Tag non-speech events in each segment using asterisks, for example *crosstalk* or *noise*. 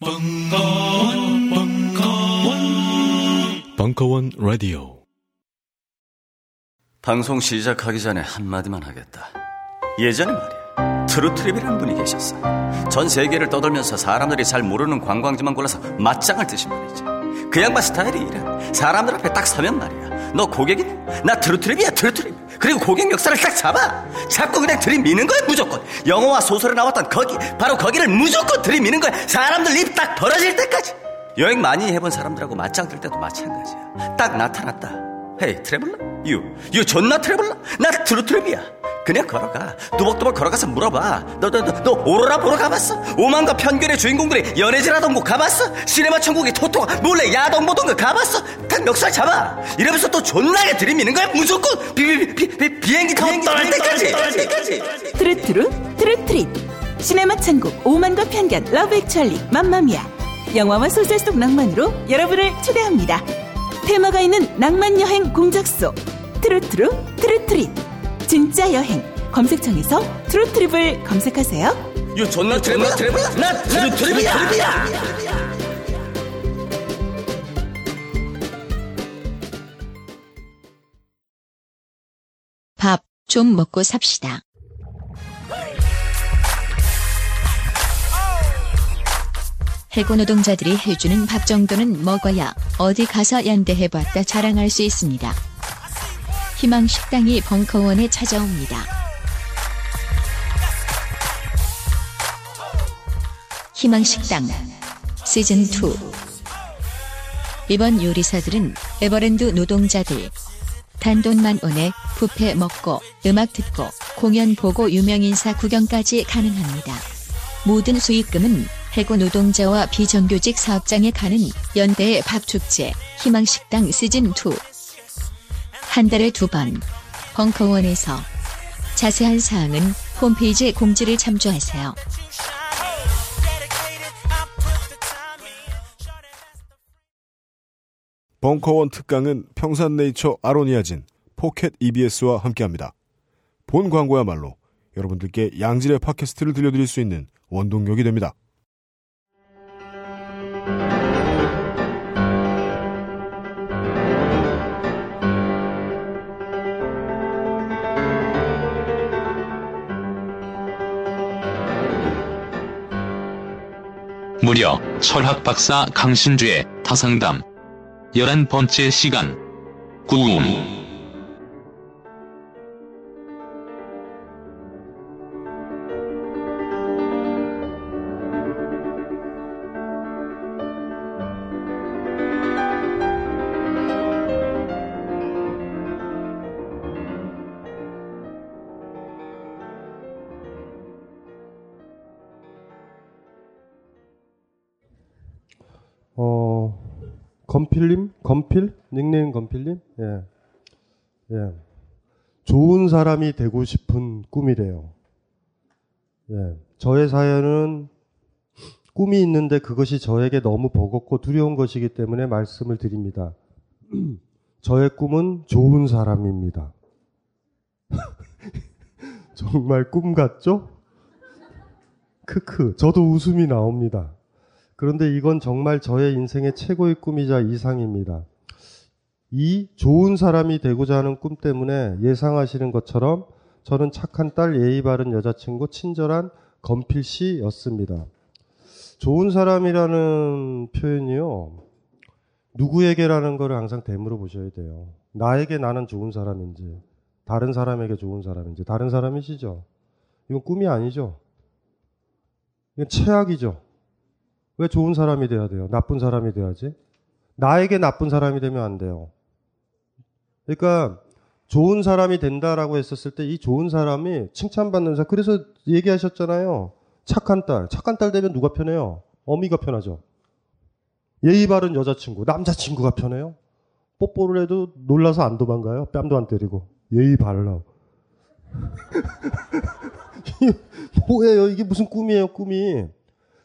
벙커원, 벙커원, 벙커원 라디오. 방송 시작하기 전에 한마디만 하겠다. 예전에 말이야. 트루트립이라는 분이 계셨어. 전 세계를 떠돌면서 사람들이 잘 모르는 관광지만 골라서 맞짱을 뜨신 분이지. 그 양반 스타일이 이래. 사람들 앞에 딱 서면 말이야. 너 고객이냐? 나 트루트립이야, 트루트립. 그리고 고객 멱살을 딱 잡아. 자꾸 그냥 들이미는 거야, 무조건. 영화와 소설에 나왔던 거기, 바로 거기를 무조건 들이미는 거야. 사람들 입 딱 벌어질 때까지. 여행 많이 해본 사람들하고 맞짱 뜰 때도 마찬가지야. 딱 나타났다. Hey, traveler? You, you 존나 traveler? 나 트루트립이야. 그냥 걸어가. 뚜벅뚜벅 걸어가서 물어봐. 너, 너, 너, 너 오로라 보러 가봤어? 오만과 편견의 주인공들이 연애질하던 곳 가봤어? 시네마 천국의 토토가 몰래 야동 보던 거 가봤어? 딱 멱살 잡아. 이러면서 또 존나게 들이미는 거야. 무조건 비, 비, 비, 비, 비행기 타고 떠날 때까지. 트루트루 트루트립 시네마 천국 오만과 편견 러브 액츄얼리 맘마미아 영화와 소설 속 낭만으로 여러분을 초대합니다 테마가 있는 낭만 여행 공작소 트루트루 트루트립 진짜 여행 검색창에서 트루트립을 검색하세요 You 존나 traveler? Traveler? 나 트루트립이야. 밥 좀 먹고 삽시다. 해고 노동자들이 해주는 밥 정도는 먹어야 어디 가서 연대해봤다 자랑할 수 있습니다. 희망 식당이 벙커원에 찾아옵니다. 희망 식당 시즌 2 이번 요리사들은 에버랜드 노동자들 단돈만 원에 뷔페 먹고 음악 듣고 공연 보고 유명인사 구경까지 가능합니다. 모든 수익금은 해고 노동자와 비정규직 사업장에 가는 연대의 밥축제 희망식당 시즌2 한 달에 두 번 벙커원에서 자세한 사항은 홈페이지 공지를 참조하세요. 벙커원 특강은 평산네이처 아로니아진, 포켓 EBS와 함께합니다. 본 광고야말로 여러분들께 양질의 팟캐스트를 들려드릴 수 있는 원동력이 됩니다. 무려 철학 박사 강신주의 타상담. 열한 번째 시간. 구음 건필님? 건필? 닉네임 건필님? 예. 예. 좋은 사람이 되고 싶은 꿈이래요. 예. 저의 사연은 꿈이 있는데 그것이 저에게 너무 버겁고 두려운 것이기 때문에 말씀을 드립니다. *clears throat* 저의 꿈은 좋은 사람입니다. *laughs* 정말 꿈 같죠? 크크. 저도 웃음이 나옵니다. 그런데 이건 정말 저의 인생의 최고의 꿈이자 이상입니다. 이 좋은 사람이 되고자 하는 꿈 때문에 예상하시는 것처럼 저는 착한 딸, 예의 바른 여자친구, 친절한 건필 씨였습니다. 좋은 사람이라는 표현이요. 누구에게라는 거를 항상 되물어 보셔야 돼요. 나에게 나는 좋은 사람인지, 다른 사람에게 좋은 사람인지, 다른 사람이시죠? 이건 꿈이 아니죠? 이건 최악이죠? 왜 좋은 사람이 돼야 돼요? 나쁜 사람이 돼야지? 나에게 나쁜 사람이 되면 안 돼요. 그러니까 좋은 사람이 된다라고 했었을 때 이 좋은 사람이 칭찬받는 사람. 그래서 얘기하셨잖아요. 착한 딸. 착한 딸 되면 누가 편해요? 어미가 편하죠. 예의 바른 여자친구. 남자친구가 편해요? 뽀뽀를 해도 놀라서 안 도망가요? 뺨도 안 때리고. 예의 바르라고. *laughs* 뭐예요? 이게 무슨 꿈이에요, 꿈이.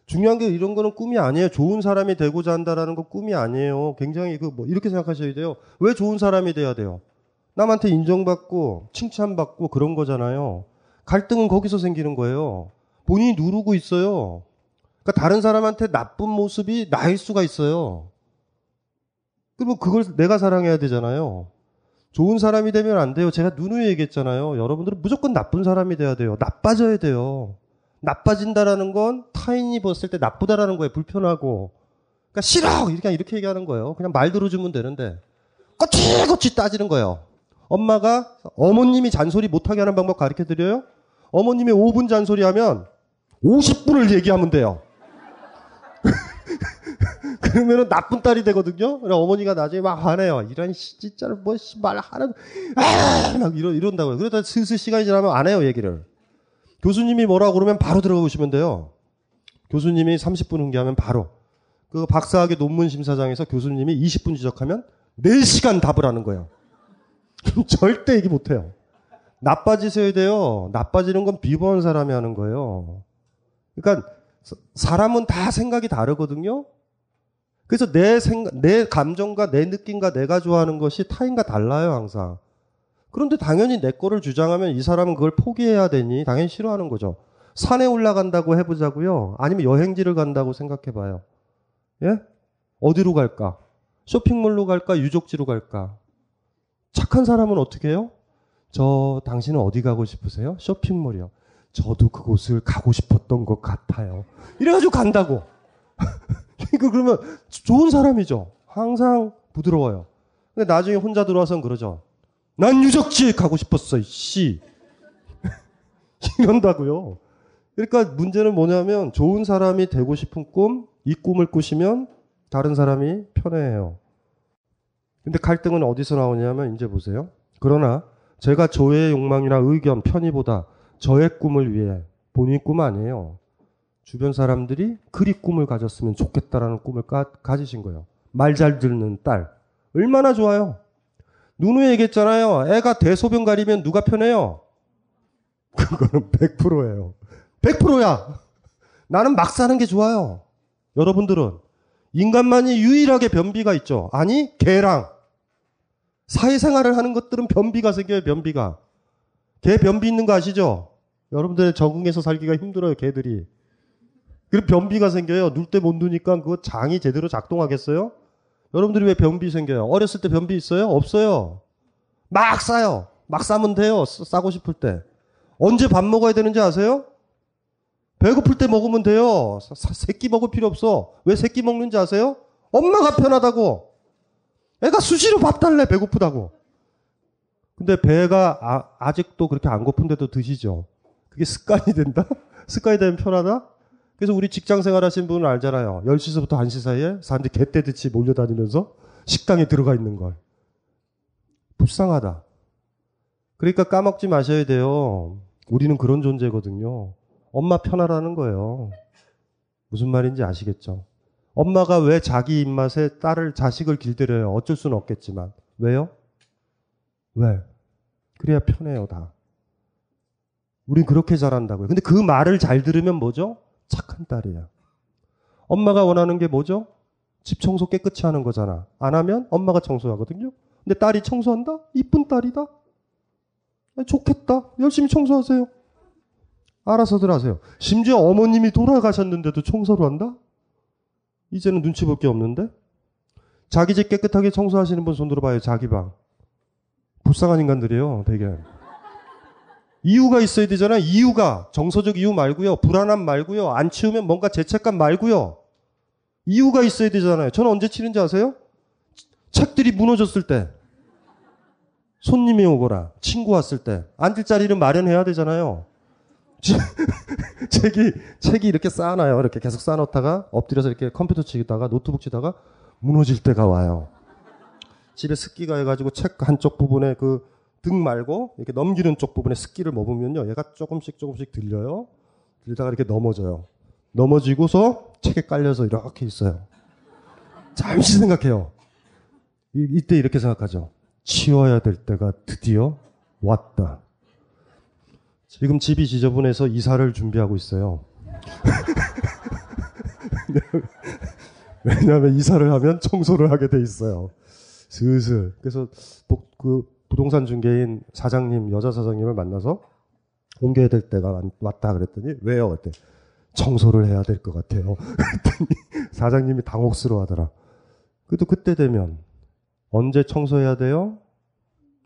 중요한 게 이런 거는 꿈이 아니에요. 좋은 사람이 되고자 한다라는 건 꿈이 아니에요. 굉장히 그 뭐 이렇게 생각하셔야 돼요. 왜 좋은 사람이 돼야 돼요? 남한테 인정받고 칭찬받고 그런 거잖아요. 갈등은 거기서 생기는 거예요. 본인이 누르고 있어요. 그러니까 다른 사람한테 나쁜 모습이 나일 수가 있어요. 그러면 그걸 내가 사랑해야 되잖아요. 좋은 사람이 되면 안 돼요. 제가 누누이 얘기했잖아요. 여러분들은 무조건 나쁜 사람이 돼야 돼요. 나빠져야 돼요. 나빠진다라는 건 타인이 봤을 때 나쁘다라는 거예요. 불편하고. 그러니까 싫어! 이렇게, 이렇게 얘기하는 거예요. 그냥 말 들어주면 되는데. 꼬치꼬치 따지는 거예요. 엄마가 어머님이 잔소리 못하게 하는 방법 가르쳐 드려요? 어머님이 5분 잔소리 하면 50분을 얘기하면 돼요. *laughs* 그러면은 나쁜 딸이 되거든요. 어머니가 나중에 막 화내요. 이런 씨, 진짜로 뭐말 하는 아 막 이런 이런다고요. 그러다 슬슬 시간이 지나면 안 해요 얘기를. 교수님이 뭐라고 그러면 바로 들어가 보시면 돼요. 교수님이 30분 훈계하면 바로 그 박사학위 논문 심사장에서 교수님이 20분 지적하면 4시간 답을 하는 거예요. *laughs* 절대 얘기 못 해요. 나빠지셔야 돼요. 나빠지는 건 비범한 사람이 하는 거예요. 그러니까 사람은 다 생각이 다르거든요. 그래서 내 생각, 내 감정과 내 느낌과 내가 좋아하는 것이 타인과 달라요, 항상. 그런데 당연히 내 거를 주장하면 이 사람은 그걸 포기해야 되니 당연히 싫어하는 거죠. 산에 올라간다고 해보자고요. 아니면 여행지를 간다고 생각해봐요. 예? 어디로 갈까? 쇼핑몰로 갈까? 유적지로 갈까? 착한 사람은 어떻게 해요? 저 당신은 어디 가고 싶으세요? 쇼핑몰이요. 저도 그곳을 가고 싶었던 것 같아요. 이래가지고 간다고. *laughs* 그러니까 그러면 좋은 사람이죠. 항상 부드러워요. 근데 나중에 혼자 들어와서는 그러죠. 난 유적지에 가고 싶었어, 씨. *laughs* 이런다고요. 그러니까 문제는 뭐냐면 좋은 사람이 되고 싶은 꿈, 이 꿈을 꾸시면 다른 사람이 편해해요. 근데 갈등은 어디서 나오냐면 이제 보세요. 그러나 제가 저의 욕망이나 의견, 편의보다 저의 꿈을 위해 본인 꿈 아니에요. 주변 사람들이 그리 꿈을 가졌으면 좋겠다라는 꿈을 가, 가지신 거예요. 말 잘 듣는 딸. 얼마나 좋아요. 누누이 얘기했잖아요. 애가 대소변 가리면 누가 편해요? *laughs* 그거는 100%예요. 100%야. 나는 막 사는 게 좋아요. 여러분들은 인간만이 유일하게 변비가 있죠. 아니, 개랑 사회생활을 하는 것들은 변비가 생겨요, 변비가. 개 변비 있는 거 아시죠? 여러분들 적응해서 살기가 힘들어요, 개들이. 그리고 변비가 생겨요. 눌 때 못 누니까 그 장이 제대로 작동하겠어요? 여러분들이 왜 변비 생겨요? 어렸을 때 변비 있어요? 없어요. 막 싸요. 막 싸면 돼요. 싸고 싶을 때. 언제 밥 먹어야 되는지 아세요? 배고플 때 먹으면 돼요. 새끼 먹을 필요 없어. 왜 새끼 먹는지 아세요? 엄마가 편하다고. 애가 수시로 밥 달래 배고프다고. 근데 배가 아, 직도 그렇게 안 고픈데도 드시죠. 그게 습관이 된다? *laughs* 습관이 되면 편하다? 그래서 우리 직장 생활 하신 분은 알잖아요. 10시서부터 1시 사이에 사람들이 개떼듯이 몰려다니면서 식당에 들어가 있는 걸. 불쌍하다. 그러니까 까먹지 마셔야 돼요. 우리는 그런 존재거든요. 엄마 편하라는 거예요. 무슨 말인지 아시겠죠? 엄마가 왜 자기 입맛에 딸을, 자식을 길들여요? 어쩔 수는 없겠지만. 왜요? 왜? 그래야 편해요, 다. 우린 그렇게 잘한다고요. 근데 그 말을 잘 들으면 뭐죠? 착한 딸이야. 엄마가 원하는 게 뭐죠? 집 청소 깨끗이 하는 거잖아. 안 하면 엄마가 청소하거든요. 근데 딸이 청소한다? 이쁜 딸이다? 좋겠다. 열심히 청소하세요. 알아서들 하세요. 심지어 어머님이 돌아가셨는데도 청소를 한다? 이제는 눈치 볼 게 없는데? 자기 집 깨끗하게 청소하시는 분 손 들어 봐요, 자기 방. 불쌍한 인간들이에요, 되게. 이유가 있어야 되잖아요. 이유가. 정서적 이유 말고요. 불안함 말고요. 안 치우면 뭔가 죄책감 말고요. 이유가 있어야 되잖아요. 저는 언제 치는지 아세요? 책들이 무너졌을 때. 손님이 오거나 친구 왔을 때 앉을 자리를 마련해야 되잖아요. *laughs* 책이 책이 이렇게 쌓아놔요. 이렇게 계속 쌓아놓다가 엎드려서 이렇게 컴퓨터 치다가 노트북 치다가 무너질 때가 와요. 집에 습기가 해가지고 책 한쪽 부분에 그 등 말고 이렇게 넘기는 쪽 부분에 습기를 머으면요, 얘가 조금씩 조금씩 들려요. 들다가 이렇게 넘어져요. 넘어지고서 책에 깔려서 이렇게 있어요. 잠시 생각해요. 이, 이때 이렇게 생각하죠. 치워야 될 때가 드디어 왔다. 지금 집이 지저분해서 이사를 준비하고 있어요. *laughs* 왜냐하면 이사를 하면 청소를 하게 돼 있어요. 슬슬. 그래서 그 부동산 중개인 사장님, 여자 사장님을 만나서 옮겨야 될 때가 왔다 그랬더니 왜요? 그때 청소를 해야 될 것 같아요. *laughs* 그랬더니 사장님이 당혹스러워 하더라. 그래도 그때 되면 언제 청소해야 돼요?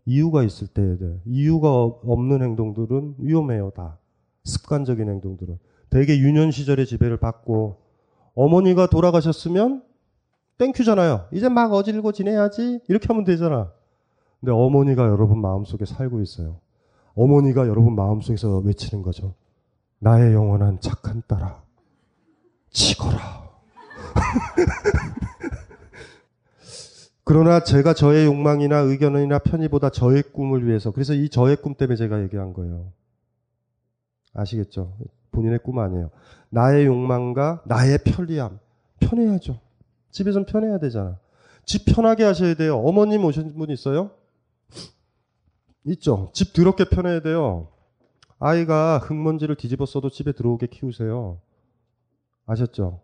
이유가 있을 때 해야 돼. 이유가 없는 행동들은 위험해요, 다. 습관적인 행동들은. 되게 유년 시절의 지배를 받고 어머니가 돌아가셨으면 땡큐잖아요. 이제 막 어질고 지내야지. 이렇게 하면 되잖아. 근데 어머니가 여러분 마음속에 살고 있어요. 어머니가 여러분 마음속에서 외치는 거죠. 나의 영원한 착한 딸아. 치거라. *laughs* 그러나 제가 저의 욕망이나 의견이나 편의보다 저의 꿈을 위해서 그래서 이 저의 꿈 때문에 제가 얘기한 거예요. 아시겠죠? 본인의 꿈 아니에요. 나의 욕망과 나의 편리함. 편해야죠. 집에선 편해야 되잖아. 집 편하게 하셔야 돼요. 어머님 오신 분 있어요? 있죠. 집 더럽게 편해야 돼요. 아이가 흙먼지를 뒤집어 써도 집에 들어오게 키우세요. 아셨죠?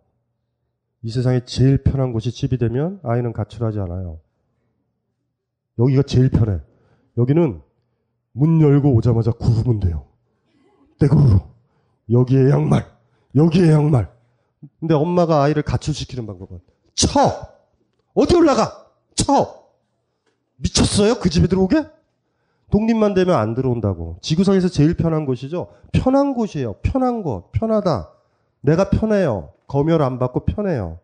이 세상에 제일 편한 곳이 집이 되면 아이는 가출하지 않아요. 여기가 제일 편해. 여기는 문 열고 오자마자 구르면 돼요. 떼구르. 여기에 양말. 여기에 양말. 근데 엄마가 아이를 가출시키는 방법은 쳐! 어디 올라가! 쳐! 미쳤어요? 그 집에 들어오게? 독립만 되면 안 들어온다고. 지구상에서 제일 편한 곳이죠? 편한 곳이에요. 편한 곳. 편하다. 내가 편해요. 검열 안 받고 편해요.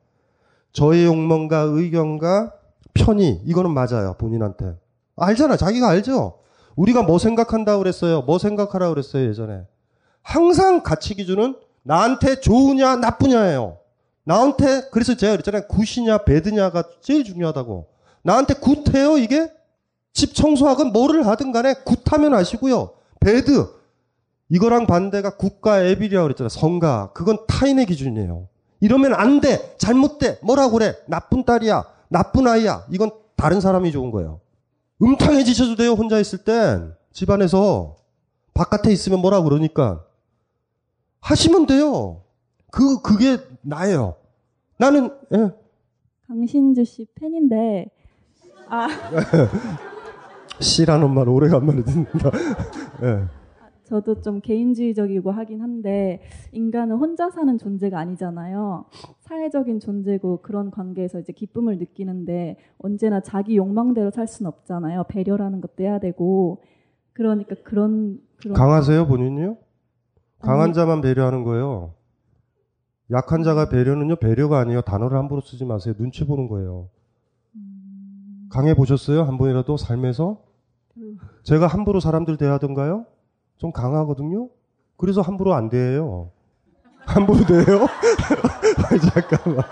저의 욕망과 의견과 편의. 이거는 맞아요. 본인한테. 알잖아. 자기가 알죠? 우리가 뭐 생각한다 그랬어요. 뭐 생각하라 그랬어요. 예전에. 항상 가치 기준은 나한테 좋으냐 나쁘냐예요. 나한테 그래서 제가 그랬잖아요. 굿이냐 배드냐가 제일 중요하다고. 나한테 굿해요 이게? 집 청소하건 뭐를 하든 간에 굿하면 아시고요. 배드 이거랑 반대가 국가 애비리라고 그랬잖아요. 성가 그건 타인의 기준이에요. 이러면 안 돼. 잘못돼. 뭐라고 그래. 나쁜 딸이야. 나쁜 아이야. 이건 다른 사람이 좋은 거예요. 음탕해지셔도 돼요. 혼자 있을 땐. 집안에서. 바깥에 있으면 뭐라 그러니까. 하시면 돼요. 그, 그게 나예요. 나는, 예. 강신주 씨 팬인데 아 *laughs* 씨라는 말 오래간만에 듣는다. *laughs* 예. 저도 좀 개인주의적이고 하긴 한데 인간은 혼자 사는 존재가 아니잖아요. 사회적인 존재고 그런 관계에서 이제 기쁨을 느끼는데 언제나 자기 욕망대로 살 수는 없잖아요. 배려라는 것도 해야 되고 그러니까 그런 그런 강하세요, 본인이요? 강한 아니. 자만 배려하는 거예요. 약한 자가 배려는요, 배려가 아니에요. 단어를 함부로 쓰지 마세요. 눈치 보는 거예요. 강해 보셨어요? 한 번이라도 삶에서? 제가 함부로 사람들 대하던가요? 좀 강하거든요? 그래서 함부로 안 대해요. 함부로 대해요? *laughs* 잠깐만.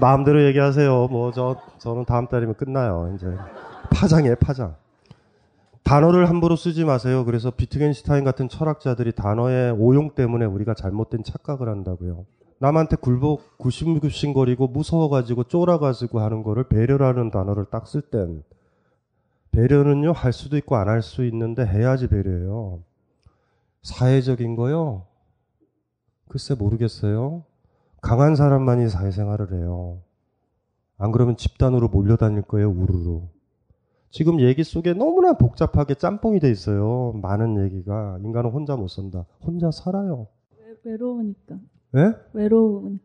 마음대로 얘기하세요. 뭐, 저, 저는 다음 달이면 끝나요. 이제. 파장이에요, 파장. 단어를 함부로 쓰지 마세요. 그래서 비트겐슈타인 같은 철학자들이 단어의 오용 때문에 우리가 잘못된 착각을 한다고요. 남한테 굴복, 구심구심거리고 무서워가지고 쫄아가지고 하는 거를 배려라는 단어를 딱 쓸 땐 배려는요 할 수도 있고 안 할 수 있는데 해야지 배려예요. 사회적인 거요. 글쎄 모르겠어요. 강한 사람만이 사회생활을 해요. 안 그러면 집단으로 몰려다닐 거예요 우르르. 지금 얘기 속에 너무나 복잡하게 짬뽕이 돼 있어요. 많은 얘기가 인간은 혼자 못 산다. 혼자 살아요. 외- 외로우니까 예? 외로우니까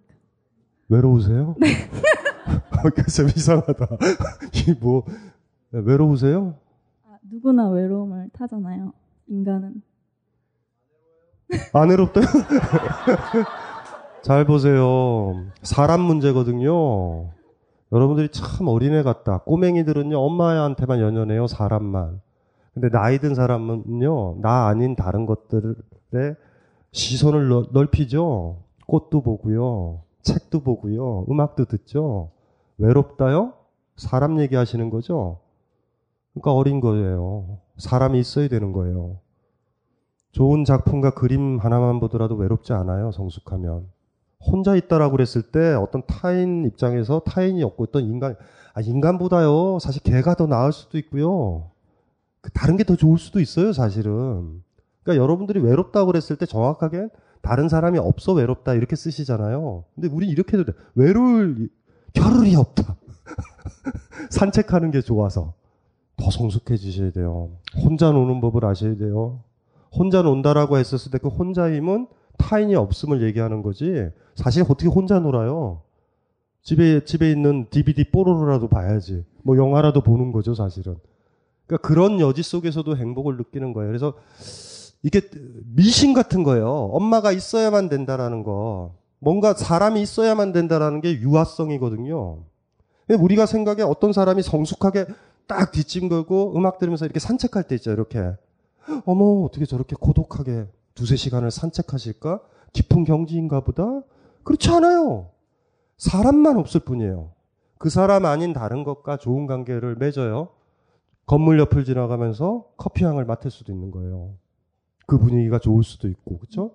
외로우세요? 네. *laughs* 좀 이상하다. *laughs* 이 뭐, 외로우세요? 아, 누구나 외로움을 타잖아요. 인간은 안 외롭다요? *laughs* 잘 보세요. 사람 문제거든요. 여러분들이 참 어린애 같다. 꼬맹이들은요, 엄마한테만 연연해요, 사람만. 근데 나이 든 사람은요, 나 아닌 다른 것들에 시선을 넓- 넓히죠. 꽃도 보고요. 책도 보고요. 음악도 듣죠. 외롭다요? 사람 얘기하시는 거죠? 그러니까 어린 거예요. 사람이 있어야 되는 거예요. 좋은 작품과 그림 하나만 보더라도 외롭지 않아요, 성숙하면. 혼자 있다라고 그랬을 때 어떤 타인 입장에서 타인이 없고 있던 인간, 아, 인간보다요, 사실 개가 더 나을 수도 있고요. 그 다른 게 더 좋을 수도 있어요, 사실은. 그러니까 여러분들이 외롭다고 그랬을 때 정확하게 다른 사람이 없어 외롭다 이렇게 쓰시잖아요. 근데 우린 이렇게 해도 돼. 외로울 겨를이 없다. *laughs* 산책하는 게 좋아서 더 성숙해지셔야 돼요. 혼자 노는 법을 아셔야 돼요. 혼자 논다라고 했었을 때 그 혼자임은 타인이 없음을 얘기하는 거지. 사실 어떻게 혼자 놀아요? 집에 집에 있는 DVD 뽀로로라도 봐야지. 뭐 영화라도 보는 거죠, 사실은. 그러니까 그런 여지 속에서도 행복을 느끼는 거예요. 그래서 이게 미신 같은 거예요. 엄마가 있어야만 된다라는 거. 뭔가 사람이 있어야만 된다라는 게 유아성이거든요. 우리가 생각에 어떤 사람이 성숙하게 딱 뒷짐 걸고 음악 들으면서 이렇게 산책할 때 있죠, 이렇게. 어머, 어떻게 저렇게 고독하게 두세 시간을 산책하실까? 깊은 경지인가 보다? 그렇지 않아요. 사람만 없을 뿐이에요. 그 사람 아닌 다른 것과 좋은 관계를 맺어요. 건물 옆을 지나가면서 커피향을 맡을 수도 있는 거예요. 그 분위기가 좋을 수도 있고, 그쵸?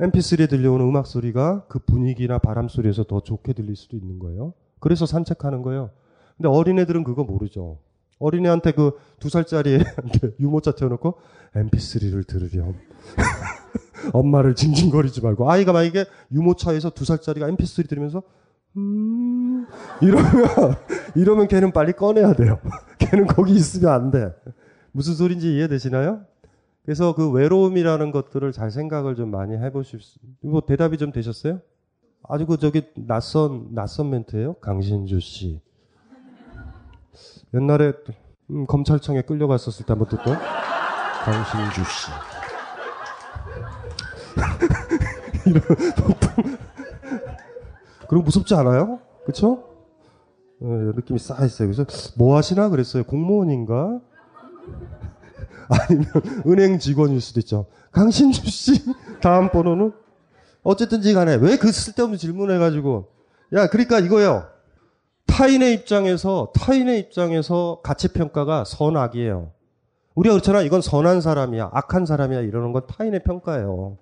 mp3에 들려오는 음악 소리가 그 분위기나 바람 소리에서 더 좋게 들릴 수도 있는 거예요. 그래서 산책하는 거예요. 근데 어린애들은 그거 모르죠. 어린애한테 그 두 살짜리 애한테 *laughs* 유모차 태워놓고 mp3를 들으렴. *laughs* 엄마를 징징거리지 말고 아이가 만약에 유모차에서 두 살짜리가 mp3 들으면서 음 이러면 *laughs* 이러면 걔는 빨리 꺼내야 돼요. 걔는 거기 있으면 안 돼. 무슨 소린지 이해되시나요? 그래서 그 외로움이라는 것들을 잘 생각을 좀 많이 해보실 수, 뭐 대답이 좀 되셨어요? 아주 그 저기 낯선 낯선 멘트예요. 강신주 씨. 옛날에 음, 검찰청에 끌려갔었을 때 한번 듣던 강신주 씨. *laughs* 이런 그리고 무섭지 않아요? 그쵸? 어, 느낌이 있어요. 그래서 뭐 하시나 그랬어요. 공무원인가? *laughs* 아니면 은행 직원일 수도 있죠. 강신주 씨 다음 번호는 어쨌든지 간에 왜 그 쓸데없는 질문해가지고 야 그러니까 이거요. 타인의 입장에서 타인의 입장에서 가치 평가가 선악이에요. 우리가 그렇잖아. 이건 선한 사람이야, 악한 사람이야 이러는 건 타인의 평가예요.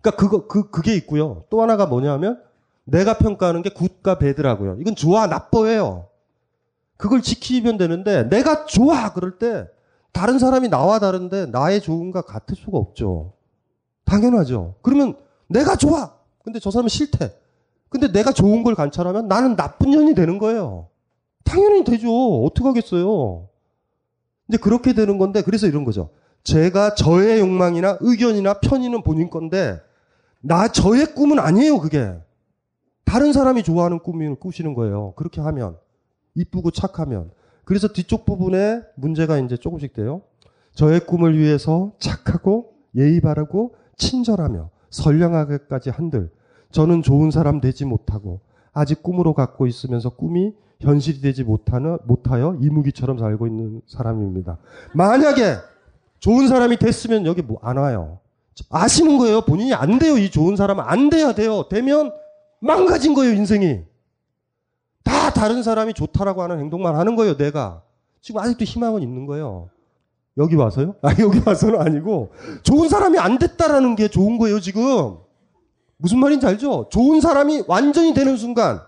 그러니까 그거 그 그게 있고요. 또 하나가 뭐냐면 내가 평가하는 게 굿과 배드라고요. 이건 좋아 나빠예요. 그걸 지키면 되는데 내가 좋아 그럴 때 다른 사람이 나와 다른데 나의 좋은가 같을 수가 없죠. 당연하죠. 그러면 내가 좋아. 근데 저 사람은 싫대. 근데 내가 좋은 걸 관찰하면 나는 나쁜 년이 되는 거예요. 당연히 되죠. 어떡하겠어요. 이제 그렇게 되는 건데 그래서 이런 거죠. 제가 저의 욕망이나 의견이나 편의는 본인 건데 나 저의 꿈은 아니에요, 그게. 다른 사람이 좋아하는 꿈을 꾸시는 거예요. 그렇게 하면 이쁘고 착하면. 그래서 뒤쪽 부분에 문제가 이제 조금씩 돼요. 저의 꿈을 위해서 착하고 예의 바르고 친절하며 선량하게까지 한들 저는 좋은 사람 되지 못하고 아직 꿈으로 갖고 있으면서 꿈이 현실이 되지 못하는, 못하여 이무기처럼 살고 있는 사람입니다. 만약에 좋은 사람이 됐으면 여기 뭐 안 와요. 아시는 거예요. 본인이 안 돼요. 이 좋은 사람은 안 돼야 돼요. 되면 망가진 거예요, 인생이. 다 다른 사람이 좋다라고 하는 행동만 하는 거예요, 내가. 지금 아직도 희망은 있는 거예요. 여기 와서요? *laughs* 아, 여기 와서는 아니고, 좋은 사람이 안 됐다라는 게 좋은 거예요, 지금. 무슨 말인지 알죠? 좋은 사람이 완전히 되는 순간,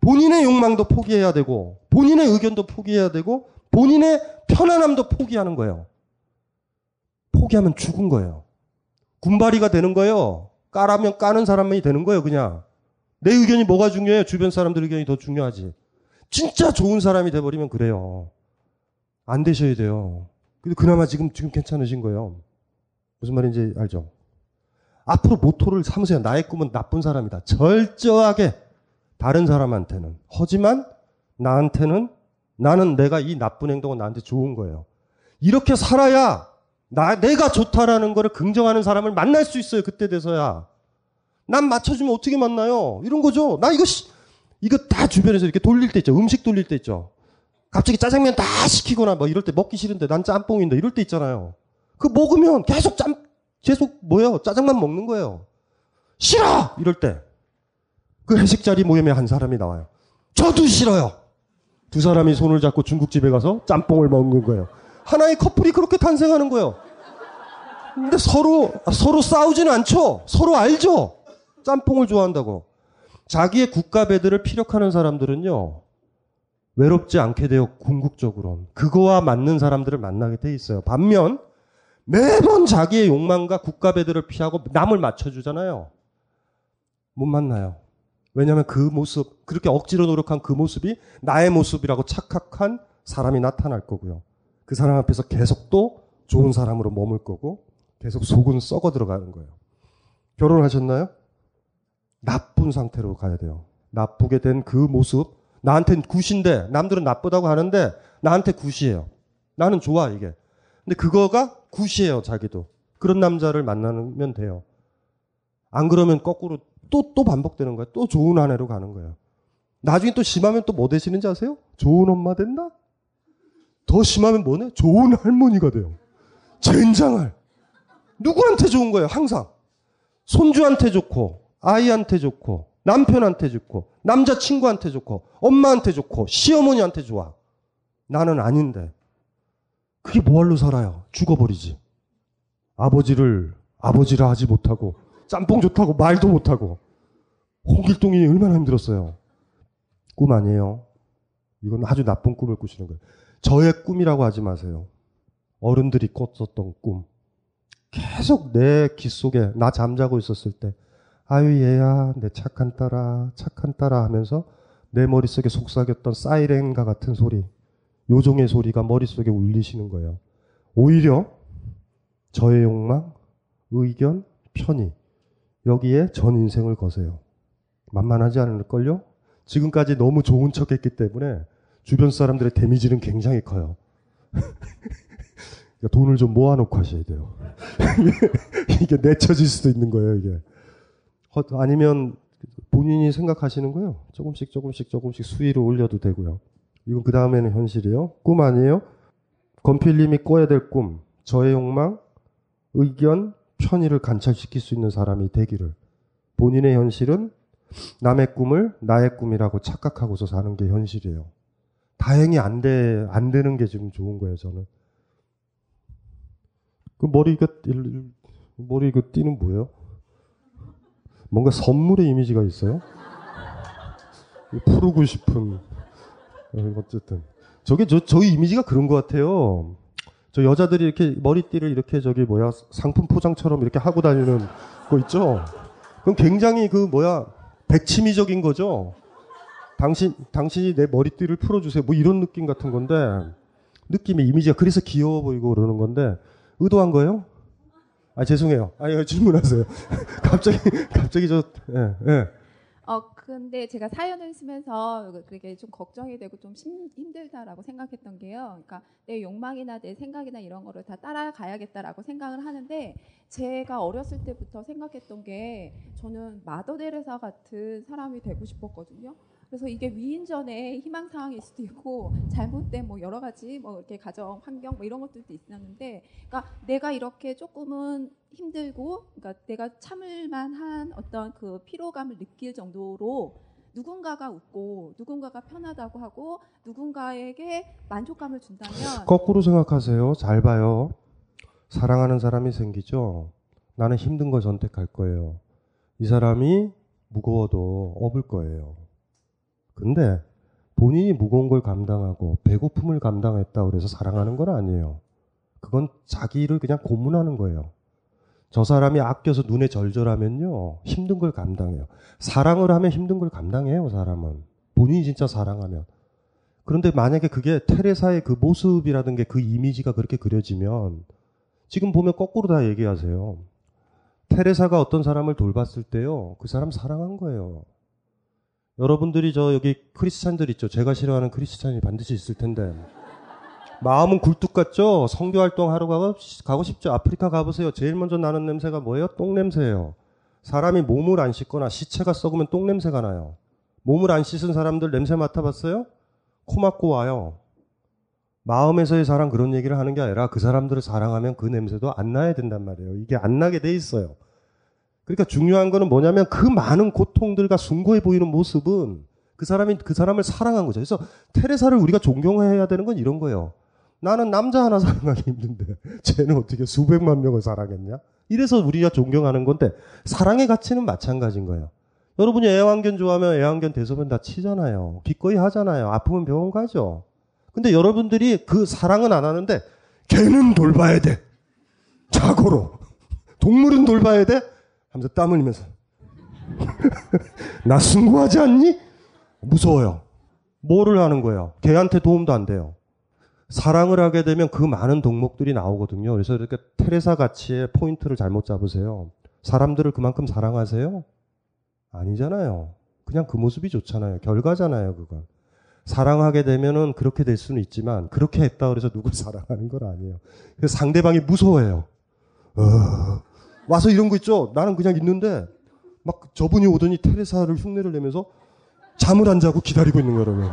본인의 욕망도 포기해야 되고, 본인의 의견도 포기해야 되고, 본인의 편안함도 포기하는 거예요. 포기하면 죽은 거예요. 군바리가 되는 거예요. 까라면 까는 사람만이 되는 거예요, 그냥. 내 의견이 뭐가 중요해요? 주변 사람들 의견이 더 중요하지. 진짜 좋은 사람이 돼버리면 그래요. 안 되셔야 돼요. 근데 그나마 지금, 지금 괜찮으신 거예요. 무슨 말인지 알죠? 앞으로 모토를 삼으세요. 나의 꿈은 나쁜 사람이다. 절저하게 다른 사람한테는. 하지만 나한테는 나는 내가 이 나쁜 행동은 나한테 좋은 거예요. 이렇게 살아야 나, 내가 좋다라는 거를 긍정하는 사람을 만날 수 있어요. 그때 돼서야. 난 맞춰주면 어떻게 만나요? 이런 거죠. 나 이거, 시, 이거 다 주변에서 이렇게 돌릴 때 있죠. 음식 돌릴 때 있죠. 갑자기 짜장면 다 시키거나 뭐 이럴 때 먹기 싫은데 난 짬뽕인데 이럴 때 있잖아요. 그 먹으면 계속 짬, 계속 뭐예요? 짜장만 먹는 거예요. 싫어! 이럴 때. 그 회식 자리 모임에 한 사람이 나와요. 저도 싫어요! 두 사람이 손을 잡고 중국집에 가서 짬뽕을 먹는 거예요. 하나의 커플이 그렇게 탄생하는 거예요. 근데 서로, 서로 싸우지는 않죠? 서로 알죠? 짬뽕을 좋아한다고. 자기의 국가배들을 피력하는 사람들은요, 외롭지 않게 돼요, 궁극적으로. 그거와 맞는 사람들을 만나게 돼 있어요. 반면, 매번 자기의 욕망과 국가배들을 피하고 남을 맞춰주잖아요. 못 만나요. 왜냐하면 그 모습, 그렇게 억지로 노력한 그 모습이 나의 모습이라고 착각한 사람이 나타날 거고요. 그 사람 앞에서 계속 또 좋은 사람으로 머물 거고 계속 속은 썩어 들어가는 거예요. 결혼하셨나요? 나쁜 상태로 가야 돼요. 나쁘게 된 그 모습 나한텐 굿인데 남들은 나쁘다고 하는데 나한테 굿이에요. 나는 좋아 이게. 근데 그거가 굿이에요 자기도. 그런 남자를 만나면 돼요. 안 그러면 거꾸로 또 또 반복되는 거예요. 또 좋은 아내로 가는 거예요. 나중에 또 심하면 또 뭐 되시는지 아세요? 좋은 엄마 된다? 더 심하면 뭐네? 좋은 할머니가 돼요. 젠장할. 누구한테 좋은 거예요, 항상. 손주한테 좋고, 아이한테 좋고, 남편한테 좋고, 남자친구한테 좋고, 엄마한테 좋고, 시어머니한테 좋아. 나는 아닌데. 그게 뭐할로 살아요? 죽어버리지. 아버지를, 아버지라 하지 못하고, 짬뽕 좋다고 말도 못하고. 홍길동이 얼마나 힘들었어요. 꿈 아니에요. 이건 아주 나쁜 꿈을 꾸시는 거예요. 저의 꿈이라고 하지 마세요. 어른들이 꿨었던 꿈. 계속 내 귀 속에 나 잠자고 있었을 때 아유 얘야 내 착한 딸아 착한 딸아 하면서 내 머릿속에 속삭였던 사이렌과 같은 소리 요종의 소리가 머릿속에 울리시는 거예요. 오히려 저의 욕망, 의견, 편의 여기에 전 인생을 거세요. 만만하지 않을걸요? 지금까지 너무 좋은 척 했기 때문에 주변 사람들의 데미지는 굉장히 커요. *laughs* 그러니까 돈을 좀 모아놓고 하셔야 돼요. *laughs* 이게 내쳐질 수도 있는 거예요, 이게. 아니면 본인이 생각하시는 거예요. 조금씩 조금씩 조금씩 수위를 올려도 되고요. 이건 그 다음에는 현실이에요. 꿈 아니에요? 건필님이 꿔야 될 꿈, 저의 욕망, 의견, 편의를 관찰시킬 수 있는 사람이 되기를. 본인의 현실은 남의 꿈을 나의 꿈이라고 착각하고서 사는 게 현실이에요. 다행히 안 돼, 안 되는 게 지금 좋은 거예요, 저는. 그 머리 이거 머리 이거 띠는 뭐예요? 뭔가 선물의 이미지가 있어요? 푸르고 싶은 어, 어쨌든 저게 저 저희 이미지가 그런 것 같아요. 저 여자들이 이렇게 머리띠를 이렇게 저기 뭐야 상품 포장처럼 이렇게 하고 다니는 거 있죠. 그럼 굉장히 그 뭐야 백치미적인 거죠. 당신 당신이 내 머리띠를 풀어주세요. 뭐 이런 느낌 같은 건데 느낌의 이미지가 그래서 귀여워 보이고 그러는 건데 의도한 거예요? 아 죄송해요. 아니 질문하세요. *laughs* 갑자기 갑자기 저 예, 예. 어 근데 제가 사연을 쓰면서 그게 좀 걱정이 되고 좀 힘들다라고 생각했던 게요. 그러니까 내 욕망이나 내 생각이나 이런 거를 다 따라가야겠다라고 생각을 하는데 제가 어렸을 때부터 생각했던 게 저는 마더 데레사 같은 사람이 되고 싶었거든요. 그래서 이게 위인전의 희망 사항일 수도 있고 잘못된 뭐 여러 가지 뭐 이렇게 가정 환경 뭐 이런 것들도 있었는데 그러니까 내가 이렇게 조금은 힘들고 그러니까 내가 참을 만한 어떤 그 피로감을 느낄 정도로 누군가가 웃고 누군가가 편하다고 하고 누군가에게 만족감을 준다면 거꾸로 생각하세요. 잘 봐요. 사랑하는 사람이 생기죠. 나는 힘든 걸 선택할 거예요. 이 사람이 무거워도 업을 거예요. 근데 본인이 무거운 걸 감당하고 배고픔을 감당했다 그래서 사랑하는 건 아니에요. 그건 자기를 그냥 고문하는 거예요. 저 사람이 아껴서 눈에 절절하면요. 힘든 걸 감당해요. 사랑을 하면 힘든 걸 감당해요, 사람은. 본인이 진짜 사랑하면. 그런데 만약에 그게 테레사의 그 모습이라든 그 이미지가 그렇게 그려지면 지금 보면 거꾸로 다 얘기하세요. 테레사가 어떤 사람을 돌봤을 때요. 그 사람 사랑한 거예요. 여러분들이 저 여기 크리스찬들 있죠. 제가 싫어하는 크리스찬이 반드시 있을 텐데. 마음은 굴뚝 같죠? 성교 활동 하러 가고, 가고 싶죠? 아프리카 가보세요. 제일 먼저 나는 냄새가 뭐예요? 똥 냄새예요. 사람이 몸을 안 씻거나 시체가 썩으면 똥 냄새가 나요. 몸을 안 씻은 사람들 냄새 맡아봤어요? 코 막고 와요. 마음에서의 사랑 그런 얘기를 하는 게 아니라 그 사람들을 사랑하면 그 냄새도 안 나야 된단 말이에요. 이게 안 나게 돼 있어요. 그러니까 중요한 거는 뭐냐면 그 많은 고통들과 숭고해 보이는 모습은 그 사람이 그 사람을 사랑한 거죠. 그래서 테레사를 우리가 존경해야 되는 건 이런 거예요. 나는 남자 하나 사랑하기 힘든데 *laughs* 쟤는 어떻게 수백만 명을 사랑했냐? 이래서 우리가 존경하는 건데 사랑의 가치는 마찬가지인 거예요. 여러분이 애완견 좋아하면 애완견 대소변 다 치잖아요. 기꺼이 하잖아요. 아프면 병원 가죠. 근데 여러분들이 그 사랑은 안 하는데 걔는 돌봐야 돼. 자고로. 동물은 돌봐야 돼? 하면서 땀 흘리면서. *laughs* 나 승부하지 않니? 무서워요. 뭐를 하는 거예요? 걔한테 도움도 안 돼요. 사랑을 하게 되면 그 많은 덕목들이 나오거든요. 그래서 이렇게 테레사 가치의 포인트를 잘못 잡으세요. 사람들을 그만큼 사랑하세요? 아니잖아요. 그냥 그 모습이 좋잖아요. 결과잖아요, 그건. 사랑하게 되면은 그렇게 될 수는 있지만 그렇게 했다 그래서 누굴 사랑하는 건 아니에요. 그래서 상대방이 무서워해요. 어, 와서 이런 거 있죠. 나는 그냥 있는데 막 저분이 오더니 테레사를 흉내를 내면서 잠을 안 자고 기다리고 있는 거라고요.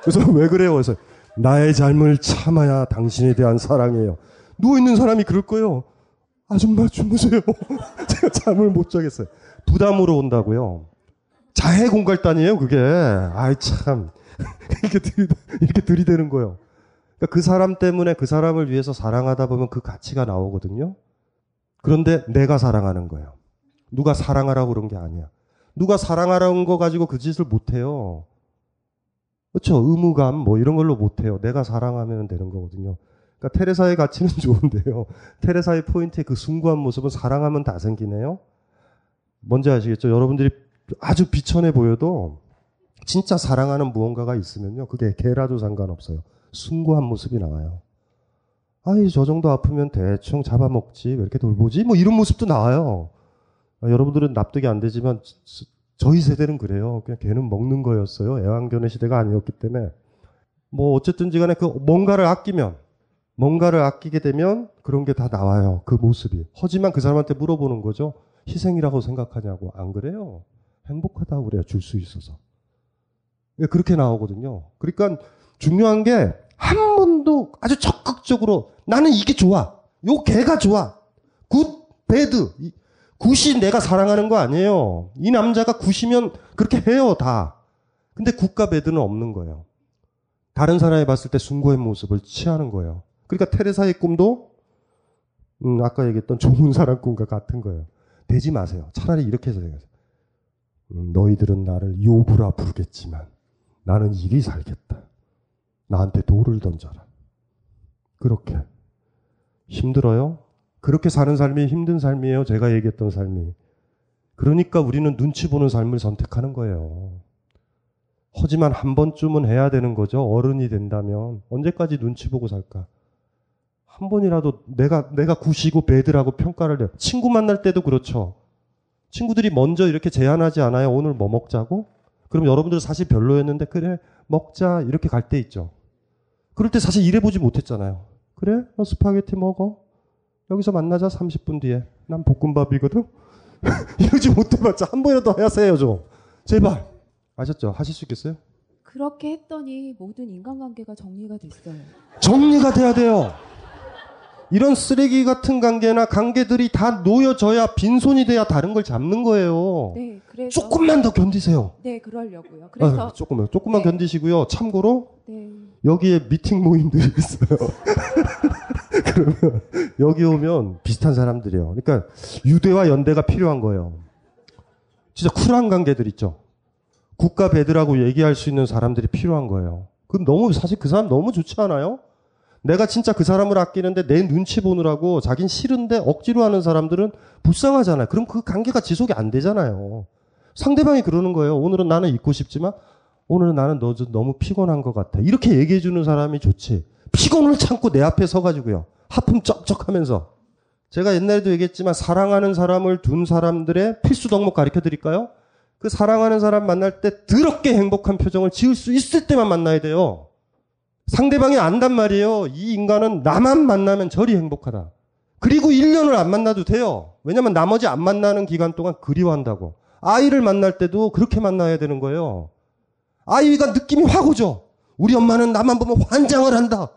그래서 *laughs* 왜 그래요? 그래서 나의 삶을 참아야 당신에 대한 사랑이에요. 누워있는 사람이 그럴 거예요. 아줌마 주무세요. *laughs* 제가 잠을 못 자겠어요. 부담으로 온다고요. 자해 공갈단이에요, 그게. 아이, 참. *laughs* 이렇게 들이, 이렇게 들이대는 거예요. 그러니까 그 사람 때문에 그 사람을 위해서 사랑하다 보면 그 가치가 나오거든요. 그런데 내가 사랑하는 거예요. 누가 사랑하라고 그런 게 아니야. 누가 사랑하라는 거 가지고 그 짓을 못 해요. 그렇죠. 의무감 뭐 이런 걸로 못 해요. 내가 사랑하면 되는 거거든요. 그러니까 테레사의 가치는 *laughs* 좋은데요. 테레사의 포인트의 그 숭고한 모습은 사랑하면 다 생기네요. 뭔지 아시겠죠? 여러분들이 아주 비천해 보여도 진짜 사랑하는 무언가가 있으면요. 그게 개라도 상관없어요. 숭고한 모습이 나와요. 아이, 저 정도 아프면 대충 잡아먹지. 왜 이렇게 돌보지? 뭐 이런 모습도 나와요. 아, 여러분들은 납득이 안 되지만 저희 세대는 그래요. 그냥 개는 먹는 거였어요. 애완견의 시대가 아니었기 때문에. 뭐 어쨌든지 간에 그 뭔가를 아끼면 뭔가를 아끼게 되면 그런 게 다 나와요. 그 모습이. 하지만 그 사람한테 물어보는 거죠. 희생이라고 생각하냐고. 안 그래요. 행복하다고 그래요. 줄 수 있어서. 예, 그렇게 나오거든요. 그러니까 중요한 게 한 번도 아주 적극적으로 나는 이게 좋아. 요 개가 좋아. Good, bad. Good이 내가 사랑하는 거 아니에요. 이 남자가 good이면 그렇게 해요, 다. 근데 굿과 배드는 없는 거예요. 다른 사람이 봤을 때 숭고의 모습을 취하는 거예요. 그러니까 테레사의 꿈도 음, 아까 얘기했던 좋은 사람 꿈과 같은 거예요. 되지 마세요. 차라리 이렇게 해서 생각하세요. 음, 너희들은 나를 요부라 부르겠지만 나는 이리 살겠다. 나한테 돌을 던져라. 그렇게. 힘들어요? 그렇게 사는 삶이 힘든 삶이에요. 제가 얘기했던 삶이. 그러니까 우리는 눈치 보는 삶을 선택하는 거예요. 하지만 한 번쯤은 해야 되는 거죠. 어른이 된다면. 언제까지 눈치 보고 살까? 한 번이라도 내가, 내가 good이고 bad라고 평가를 해요. 친구 만날 때도 그렇죠. 친구들이 먼저 이렇게 제안하지 않아요. 오늘 뭐 먹자고? 그럼 여러분들 사실 별로였는데, 그래, 먹자. 이렇게 갈 때 있죠. 그럴 때 사실 일해보지 못했잖아요. 그래? 너 스파게티 먹어? 여기서 만나자 30분 뒤에. 난 볶음밥이거든? *laughs* 이러지 못해봤자 한 번이라도 하세요, 좀. 제발. 아셨죠? 하실 수 있겠어요? 그렇게 했더니 모든 인간관계가 정리가 됐어요. 정리가 돼야 돼요. 이런 쓰레기 같은 관계나 관계들이 다 놓여져야 빈손이 돼야 다른 걸 잡는 거예요. 네, 그래서 조금만 더 견디세요. 네, 그러려고요. 그래서 아, 조금만, 조금만 네. 견디시고요. 참고로 네. 여기에 미팅 모임들이 *laughs* 있어요. *laughs* 그러면 여기 오면 비슷한 사람들이에요. 그러니까 유대와 연대가 필요한 거예요. 진짜 쿨한 관계들 있죠. 국가 배드라고 얘기할 수 있는 사람들이 필요한 거예요. 그럼 너무 사실 그 사람 너무 좋지 않아요? 내가 진짜 그 사람을 아끼는데 내 눈치 보느라고 자긴 싫은데 억지로 하는 사람들은 불쌍하잖아요. 그럼 그 관계가 지속이 안 되잖아요. 상대방이 그러는 거예요. 오늘은 나는 있고 싶지만 오늘은 나는 너 너무 피곤한 것 같아. 이렇게 얘기해 주는 사람이 좋지. 피곤을 참고 내 앞에 서가지고요. 하품 쩍쩍하면서. 제가 옛날에도 얘기했지만 사랑하는 사람을 둔 사람들의 필수 덕목 가르쳐 드릴까요? 그 사랑하는 사람 만날 때 더럽게 행복한 표정을 지을 수 있을 때만 만나야 돼요. 상대방이 안단 말이에요. 이 인간은 나만 만나면 저리 행복하다. 그리고 1년을 안 만나도 돼요. 왜냐면 나머지 안 만나는 기간 동안 그리워한다고. 아이를 만날 때도 그렇게 만나야 되는 거예요. 아이가 느낌이 확 오죠. 우리 엄마는 나만 보면 환장을 한다.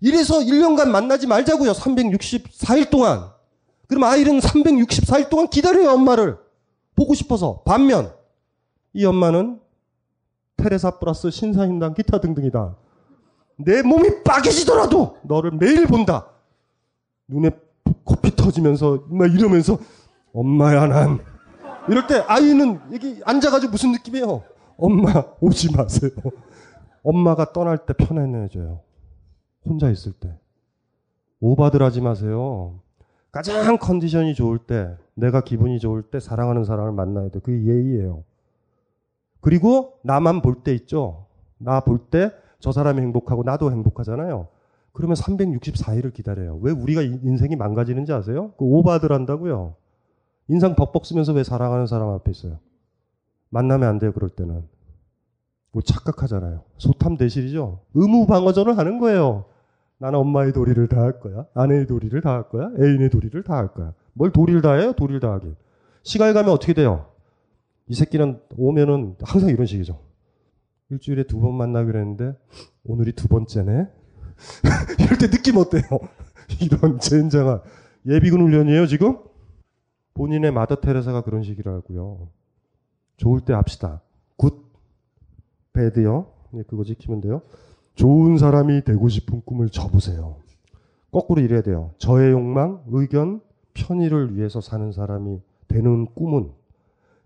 이래서 1년간 만나지 말자고요. 364일 동안. 그럼 아이는 364일 동안 기다려요, 엄마를. 보고 싶어서. 반면, 이 엄마는 테레사 플러스 신사임당 기타 등등이다. 내 몸이 빠개지더라도 너를 매일 본다. 눈에 코피 터지면서 막 이러면서 엄마야 난 이럴 때 아이는 여기 앉아가지고 무슨 느낌이에요? 엄마 *laughs* 오지 마세요. 엄마가 떠날 때 편안해져요. 혼자 있을 때. 오바들 하지 마세요. 가장 컨디션이 좋을 때, 내가 기분이 좋을 때 사랑하는 사람을 만나야 돼. 그게 예의예요. 그리고 나만 볼 때 있죠. 나 볼 때 저 사람이 행복하고 나도 행복하잖아요. 그러면 364일을 기다려요. 왜 우리가 인생이 망가지는지 아세요? 그 오바들 한다고요. 인상 벅벅 쓰면서 왜 사랑하는 사람 앞에 있어요? 만나면 안 돼요, 그럴 때는. 뭐 착각하잖아요. 소탐 대실이죠. 의무 방어전을 하는 거예요. 나는 엄마의 도리를 다 할 거야. 아내의 도리를 다 할 거야. 애인의 도리를 다 할 거야. 뭘 도리를 다 해요? 도리를 다 하긴. 시간이 가면 어떻게 돼요? 이 새끼는 오면은 항상 이런 식이죠. 일주일에 두 번 만나기로 했는데 오늘이 두 번째네. *laughs* 이럴 때 느낌 어때요? *laughs* 이런 젠장한 예비군 훈련이에요 지금? 본인의 마더 테레사가 그런 식이라고요. 좋을 때 합시다. Good, bad요. 네, 그거 지키면 돼요. 좋은 사람이 되고 싶은 꿈을 접으세요. 거꾸로 이래야 돼요. 저의 욕망, 의견, 편의를 위해서 사는 사람이 되는 꿈은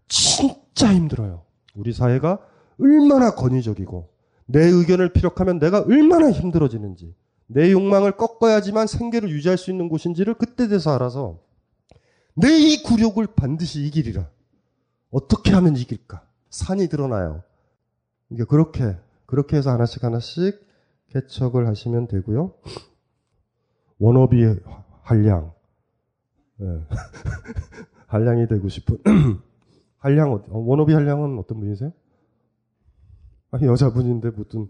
진짜 힘들어요. 우리 사회가 얼마나 권위적이고 내 의견을 피력하면 내가 얼마나 힘들어지는지 내 욕망을 꺾어야지만 생계를 유지할 수 있는 곳인지를 그때 돼서 알아서 내 이 굴욕을 반드시 이기리라. 어떻게 하면 이길까? 산이 드러나요. 이게 그렇게 그렇게 해서 하나씩 하나씩 개척을 하시면 되고요. 원업이 한량. 네. *laughs* 한량이 되고 싶은 *clears throat* 한량 어, 원업이 한량은 어떤 분이세요? 아니 여자분인데 무슨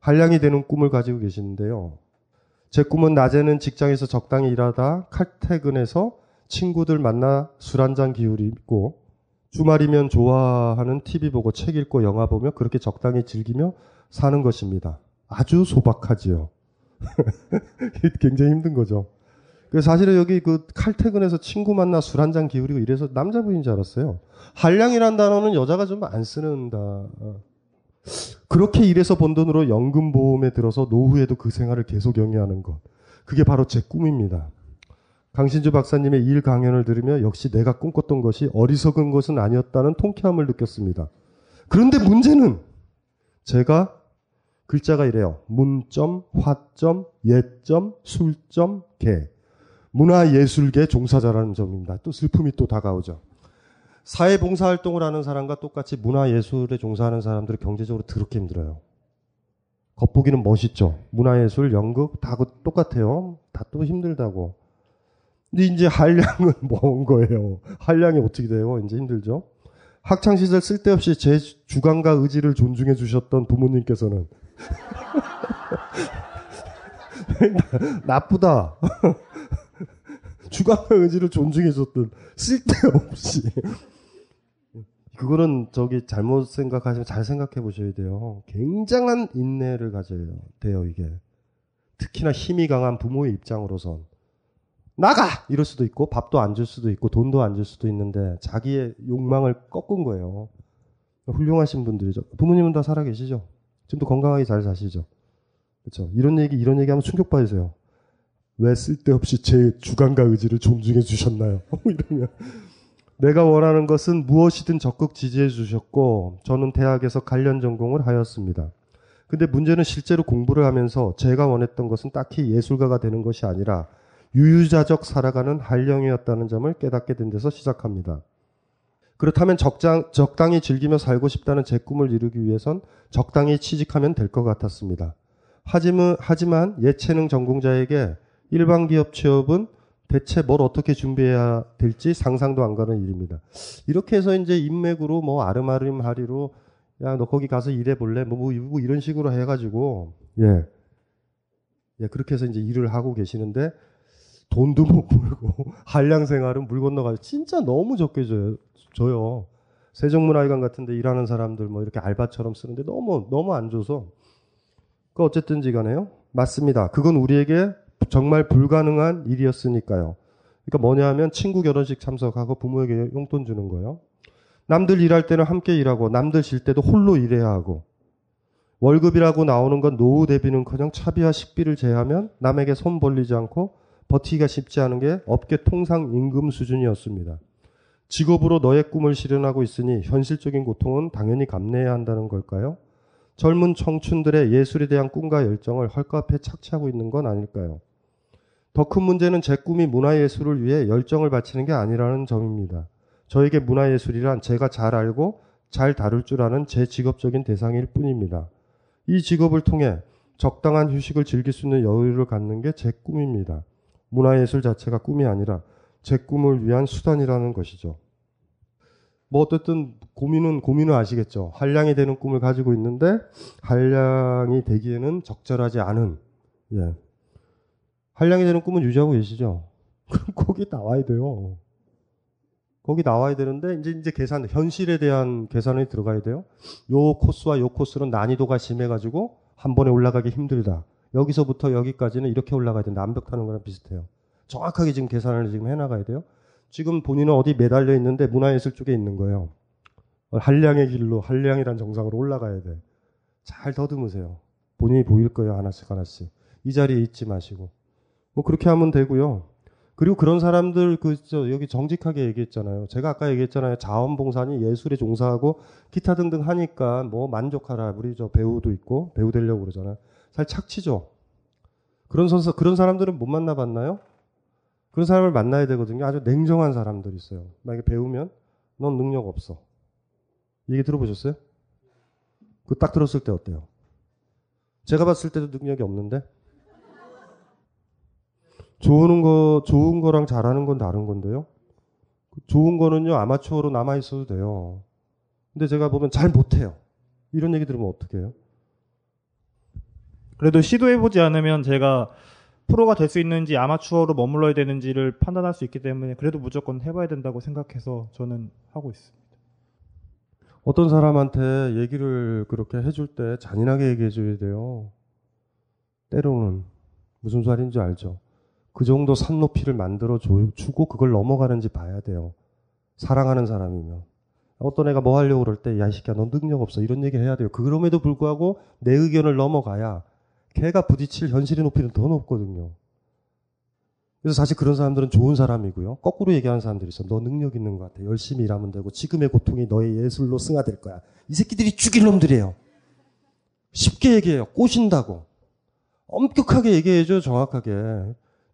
한량이 되는 꿈을 가지고 계시는데요. 제 꿈은 낮에는 직장에서 적당히 일하다 칼퇴근해서 친구들 만나 술 한 잔 기울이고 주말이면 좋아하는 TV 보고 책 읽고 영화 보며 그렇게 적당히 즐기며 사는 것입니다. 아주 소박하지요. *laughs* 굉장히 힘든 거죠. 그래서 사실은 여기 그 칼퇴근해서 친구 만나 술 한 잔 기울이고 이래서 남자분인 줄 알았어요. 한량이란 단어는 여자가 좀 안 쓰는다. 그렇게 일해서 번 돈으로 연금보험에 들어서 노후에도 그 생활을 계속 영위하는 것. 그게 바로 제 꿈입니다. 강신주 박사님의 일 강연을 들으며 역시 내가 꿈꿨던 것이 어리석은 것은 아니었다는 통쾌함을 느꼈습니다. 그런데 문제는 제가 글자가 이래요. 문점, 화점, 예점, 술점, 개. 문화예술계 종사자라는 점입니다. 또 슬픔이 또 다가오죠. 사회 봉사 활동을 하는 사람과 똑같이 문화예술에 종사하는 사람들은 경제적으로 더럽게 힘들어요. 겉보기는 멋있죠. 문화예술, 연극 다 똑같아요. 다 또 힘들다고. 근데 이제 한량은 *laughs* 뭔 거예요? 한량이 어떻게 돼요? 이제 힘들죠. 학창 시절 쓸데없이 제 주관과 의지를 존중해 주셨던 부모님께서는 *laughs* 나쁘다. *laughs* 주관과 의지를 존중해 줬던 쓸데없이 그거는 저기 잘못 생각하시면 잘 생각해 보셔야 돼요. 굉장한 인내를 가져야 돼요, 이게. 특히나 힘이 강한 부모의 입장으로선. 나가! 이럴 수도 있고, 밥도 안 줄 수도 있고, 돈도 안 줄 수도 있는데, 자기의 욕망을 꺾은 거예요. 훌륭하신 분들이죠. 부모님은 다 살아 계시죠? 지금도 건강하게 잘 사시죠? 그렇죠? 이런 얘기, 이런 얘기 하면 충격받으세요. 왜 쓸데없이 제 주관과 의지를 존중해 주셨나요? *laughs* 이러면. 내가 원하는 것은 무엇이든 적극 지지해 주셨고 저는 대학에서 관련 전공을 하였습니다. 근데 문제는 실제로 공부를 하면서 제가 원했던 것은 딱히 예술가가 되는 것이 아니라 유유자적 살아가는 한령이었다는 점을 깨닫게 된 데서 시작합니다. 그렇다면 적장, 적당히 즐기며 살고 싶다는 제 꿈을 이루기 위해선 적당히 취직하면 될 것 같았습니다. 하지만, 하지만 예체능 전공자에게 일반 기업 취업은 대체 뭘 어떻게 준비해야 될지 상상도 안 가는 일입니다. 이렇게 해서 이제 인맥으로 뭐 아름아름 하리로 야 너 거기 가서 일해 볼래 뭐, 뭐, 뭐 이런 식으로 해가지고 예. 예 그렇게 해서 이제 일을 하고 계시는데 돈도 못 벌고 *laughs* 한량 생활은 물 건너가 진짜 너무 적게 줘요. 줘요. 세종문화회관 같은데 일하는 사람들 뭐 이렇게 알바처럼 쓰는데 너무 너무 안 줘서 그 어쨌든지 간에요. 맞습니다. 그건 우리에게 정말 불가능한 일이었으니까요. 그러니까 뭐냐 하면 친구 결혼식 참석하고 부모에게 용돈 주는 거예요. 남들 일할 때는 함께 일하고 남들 쉴 때도 홀로 일해야 하고 월급이라고 나오는 건 노후 대비는커녕 차비와 식비를 제하면 남에게 손 벌리지 않고 버티기가 쉽지 않은 게 업계 통상 임금 수준이었습니다. 직업으로 너의 꿈을 실현하고 있으니 현실적인 고통은 당연히 감내해야 한다는 걸까요? 젊은 청춘들의 예술에 대한 꿈과 열정을 헐값에 착취하고 있는 건 아닐까요? 더 큰 문제는 제 꿈이 문화예술을 위해 열정을 바치는 게 아니라는 점입니다. 저에게 문화예술이란 제가 잘 알고 잘 다룰 줄 아는 제 직업적인 대상일 뿐입니다. 이 직업을 통해 적당한 휴식을 즐길 수 있는 여유를 갖는 게 제 꿈입니다. 문화예술 자체가 꿈이 아니라 제 꿈을 위한 수단이라는 것이죠. 뭐 어쨌든 고민은 고민은 아시겠죠. 한량이 되는 꿈을 가지고 있는데 한량이 되기에는 적절하지 않은 예. 한량이 되는 꿈은 유지하고 계시죠. *laughs* 그럼 거기 나와야 돼요. 거기 나와야 되는데 이제 이제 계산 현실에 대한 계산이 들어가야 돼요. 요 코스와 요 코스는 난이도가 심해 가지고 한 번에 올라가기 힘들다. 여기서부터 여기까지는 이렇게 올라가야 된다. 암벽 타는 거랑 비슷해요. 정확하게 지금 계산을 지금 해나가야 돼요. 지금 본인은 어디 매달려 있는데 문화예술 쪽에 있는 거예요. 한량의 길로 한량이란 정상으로 올라가야 돼. 잘 더듬으세요. 본인이 보일 거예요. 하나씩 하나씩. 이 자리에 있지 마시고. 뭐 그렇게 하면 되고요. 그리고 그런 사람들 그 저 여기 정직하게 얘기했잖아요. 제가 아까 얘기했잖아요. 자원봉사니 예술에 종사하고 기타 등등 하니까 뭐 만족하라. 우리 저 배우도 있고 배우 되려고 그러잖아 요. 살 착취죠. 그런 선수 그런 사람들은 못 만나봤나요? 그런 사람을 만나야 되거든요. 아주 냉정한 사람들이 있어요. 만약에 배우면 넌 능력 없어. 얘기 들어보셨어요? 그 딱 들었을 때 어때요? 제가 봤을 때도 능력이 없는데 좋은 거 좋은 거랑 잘하는 건 다른 건데요. 좋은 거는요 아마추어로 남아 있어도 돼요. 근데 제가 보면 잘 못해요. 이런 얘기 들으면 어떻게 해요? 그래도 시도해보지 않으면 제가 프로가 될 수 있는지 아마추어로 머물러야 되는지를 판단할 수 있기 때문에 그래도 무조건 해봐야 된다고 생각해서 저는 하고 있습니다. 어떤 사람한테 얘기를 그렇게 해줄 때 잔인하게 얘기해줘야 돼요. 때로는 무슨 말인지 알죠? 그 정도 산 높이를 만들어 주고 그걸 넘어가는지 봐야 돼요. 사랑하는 사람이면. 어떤 애가 뭐 하려고 그럴 때, 야, 이 새끼야, 넌 능력 없어. 이런 얘기 해야 돼요. 그럼에도 불구하고 내 의견을 넘어가야 걔가 부딪힐 현실의 높이는 더 높거든요. 그래서 사실 그런 사람들은 좋은 사람이고요. 거꾸로 얘기하는 사람들이 있어. 너 능력 있는 것 같아. 열심히 일하면 되고 지금의 고통이 너의 예술로 승화될 거야. 이 새끼들이 죽일 놈들이에요. 쉽게 얘기해요. 꼬신다고. 엄격하게 얘기해줘, 정확하게.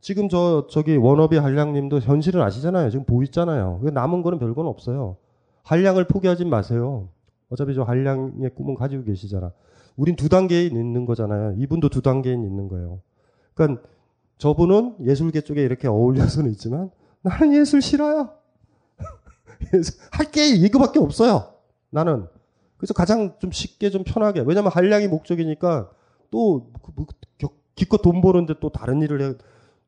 지금 저, 저기 워너비 한량님도 현실을 아시잖아요. 지금 보이잖아요. 남은 거는 별건 없어요. 한량을 포기하지 마세요. 어차피 저 한량의 꿈은 가지고 계시잖아. 우린 두 단계에 있는 거잖아요. 이분도 두 단계에 있는 거예요. 그러니까 저분은 예술계 쪽에 이렇게 어울려서는 있지만 나는 예술 싫어요. *laughs* 할 게 이거밖에 없어요. 나는. 그래서 가장 좀 쉽게 좀 편하게. 왜냐면 한량이 목적이니까 또그뭐 기껏 돈 버는데 또 다른 일을 해.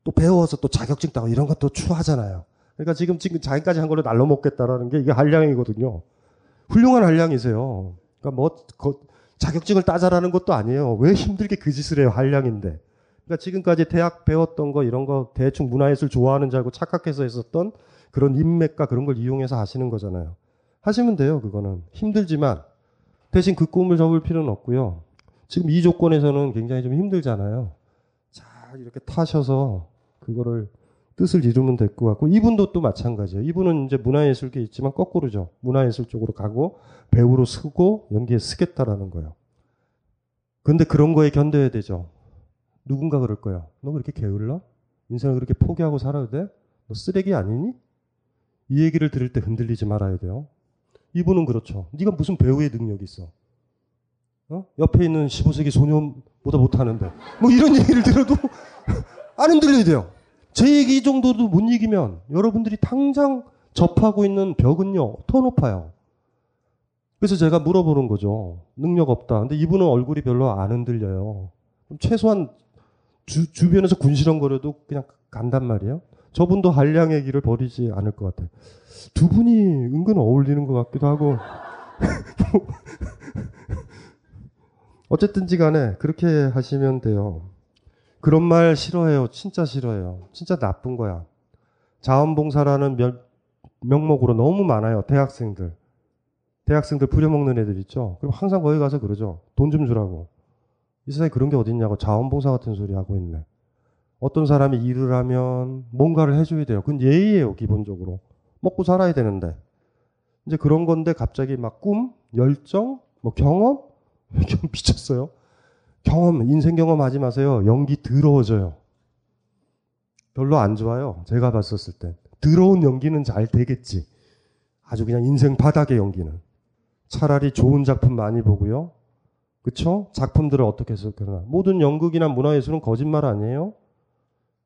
또 배워서 또 자격증 따고 이런 것도 추하잖아요. 그러니까 지금 지금 자기까지 한 걸로 날로 먹겠다라는 게 이게 한량이거든요. 훌륭한 한량이세요. 그러니까 뭐 자격증을 따자라는 것도 아니에요. 왜 힘들게 그 짓을 해요? 한량인데. 그러니까 지금까지 대학 배웠던 거 이런 거 대충 문화예술 좋아하는 줄 알고 착각해서 했었던 그런 인맥과 그런 걸 이용해서 하시는 거잖아요. 하시면 돼요. 그거는 힘들지만 대신 그 꿈을 접을 필요는 없고요. 지금 이 조건에서는 굉장히 좀 힘들잖아요. 잘 이렇게 타셔서 그거를 뜻을 이루면 될 것 같고 이분도 또 마찬가지예요. 이분은 이제 문화예술계 있지만 거꾸로죠. 문화예술 쪽으로 가고 배우로 쓰고 연기에 쓰겠다라는 거예요. 근데 그런 거에 견뎌야 되죠. 누군가 그럴 거야. 너 그렇게 게을러? 인생을 그렇게 포기하고 살아도 돼? 너 쓰레기 아니니? 이 얘기를 들을 때 흔들리지 말아야 돼요. 이분은 그렇죠. 네가 무슨 배우의 능력이 있어? 어? 옆에 있는 15세기 소년보다 못하는데 뭐 이런 얘기를 들어도 *laughs* 안 흔들려야 돼요. 제 얘기 정도도 못 이기면 여러분들이 당장 접하고 있는 벽은요 더 높아요. 그래서 제가 물어보는 거죠. 능력 없다. 근데 이분은 얼굴이 별로 안 흔들려요. 최소한 주, 주변에서 군시렁거려도 그냥 간단 말이에요. 저분도 한량의 길을 버리지 않을 것 같아요. 두 분이 은근 어울리는 것 같기도 하고. *laughs* 어쨌든지 간에 그렇게 하시면 돼요. 그런 말 싫어해요. 진짜 싫어해요. 진짜 나쁜 거야. 자원봉사라는 명, 명목으로 너무 많아요. 대학생들. 대학생들 부려먹는 애들 있죠. 그럼 항상 거기 가서 그러죠. 돈 좀 주라고. 이 세상에 그런 게 어딨냐고 자원봉사 같은 소리 하고 있네. 어떤 사람이 일을 하면 뭔가를 해줘야 돼요. 그건 예의예요, 기본적으로. 먹고 살아야 되는데. 이제 그런 건데 갑자기 막 꿈, 열정, 뭐 경험? *laughs* 좀 미쳤어요. 경험, 인생 경험 하지 마세요. 연기 더러워져요. 별로 안 좋아요. 제가 봤었을 땐. 더러운 연기는 잘 되겠지. 아주 그냥 인생 바닥의 연기는. 차라리 좋은 작품 많이 보고요. 그쵸? 작품들을 어떻게 해석하나. 모든 연극이나 문화예술은 거짓말 아니에요?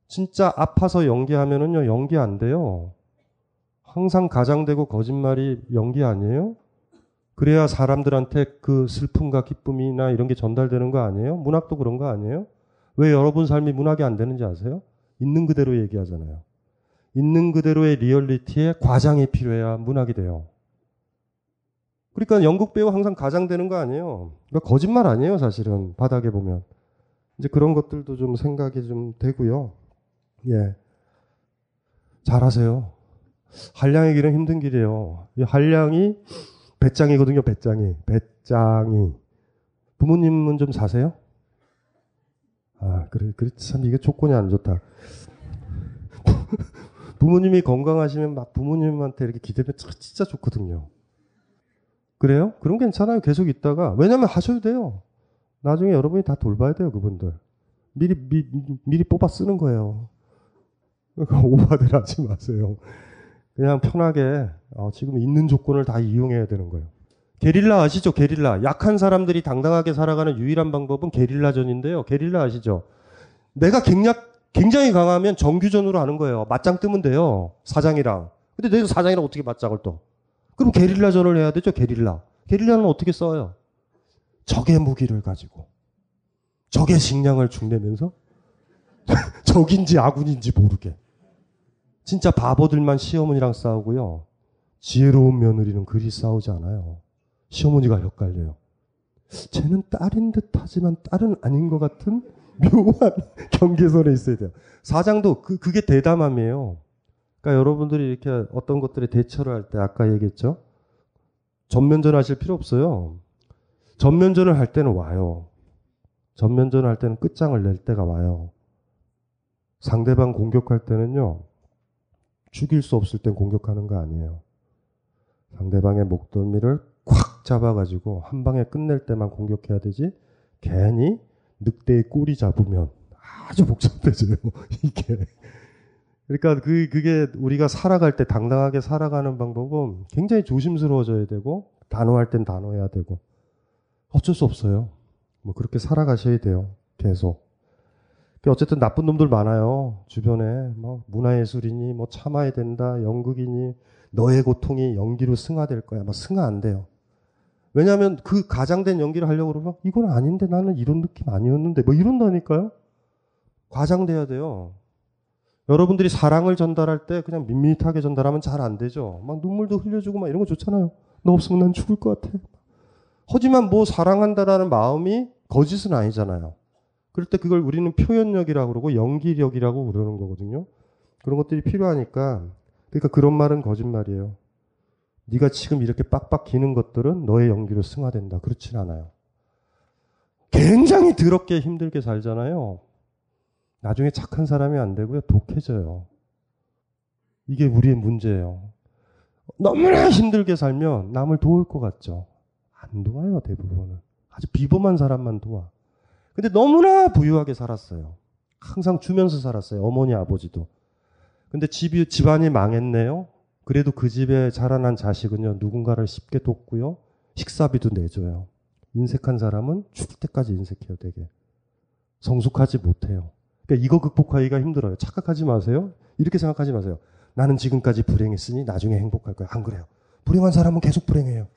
진짜 아파서 연기하면은요, 연기 안 돼요. 항상 가장되고 거짓말이 연기 아니에요? 그래야 사람들한테 그 슬픔과 기쁨이나 이런 게 전달되는 거 아니에요? 문학도 그런 거 아니에요? 왜 여러분 삶이 문학이 안 되는지 아세요? 있는 그대로 얘기하잖아요. 있는 그대로의 리얼리티에 과장이 필요해야 문학이 돼요. 그러니까 연극 배우 항상 가장되는 거 아니에요. 그러니까 거짓말 아니에요, 사실은. 바닥에 보면. 이제 그런 것들도 좀 생각이 좀 되고요. 예. 잘하세요. 한량의 길은 힘든 길이에요. 이 한량이 배짱이거든요, 배짱이. 배짱이. 부모님은 좀 사세요? 아, 그래, 그래, 참, 이게 조건이 안 좋다. *laughs* 부모님이 건강하시면 막 부모님한테 이렇게 기대면 진짜 좋거든요. 그래요? 그럼 괜찮아요. 계속 있다가. 왜냐면 하셔도 돼요. 나중에 여러분이 다 돌봐야 돼요, 그분들. 미리, 미, 미리 뽑아 쓰는 거예요. *laughs* 오바들 하지 마세요. 그냥 편하게, 어, 지금 있는 조건을 다 이용해야 되는 거예요. 게릴라 아시죠? 게릴라. 약한 사람들이 당당하게 살아가는 유일한 방법은 게릴라전인데요. 게릴라 아시죠? 내가 갱략, 굉장히 강하면 정규전으로 하는 거예요. 맞짱 뜨면 돼요. 사장이랑. 근데 내가 사장이랑 어떻게 맞짱을 떠? 그럼 게릴라전을 해야 되죠, 게릴라. 게릴라는 어떻게 써요? 적의 무기를 가지고. 적의 식량을 축내면서 *laughs* 적인지 아군인지 모르게. 진짜 바보들만 시어머니랑 싸우고요. 지혜로운 며느리는 그리 싸우지 않아요. 시어머니가 헷갈려요. 쟤는 딸인 듯 하지만 딸은 아닌 것 같은 묘한 *laughs* 경계선에 있어야 돼요. 사장도 그, 그게 대담함이에요. 그러니까 여러분들이 이렇게 어떤 것들에 대처를 할 때 아까 얘기했죠. 전면전 하실 필요 없어요. 전면전을 할 때는 와요. 전면전을 할 때는 끝장을 낼 때가 와요. 상대방 공격할 때는요. 죽일 수 없을 땐 공격하는 거 아니에요. 상대방의 목덜미를 콱 잡아가지고 한 방에 끝낼 때만 공격해야 되지. 괜히 늑대의 꼬리 잡으면 아주 복잡해져요. *laughs* 이게. 그러니까 그, 그게 우리가 살아갈 때 당당하게 살아가는 방법은 굉장히 조심스러워져야 되고, 단호할 땐 단호해야 되고, 어쩔 수 없어요. 뭐 그렇게 살아가셔야 돼요. 계속. 그러니까 어쨌든 나쁜 놈들 많아요. 주변에. 뭐 문화예술이니, 뭐 참아야 된다, 연극이니, 너의 고통이 연기로 승화될 거야. 뭐 승화 안 돼요. 왜냐하면 그 가장된 연기를 하려고 그러면 이건 아닌데 나는 이런 느낌 아니었는데 뭐 이런다니까요. 과장돼야 돼요. 여러분들이 사랑을 전달할 때 그냥 밋밋하게 전달하면 잘 안 되죠. 막 눈물도 흘려주고 막 이런 거 좋잖아요. 너 없으면 난 죽을 것 같아. 하지만 뭐 사랑한다라는 마음이 거짓은 아니잖아요. 그럴 때 그걸 우리는 표현력이라고 그러고 연기력이라고 그러는 거거든요. 그런 것들이 필요하니까 그러니까 그런 말은 거짓말이에요. 네가 지금 이렇게 빡빡 기는 것들은 너의 연기로 승화된다. 그렇진 않아요. 굉장히 더럽게 힘들게 살잖아요. 나중에 착한 사람이 안 되고요. 독해져요. 이게 우리의 문제예요. 너무나 힘들게 살면 남을 도울 것 같죠. 안 도와요, 대부분은. 아주 비범한 사람만 도와. 근데 너무나 부유하게 살았어요. 항상 주면서 살았어요. 어머니, 아버지도. 근데 집이, 집안이 망했네요. 그래도 그 집에 자라난 자식은요, 누군가를 쉽게 돕고요. 식사비도 내줘요. 인색한 사람은 죽을 때까지 인색해요, 되게. 성숙하지 못해요. 그러니까 이거 극복하기가 힘들어요. 착각하지 마세요. 이렇게 생각하지 마세요. 나는 지금까지 불행했으니 나중에 행복할 거야. 안 그래요. 불행한 사람은 계속 불행해요.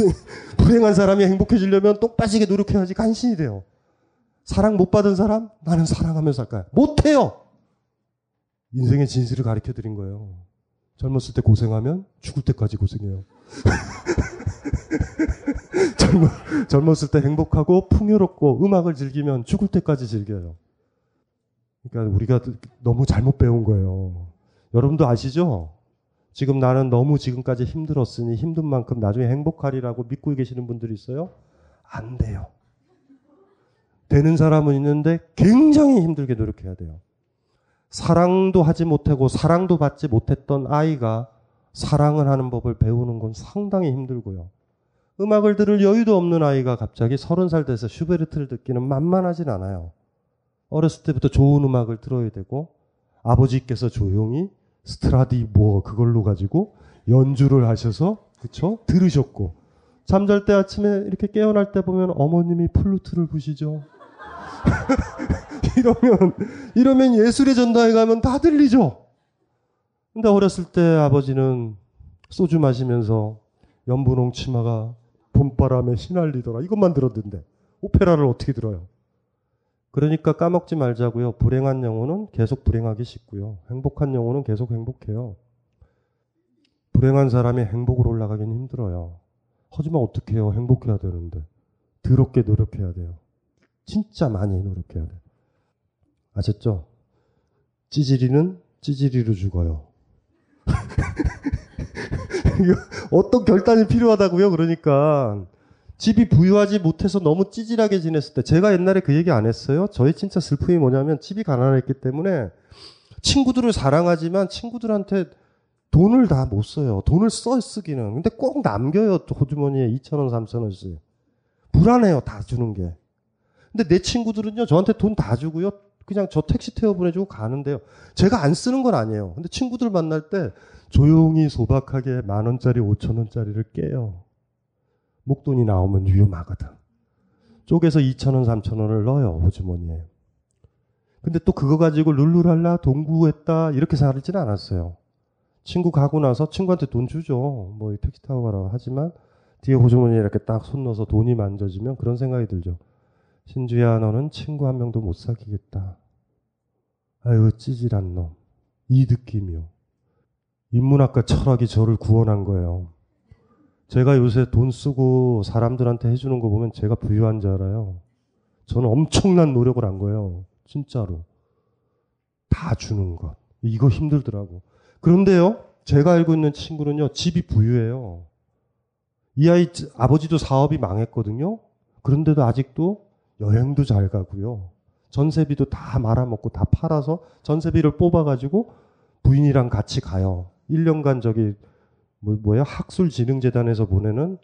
불행, 불행한 사람이 행복해지려면 똑 빠지게 노력해야지 간신히 돼요. 사랑 못 받은 사람? 나는 사랑하면서 살 거야. 못해요! 인생의 진실을 가르쳐 드린 거예요. 젊었을 때 고생하면 죽을 때까지 고생해요. *laughs* 젊, 젊었을 때 행복하고 풍요롭고 음악을 즐기면 죽을 때까지 즐겨요. 그러니까 우리가 너무 잘못 배운 거예요. 여러분도 아시죠? 지금 나는 너무 지금까지 힘들었으니 힘든 만큼 나중에 행복하리라고 믿고 계시는 분들이 있어요? 안 돼요. 되는 사람은 있는데 굉장히 힘들게 노력해야 돼요. 사랑도 하지 못하고 사랑도 받지 못했던 아이가 사랑을 하는 법을 배우는 건 상당히 힘들고요. 음악을 들을 여유도 없는 아이가 갑자기 서른 살 돼서 슈베르트를 듣기는 만만하진 않아요. 어렸을 때부터 좋은 음악을 들어야 되고 아버지께서 조용히 스트라디 뭐 그걸로 가지고 연주를 하셔서 그쵸 들으셨고 잠잘 때 아침에 이렇게 깨어날 때 보면 어머님이 플루트를 부시죠. *laughs* 이러면, 이러면 예술의 전당에 가면 다 들리죠? 근데 어렸을 때 아버지는 소주 마시면서 연분홍 치마가 봄바람에 휘날리더라. 이것만 들었는데 오페라를 어떻게 들어요? 그러니까 까먹지 말자고요. 불행한 영혼은 계속 불행하기 쉽고요. 행복한 영혼은 계속 행복해요. 불행한 사람이 행복으로 올라가기는 힘들어요. 하지만 어떻게 해요? 행복해야 되는데. 더럽게 노력해야 돼요. 진짜 많이 노력해야 돼요. 아셨죠? 찌질이는 찌질이로 죽어요. *laughs* 어떤 결단이 필요하다고요? 그러니까 집이 부유하지 못해서 너무 찌질하게 지냈을 때 제가 옛날에 그 얘기 안 했어요. 저희 진짜 슬픔이 뭐냐면 집이 가난했기 때문에 친구들을 사랑하지만 친구들한테 돈을 다 못 써요. 돈을 써 쓰기는. 근데 꼭 남겨요. 호주머니에 2천원, 3천원씩. 불안해요. 다 주는 게. 근데 내 친구들은요. 저한테 돈 다 주고요. 그냥 저 택시 태워 보내주고 가는데요. 제가 안 쓰는 건 아니에요. 근데 친구들 만날 때 조용히 소박하게 만 원짜리, 오천 원짜리를 깨요. 목돈이 나오면 위험하거든. 쪼개서 2천원, 3천원을 넣어요, 호주머니에. 근데 또 그거 가지고 룰루랄라 동구했다, 이렇게 살지는 않았어요. 친구 가고 나서 친구한테 돈 주죠. 뭐 택시 타고 가라 하지만 뒤에 호주머니에 이렇게 딱 손 넣어서 돈이 만져지면 그런 생각이 들죠. 신주야, 너는 친구 한 명도 못 사귀겠다. 아유, 찌질한 놈. 이 느낌이요. 인문학과 철학이 저를 구원한 거예요. 제가 요새 돈 쓰고 사람들한테 해주는 거 보면 제가 부유한 줄 알아요. 저는 엄청난 노력을 한 거예요. 진짜로. 다 주는 것. 이거 힘들더라고. 그런데요, 제가 알고 있는 친구는요, 집이 부유해요. 이 아이, 아버지도 사업이 망했거든요. 그런데도 아직도 여행도 잘 가고요. 전세비도 다 말아먹고 다 팔아서 전세비를 뽑아가지고 부인이랑 같이 가요. 1년간 저기 뭐, 뭐야 학술진흥재단에서 보내는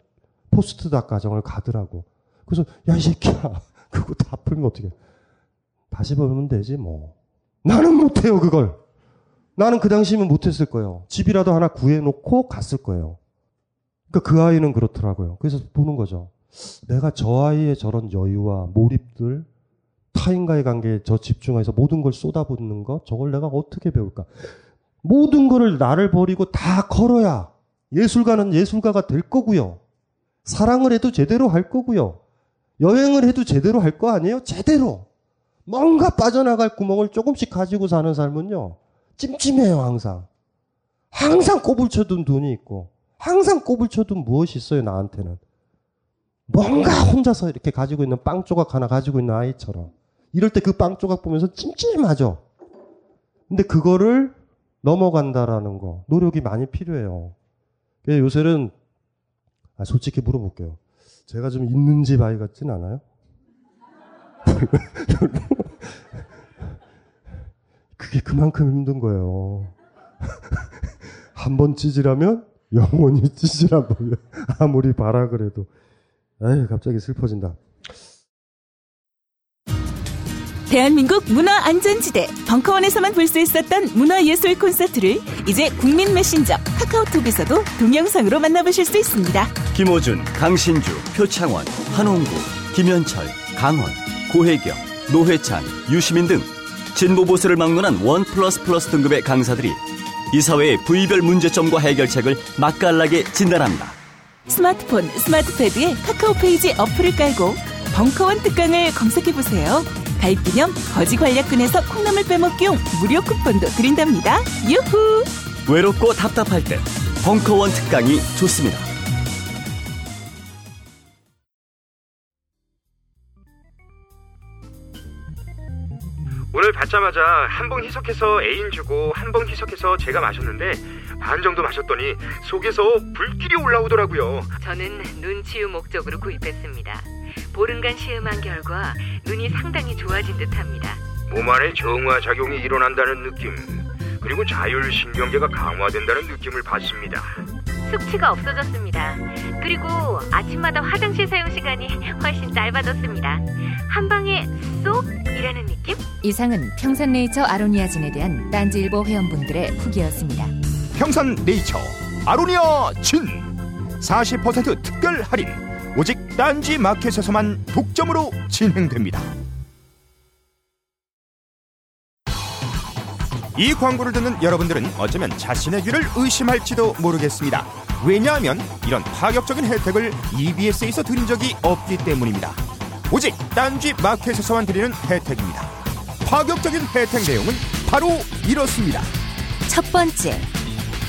포스트닥 과정을 가더라고. 그래서 야 이 새끼야 *laughs* 그거 다 풀면 어떻게? 다시 벌면 되지 뭐. 나는 못해요 그걸. 나는 그 당시면 못했을 거예요. 집이라도 하나 구해놓고 갔을 거예요. 그러니까 그 아이는 그렇더라고요. 그래서 보는 거죠. 내가 저 아이의 저런 여유와 몰입들, 타인과의 관계에 저 집중해서 모든 걸 쏟아붓는 것, 저걸 내가 어떻게 배울까? 모든 거를 나를 버리고 다 걸어야 예술가는 예술가가 될 거고요. 사랑을 해도 제대로 할 거고요. 여행을 해도 제대로 할 거 아니에요? 제대로. 뭔가 빠져나갈 구멍을 조금씩 가지고 사는 삶은요. 찜찜해요, 항상. 항상 꼬불 쳐둔 돈이 있고, 항상 꼬불 쳐둔 무엇이 있어요, 나한테는. 뭔가 혼자서 이렇게 가지고 있는 빵 조각 하나 가지고 있는 아이처럼. 이럴 때 그 빵 조각 보면서 찜찜하죠. 근데 그거를 넘어간다라는 거, 노력이 많이 필요해요. 요새는, 아, 솔직히 물어볼게요. 제가 좀 있는 집 아이 같진 않아요? *laughs* 그게 그만큼 힘든 거예요. *laughs* 한 번 찌질하면 영원히 찌질한 거예요. 아무리 봐라 그래도. 에이, 갑자기 슬퍼진다. 대한민국 문화안전지대 벙커원에서만 볼 수 있었던 문화예술 콘서트를 이제 국민 메신저 카카오톡에서도 동영상으로 만나보실 수 있습니다. 김호준, 강신주, 표창원, 한홍구, 김현철, 강원, 고혜경, 노회찬, 유시민 등 진보 보수를 막론한 one plus plus 등급의 강사들이 이 사회의 부위별 문제점과 해결책을 맛깔나게 진단합니다. 스마트폰, 스마트패드에 카카오 페이지 어플을 깔고 벙커원 특강을 검색해 보세요. 가입 기념 거지 관략근에서 콩나물 빼먹기용 무료 쿠폰도 드린답니다. 유후! 외롭고 답답할 때 벙커원 특강이 좋습니다. 오늘 받자마자 한 봉 희석해서 애인 주고 한 봉 희석해서 제가 마셨는데 반 정도 마셨더니 속에서 불길이 올라오더라고요. 저는 눈 치유 목적으로 구입했습니다. 보름간 시음한 결과 눈이 상당히 좋아진 듯합니다. 몸 안에 정화 작용이 일어난다는 느낌 그리고 자율신경계가 강화된다는 느낌을 받습니다. 숙취가 없어졌습니다. 그리고 아침마다 화장실 사용 시간이 훨씬 짧아졌습니다. 한 방에 쏙이라는 느낌? 이상은 평산네이처 아로니아진에 대한 딴지일보 회원분들의 후기였습니다. 평산네이처 아로니아 진 40% 특별 할인 오직 딴지 마켓에서만 독점으로 진행됩니다. 이 광고를 듣는 여러분들은 어쩌면 자신의 귀를 의심할지도 모르겠습니다. 왜냐하면 이런 파격적인 혜택을 EBS에서 드린 적이 없기 때문입니다. 오직 딴지 마켓에서만 드리는 혜택입니다. 파격적인 혜택 내용은 바로 이렇습니다. 첫 번째,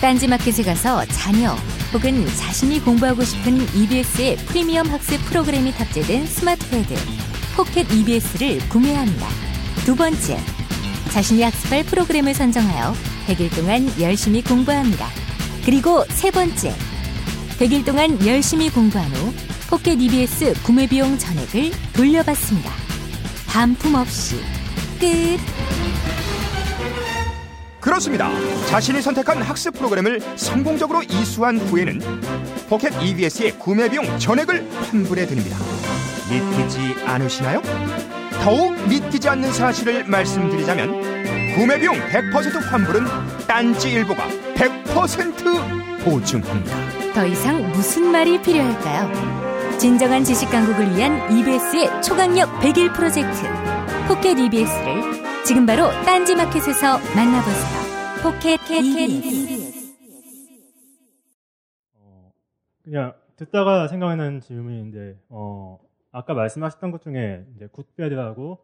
딴지 마켓에 가서 자녀 혹은 자신이 공부하고 싶은 EBS의 프리미엄 학습 프로그램이 탑재된 스마트 패드 포켓 EBS를 구매합니다. 두 번째, 자신이 학습할 프로그램을 선정하여 100일 동안 열심히 공부합니다. 그리고 세 번째, 100일 동안 열심히 공부한 후 포켓 EBS 구매 비용 전액을 돌려받습니다. 반품 없이 끝. 그렇습니다. 자신이 선택한 학습 프로그램을 성공적으로 이수한 후에는 포켓 EBS의 구매 비용 전액을 환불해 드립니다. 믿기지 않으시나요? 더욱 믿기지 않는 사실을 말씀드리자면 구매 비용 100% 환불은 딴지 일보가 100% 보증합니다. 더 이상 무슨 말이 필요할까요? 진정한 지식 강국을 위한 EBS의 초강력 100일 프로젝트 포켓 EBS를 지금 바로 딴지 마켓에서 만나보세요. 포켓 EBS. 그냥 듣다가 생각나는 질문인데 어 아까 말씀하셨던 것 중에 이제 good bad하고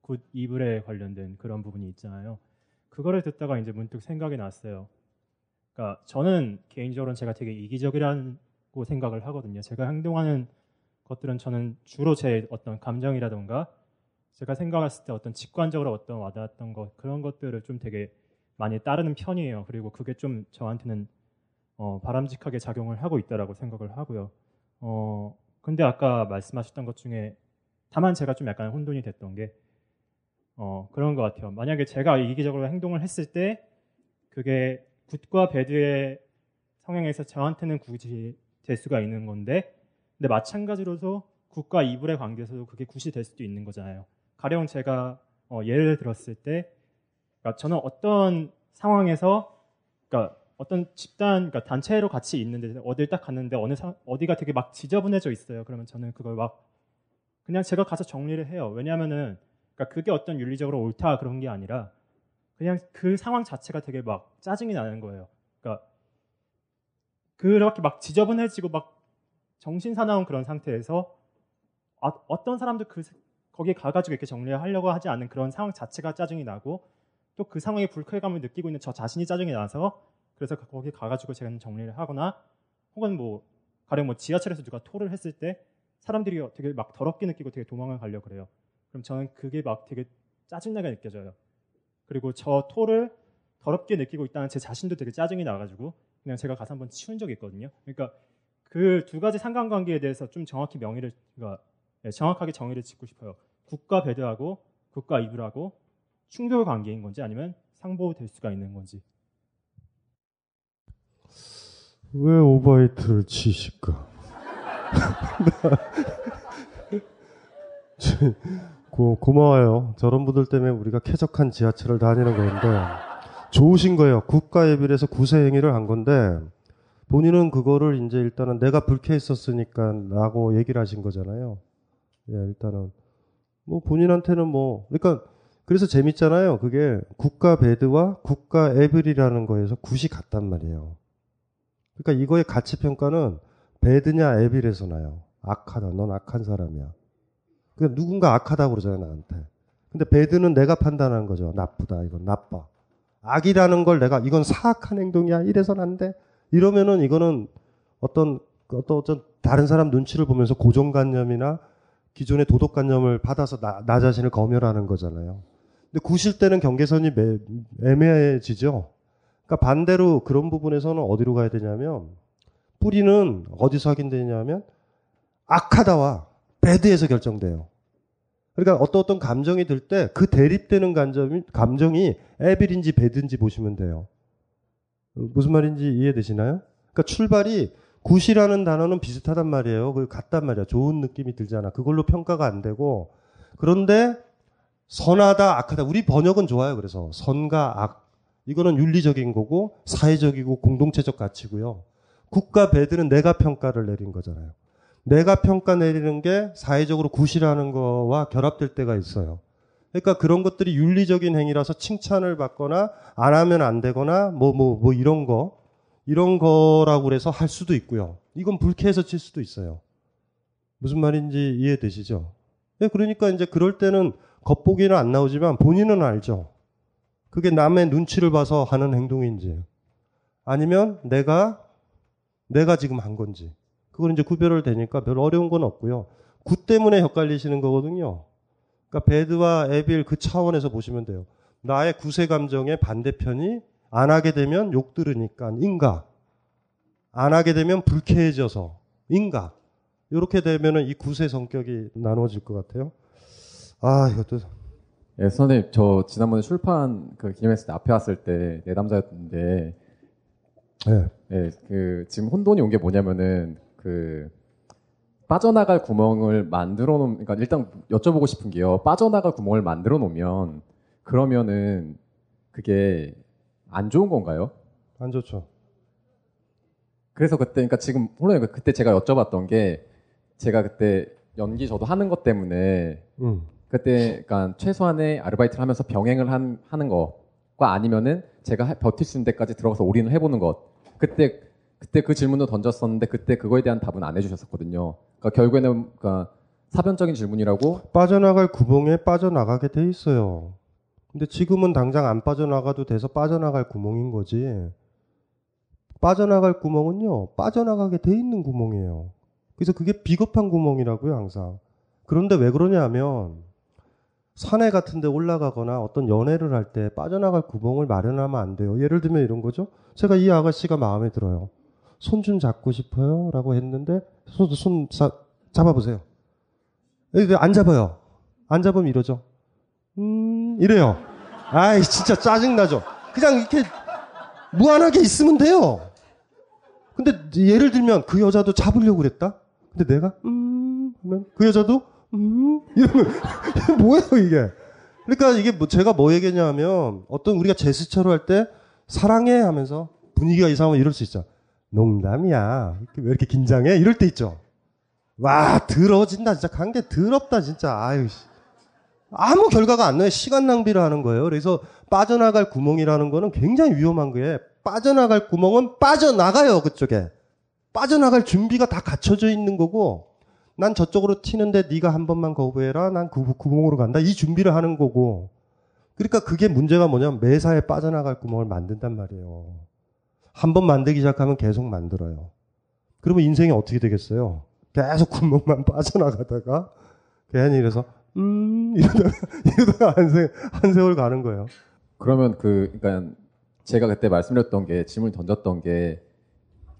good evil에 관련된 그런 부분이 있잖아요. 그거를 듣다가 이제 문득 생각이 났어요. 그러니까 저는 개인적으로는 제가 되게 이기적이라고 생각을 하거든요. 제가 행동하는 것들은 저는 주로 제 어떤 감정이라던가 제가 생각했을 때 어떤 직관적으로 어떤 와닿았던 것 그런 것들을 좀 되게 많이 따르는 편이에요. 그리고 그게 좀 저한테는 어, 바람직하게 작용을 하고 있다라고 생각을 하고요. 어, 근데 아까 말씀하셨던 것 중에 다만 제가 좀 약간 혼돈이 됐던 게 어, 그런 것 같아요. 만약에 제가 이기적으로 행동을 했을 때 그게 굿과 배드의 성향에서 저한테는 굿이 될 수가 있는 건데 근데 마찬가지로도 굿과 이불의 관계에서도 그게 굿이 될 수도 있는 거잖아요. 가령 제가 어, 예를 들었을 때 그러니까 저는 어떤 상황에서 그러니까 어떤 집단 그러니까 단체로 같이 있는데 어딜 딱 갔는데 어느 사, 어디가 되게 막 지저분해져 있어요. 그러면 저는 그걸 막 그냥 제가 가서 정리를 해요. 왜냐하면은 그러니까 그게 어떤 윤리적으로 옳다 그런 게 아니라 그냥 그 상황 자체가 되게 막 짜증이 나는 거예요. 그러니까 그렇게 막 지저분해지고 막 정신 사나운 그런 상태에서 아, 어떤 사람도 그 거기에 가가지고 이렇게 정리를 하려고 하지 않는 그런 상황 자체가 짜증이 나고 또 그 상황에 불쾌감을 느끼고 있는 저 자신이 짜증이 나서 그래서 거기 가가지고 제가 정리를 하거나 혹은 뭐 가령 뭐 지하철에서 누가 토를 했을 때 사람들이 되게 막 더럽게 느끼고 되게 도망을 가려 고 그래요. 그럼 저는 그게 막 되게 짜증나게 느껴져요. 그리고 저 토를 더럽게 느끼고 있다는 제 자신도 되게 짜증이 나가지고 그냥 제가 가서 한번 치운 적이 있거든요. 그러니까 그 두 가지 상관관계에 대해서 좀 정확히 명의를 그러니까 정확하게 정의를 짓고 싶어요. 국가 배드하고 국가 이불하고 충돌 관계인 건지 아니면 상보될 수가 있는 건지. 왜 오버헤이트를 치실까? *laughs* 고, 고마워요. 저런 분들 때문에 우리가 쾌적한 지하철을 다니는 건데 좋으신 거예요. 국가 예비에서 구세 행위를 한 건데 본인은 그거를 이제 일단은 내가 불쾌했었으니까라고 얘기를 하신 거잖아요. 예, 일단은 뭐 본인한테는 뭐 그러니까 그래서 재밌잖아요. 그게 국가 배드와 국가 에블이라는 거에서 굿이 같단 말이에요. 그러니까 이거의 가치 평가는 배드냐 에빌에서 나요. 악하다. 넌 악한 사람이야. 그러니까 누군가 악하다고 그러잖아요, 나한테. 근데 배드는 내가 판단하는 거죠. 나쁘다. 이건 나빠. 악이라는 걸 내가 이건 사악한 행동이야. 이래선 안 돼. 이러면은 이거는 어떤 어떤 어떤 다른 사람 눈치를 보면서 고정관념이나 기존의 도덕관념을 받아서 나, 나 자신을 검열하는 거잖아요. 근데 구실 때는 경계선이 매, 애매해지죠. 그러니까 반대로 그런 부분에서는 어디로 가야 되냐면 뿌리는 어디서 확인되냐면 악하다와 배드에서 결정돼요. 그러니까 어떤 어떤 감정이 들 때 그 대립되는 감정이, 감정이 에빌인지 배드인지 보시면 돼요. 무슨 말인지 이해되시나요? 그러니까 출발이 굿이라는 단어는 비슷하단 말이에요. 그 같단 말이야. 좋은 느낌이 들잖아. 그걸로 평가가 안 되고 그런데 선하다, 악하다. 우리 번역은 좋아요. 그래서 선과 악. 이거는 윤리적인 거고 사회적이고 공동체적 가치고요. 국가 배드는 내가 평가를 내린 거잖아요. 내가 평가 내리는 게 사회적으로 굿이라는 거와 결합될 때가 있어요. 그러니까 그런 것들이 윤리적인 행위라서 칭찬을 받거나 안 하면 안 되거나 뭐 뭐뭐 이런 거 이런 거라고 그래서 할 수도 있고요. 이건 불쾌해서 칠 수도 있어요. 무슨 말인지 이해되시죠? 네, 그러니까 이제 그럴 때는 겉보기는 안 나오지만 본인은 알죠. 그게 남의 눈치를 봐서 하는 행동인지 아니면 내가 내가 지금 한 건지 그걸 이제 구별을 되니까 별 어려운 건 없고요. 구 때문에 헷갈리시는 거거든요. 그러니까 배드와 에빌 그 차원에서 보시면 돼요. 나의 구세 감정의 반대편이 안 하게 되면 욕 들으니까 인가. 안 하게 되면 불쾌해져서 인가. 이렇게 되면은 이 구세 성격이 나눠질 것 같아요. 아, 이것도 예, 선생님, 저 지난번에 출판 그 기념했을 때 앞에 왔을 때 내담자였는데, 네. 예, 그 지금 혼돈이 온 게 뭐냐면은 그 빠져나갈 구멍을 만들어 놓으면, 그러니까 일단 여쭤보고 싶은 게요. 빠져나갈 구멍을 만들어 놓으면 그러면은 그게 안 좋은 건가요? 안 좋죠. 그래서 그때, 그러니까 지금 물론 그때 제가 여쭤봤던 게 제가 그때 연기 저도 하는 것 때문에 음. 그때 그러니까 최소한의 아르바이트를 하면서 병행을 한, 하는 것과 아니면은 제가 하- 버틸 수 있는 데까지 들어가서 올인을 해보는 것. 그때 그때 그 질문을 던졌었는데 그때 그거에 대한 답은 안 해주셨었거든요. 그러니까 결국에는 그러니까 사변적인 질문이라고 빠져나갈 구멍에 빠져나가게 돼 있어요. 근데 지금은 당장 안 빠져나가도 돼서 빠져나갈 구멍인 거지. 빠져나갈 구멍은요, 빠져나가게 돼 있는 구멍이에요. 그래서 그게 비겁한 구멍이라고요, 항상. 그런데 왜 그러냐 하면, 산에 같은 데 올라가거나 어떤 연애를 할 때 빠져나갈 구멍을 마련하면 안 돼요. 예를 들면 이런 거죠. 제가 이 아가씨가 마음에 들어요. 손 좀 잡고 싶어요. 라고 했는데, 손, 손 자- 잡아보세요. 안 잡아요. 안 잡으면 이러죠. 음, 이래요. 아이, 진짜 짜증나죠. 그냥 이렇게 무한하게 있으면 돼요. 근데 예를 들면 그 여자도 잡으려고 그랬다? 근데 내가, 음, 하면 그 여자도, 음, 이러면, *laughs* 뭐예요, 이게? 그러니까 이게 뭐 제가 뭐 얘기냐 하면 어떤 우리가 제스처를 할때 사랑해 하면서 분위기가 이상하면 이럴 수 있죠. 농담이야. 왜 이렇게 긴장해? 이럴 때 있죠. 와, 더러워진다. 진짜 관계 더럽다, 진짜. 아유, 씨. 아무 결과가 안 나요. 시간 낭비를 하는 거예요. 그래서 빠져나갈 구멍이라는 거는 굉장히 위험한 거예요. 빠져나갈 구멍은 빠져나가요, 그쪽에. 빠져나갈 준비가 다 갖춰져 있는 거고, 난 저쪽으로 튀는데 네가 한 번만 거부해라. 난 그 구멍으로 간다. 이 준비를 하는 거고. 그러니까 그게 문제가 뭐냐면 매사에 빠져나갈 구멍을 만든단 말이에요. 한 번 만들기 시작하면 계속 만들어요. 그러면 인생이 어떻게 되겠어요? 계속 구멍만 *laughs* 빠져나가다가 괜히 이래서 음 이러다가 *laughs* 이러다가 한, 세, 한 세월 가는 거예요. 그러면 그 그러니까 제가 그때 말씀드렸던 게 질문 던졌던 게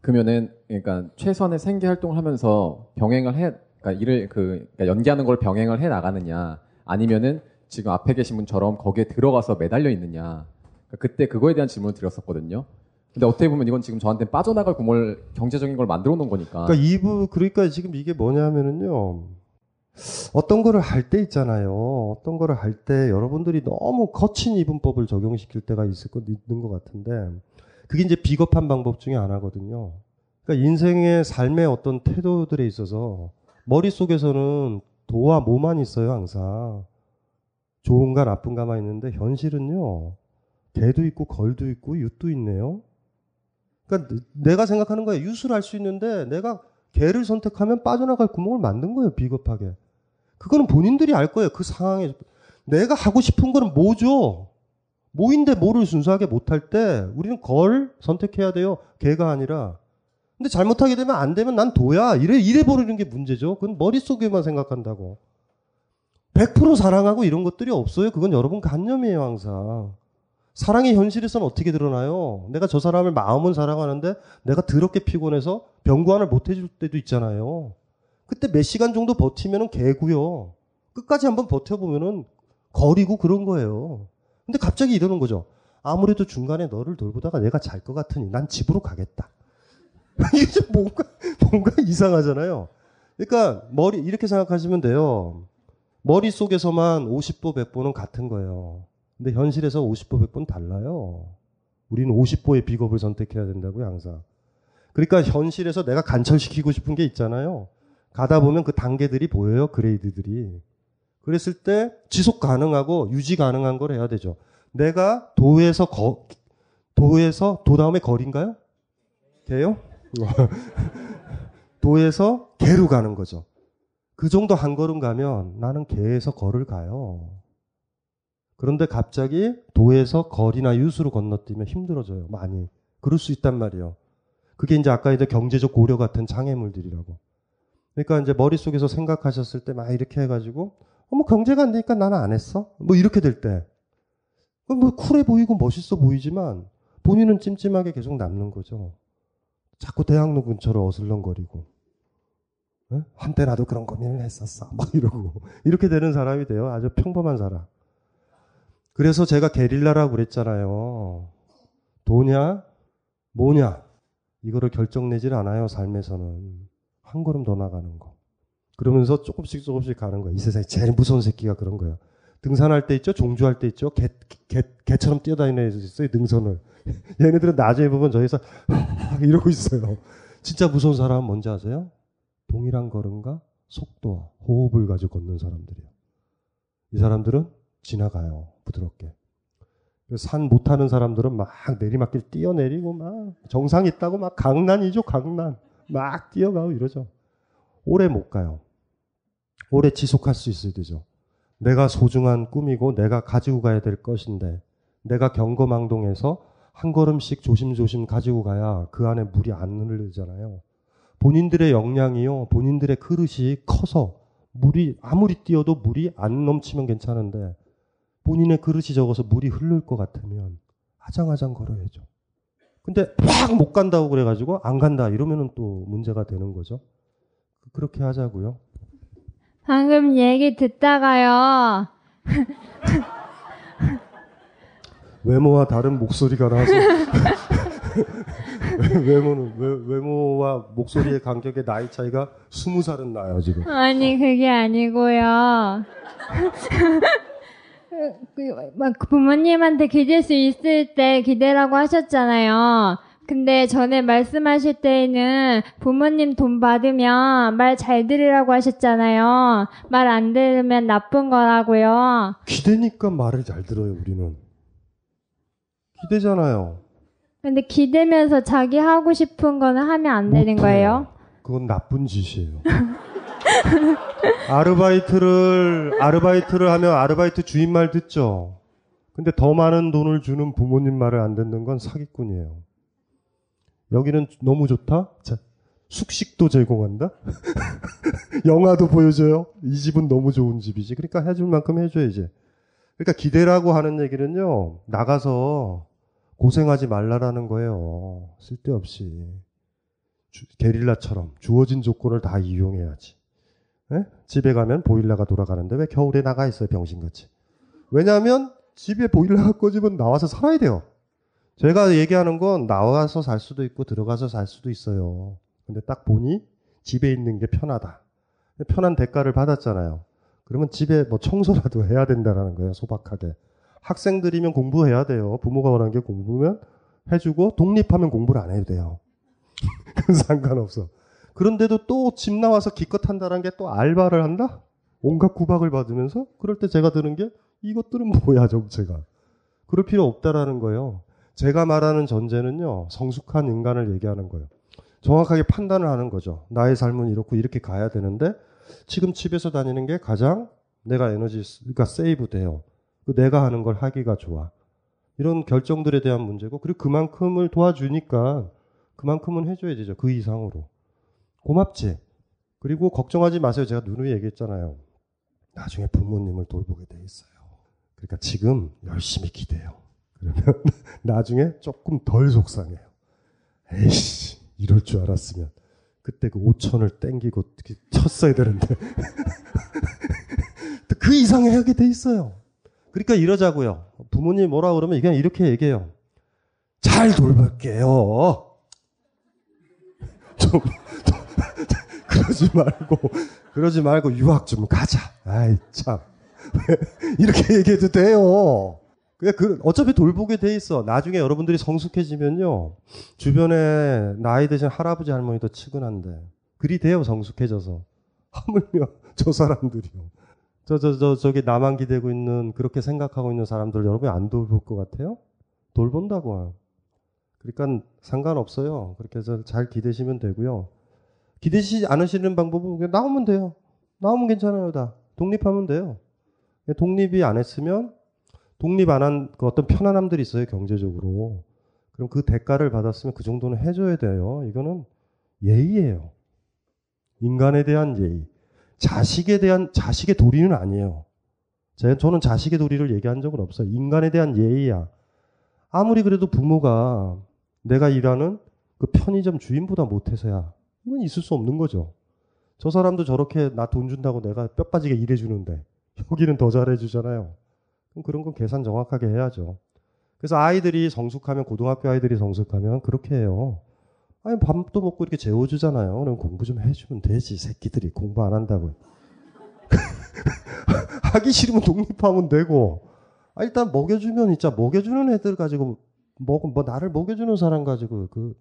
그러면은 그러니까 최선의 생계 활동을 하면서 병행을 해 그러니까 일을 그 그러니까 연기하는 걸 병행을 해 나가느냐 아니면은 지금 앞에 계신 분처럼 거기에 들어가서 매달려 있느냐 그러니까 그때 그거에 대한 질문을 드렸었거든요. 근데 어떻게 보면 이건 지금 저한테 빠져나갈 구멍을 경제적인 걸 만들어 놓은 거니까. 그러니까 이부 그러니까 지금 이게 뭐냐면은요. 어떤 거를 할 때 있잖아요. 어떤 거를 할 때 여러분들이 너무 거친 이분법을 적용시킬 때가 있을 것 있는 것 같은데 그게 이제 비겁한 방법 중에 하나거든요. 그러니까 인생의 삶의 어떤 태도들에 있어서 머릿속에서는 도와 모만 있어요, 항상. 좋은가 나쁜가만 있는데 현실은요. 개도 있고 걸도 있고 윷도 있네요. 그러니까 내가 생각하는 거예요. 윷을 할 수 있는데 내가 개를 선택하면 빠져나갈 구멍을 만든 거예요. 비겁하게. 그거는 본인들이 알 거예요. 그 상황에 내가 하고 싶은 거는 뭐죠? 뭐인데 뭐를 순수하게 못할 때 우리는 걸 선택해야 돼요. 개가 아니라. 근데 잘못하게 되면 안 되면 난 도야. 이래 이래 버리는 게 문제죠. 그건 머릿속에만 생각한다고. 100% 사랑하고 이런 것들이 없어요. 그건 여러분 관념이에요, 항상. 사랑의 현실에서는 어떻게 드러나요? 내가 저 사람을 마음은 사랑하는데 내가 더럽게 피곤해서 병구안을 못 해줄 때도 있잖아요. 그때 몇 시간 정도 버티면은 개고요. 끝까지 한번 버텨보면은 거리고 그런 거예요. 근데 갑자기 이러는 거죠. 아무래도 중간에 너를 돌보다가 내가 잘 것 같으니 난 집으로 가겠다. *laughs* 이게 좀 뭔가, 뭔가 이상하잖아요. 그러니까 머리, 이렇게 생각하시면 돼요. 머릿속에서만 50보, 100보는 같은 거예요. 근데 현실에서 50보, 100보는 달라요. 우리는 50보의 비겁을 선택해야 된다고요, 항상. 그러니까 현실에서 내가 간철시키고 싶은 게 있잖아요. 가다 보면 그 단계들이 보여요. 그레이드들이. 그랬을 때 지속 가능하고 유지 가능한 걸 해야 되죠. 내가 도에서 거, 도에서 도 다음에 거리인가요? 개요? *laughs* 도에서 개로 가는 거죠. 그 정도 한 걸음 가면 나는 개에서 거를 가요. 그런데 갑자기 도에서 거리나 유수로 건너뛰면 힘들어져요. 많이. 그럴 수 있단 말이에요. 그게 이제 아까 이제 경제적 고려 같은 장애물들이라고. 그러니까 이제 머릿속에서 생각하셨을 때 막 이렇게 해가지고, 어, 뭐 경제가 안 되니까 나는 안 했어? 뭐 이렇게 될 때. 뭐 쿨해 보이고 멋있어 보이지만 본인은 찜찜하게 계속 남는 거죠. 자꾸 대학로 근처로 어슬렁거리고. 네? 한때 나도 그런 고민을 했었어. 막 이러고. *laughs* 이렇게 되는 사람이 돼요. 아주 평범한 사람. 그래서 제가 게릴라라고 그랬잖아요. 도냐, 뭐냐. 이거를 결정 내질 않아요, 삶에서는. 한 걸음 더 나가는 거. 그러면서 조금씩 조금씩 가는 거예요. 이 세상에 제일 무서운 새끼가 그런 거예요. 등산할 때 있죠? 종주할 때 있죠? 개, 개, 개처럼 뛰어다니는 애들 있어요, 능선을. *laughs* 얘네들은 나중에 보면 저기서 *laughs* 이러고 있어요. 진짜 무서운 사람은 뭔지 아세요? 동일한 걸음과 속도, 호흡을 가지고 걷는 사람들이에요. 이 사람들은 지나가요, 부드럽게. 산 못하는 사람들은 막 내리막길 뛰어내리고 막 정상 있다고 막 강난이죠, 강난. 막 뛰어가고 이러죠. 오래 못 가요. 오래 지속할 수 있어야 되죠. 내가 소중한 꿈이고 내가 가지고 가야 될 것인데 내가 경거망동해서 한 걸음씩 조심조심 가지고 가야 그 안에 물이 안 흐르잖아요. 본인들의 역량이요, 본인들의 그릇이 커서 물이 아무리 뛰어도 물이 안 넘치면 괜찮은데 본인의 그릇이 적어서 물이 흐를 것 같으면 아장아장 걸어야죠. 근데 막못 간다고 그래가지고 안 간다 이러면은 또 문제가 되는 거죠. 그렇게 하자고요. 방금 얘기 듣다가요. 외모와 다른 목소리가 나와서 *laughs* 외모는 외, 외모와 목소리의 간격의 나이 차이가 스무 살은 나요 지금. 아니 그게 아니고요. 그, 막 부모님한테 기댈 수 있을 때 기대라고 하셨잖아요. 근데 전에 말씀하실 때에는 부모님 돈 받으면 말 잘 들으라고 하셨잖아요. 말 안 들으면 나쁜 거라고요. 기대니까 말을 잘 들어요 우리는. 기대잖아요. 근데 기대면서 자기 하고 싶은 거는 하면 안 되는 거예요? 그건 나쁜 짓이에요. *laughs* 아르바이트를 아르바이트를 하면 아르바이트 주인 말 듣죠. 근데 더 많은 돈을 주는 부모님 말을 안 듣는 건 사기꾼이에요. 여기는 너무 좋다. 자, 숙식도 제공한다. *laughs* 영화도 보여줘요. 이 집은 너무 좋은 집이지. 그러니까 해줄 만큼 해줘야지. 그러니까 기대라고 하는 얘기는요. 나가서 고생하지 말라라는 거예요. 쓸데없이. 주, 게릴라처럼 주어진 조건을 다 이용해야지. 에? 집에 가면 보일러가 돌아가는데 왜 겨울에 나가 있어요, 병신같이. 왜냐하면 집에 보일러가 꺼지면 나와서 살아야 돼요. 제가 얘기하는 건 나와서 살 수도 있고 들어가서 살 수도 있어요. 근데 딱 보니 집에 있는 게 편하다. 편한 대가를 받았잖아요. 그러면 집에 뭐 청소라도 해야 된다라는 거예요, 소박하게. 학생들이면 공부해야 돼요. 부모가 원하는 게 공부면 해주고 독립하면 공부를 안 해도 돼요. *laughs* 그건 상관없어. 그런데도 또 집 나와서 기껏 한다는 게 또 알바를 한다? 온갖 구박을 받으면서 그럴 때 제가 드는 게 이것들은 뭐야 정체가. 그럴 필요 없다라는 거예요. 제가 말하는 전제는요. 성숙한 인간을 얘기하는 거예요. 정확하게 판단을 하는 거죠. 나의 삶은 이렇고 이렇게 가야 되는데 지금 집에서 다니는 게 가장 내가 에너지가 세이브 돼요. 그 내가 하는 걸 하기가 좋아. 이런 결정들에 대한 문제고 그리고 그만큼을 도와주니까 그만큼은 해줘야 되죠. 그 이상으로. 고맙지. 그리고 걱정하지 마세요. 제가 누누이 얘기했잖아요. 나중에 부모님을 돌보게 돼 있어요. 그러니까 지금 열심히 기대요. 그러면 *laughs* 나중에 조금 덜 속상해요. 에이씨, 이럴 줄 알았으면. 그때 그 5천을 땡기고 쳤어야 되는데. *laughs* 그 이상에 하게 돼 있어요. 그러니까 이러자고요. 부모님 뭐라 그러면 그냥 이렇게 얘기해요. 잘 돌볼게요. *laughs* 좀, 그러지 말고, 그러지 말고 유학 좀 가자. 아이, 참. *laughs* 이렇게 얘기해도 돼요. 그냥 그 어차피 돌보게 돼 있어. 나중에 여러분들이 성숙해지면요. 주변에 나이 드신 할아버지 할머니도 측은한데 그리 돼요 성숙해져서. *laughs* 하물며 저 사람들이요. 저 저 저 저, 기 나만 기대고 있는 그렇게 생각하고 있는 사람들 여러분이 안 돌볼 것 같아요? 돌본다고. 그러니까 상관없어요. 그렇게 해서 잘 기대시면 되고요. 기대시 않으시는 방법은 그냥 나오면 돼요. 나오면 괜찮아요, 다. 독립하면 돼요. 독립이 안 했으면 독립 안한그 어떤 편안함들이 있어요, 경제적으로. 그럼 그 대가를 받았으면 그 정도는 해줘야 돼요. 이거는 예의예요. 인간에 대한 예의. 자식에 대한, 자식의 도리는 아니에요. 저는 자식의 도리를 얘기한 적은 없어요. 인간에 대한 예의야. 아무리 그래도 부모가 내가 일하는 그 편의점 주인보다 못해서야. 이건 있을 수 없는 거죠. 저 사람도 저렇게 나 돈 준다고 내가 뼈 빠지게 일해주는데 *laughs* 여기는 더 잘해주잖아요. 그럼 그런 건 계산 정확하게 해야죠. 그래서 아이들이 성숙하면 고등학교 아이들이 성숙하면 그렇게 해요. 아니 밥도 먹고 이렇게 재워주잖아요. 그럼 공부 좀 해주면 되지 새끼들이 공부 안 한다고. *laughs* 하기 싫으면 독립하면 되고. 아, 일단 먹여주면 진짜 먹여주는 애들 가지고 먹, 뭐 나를 먹여주는 사람 가지고 그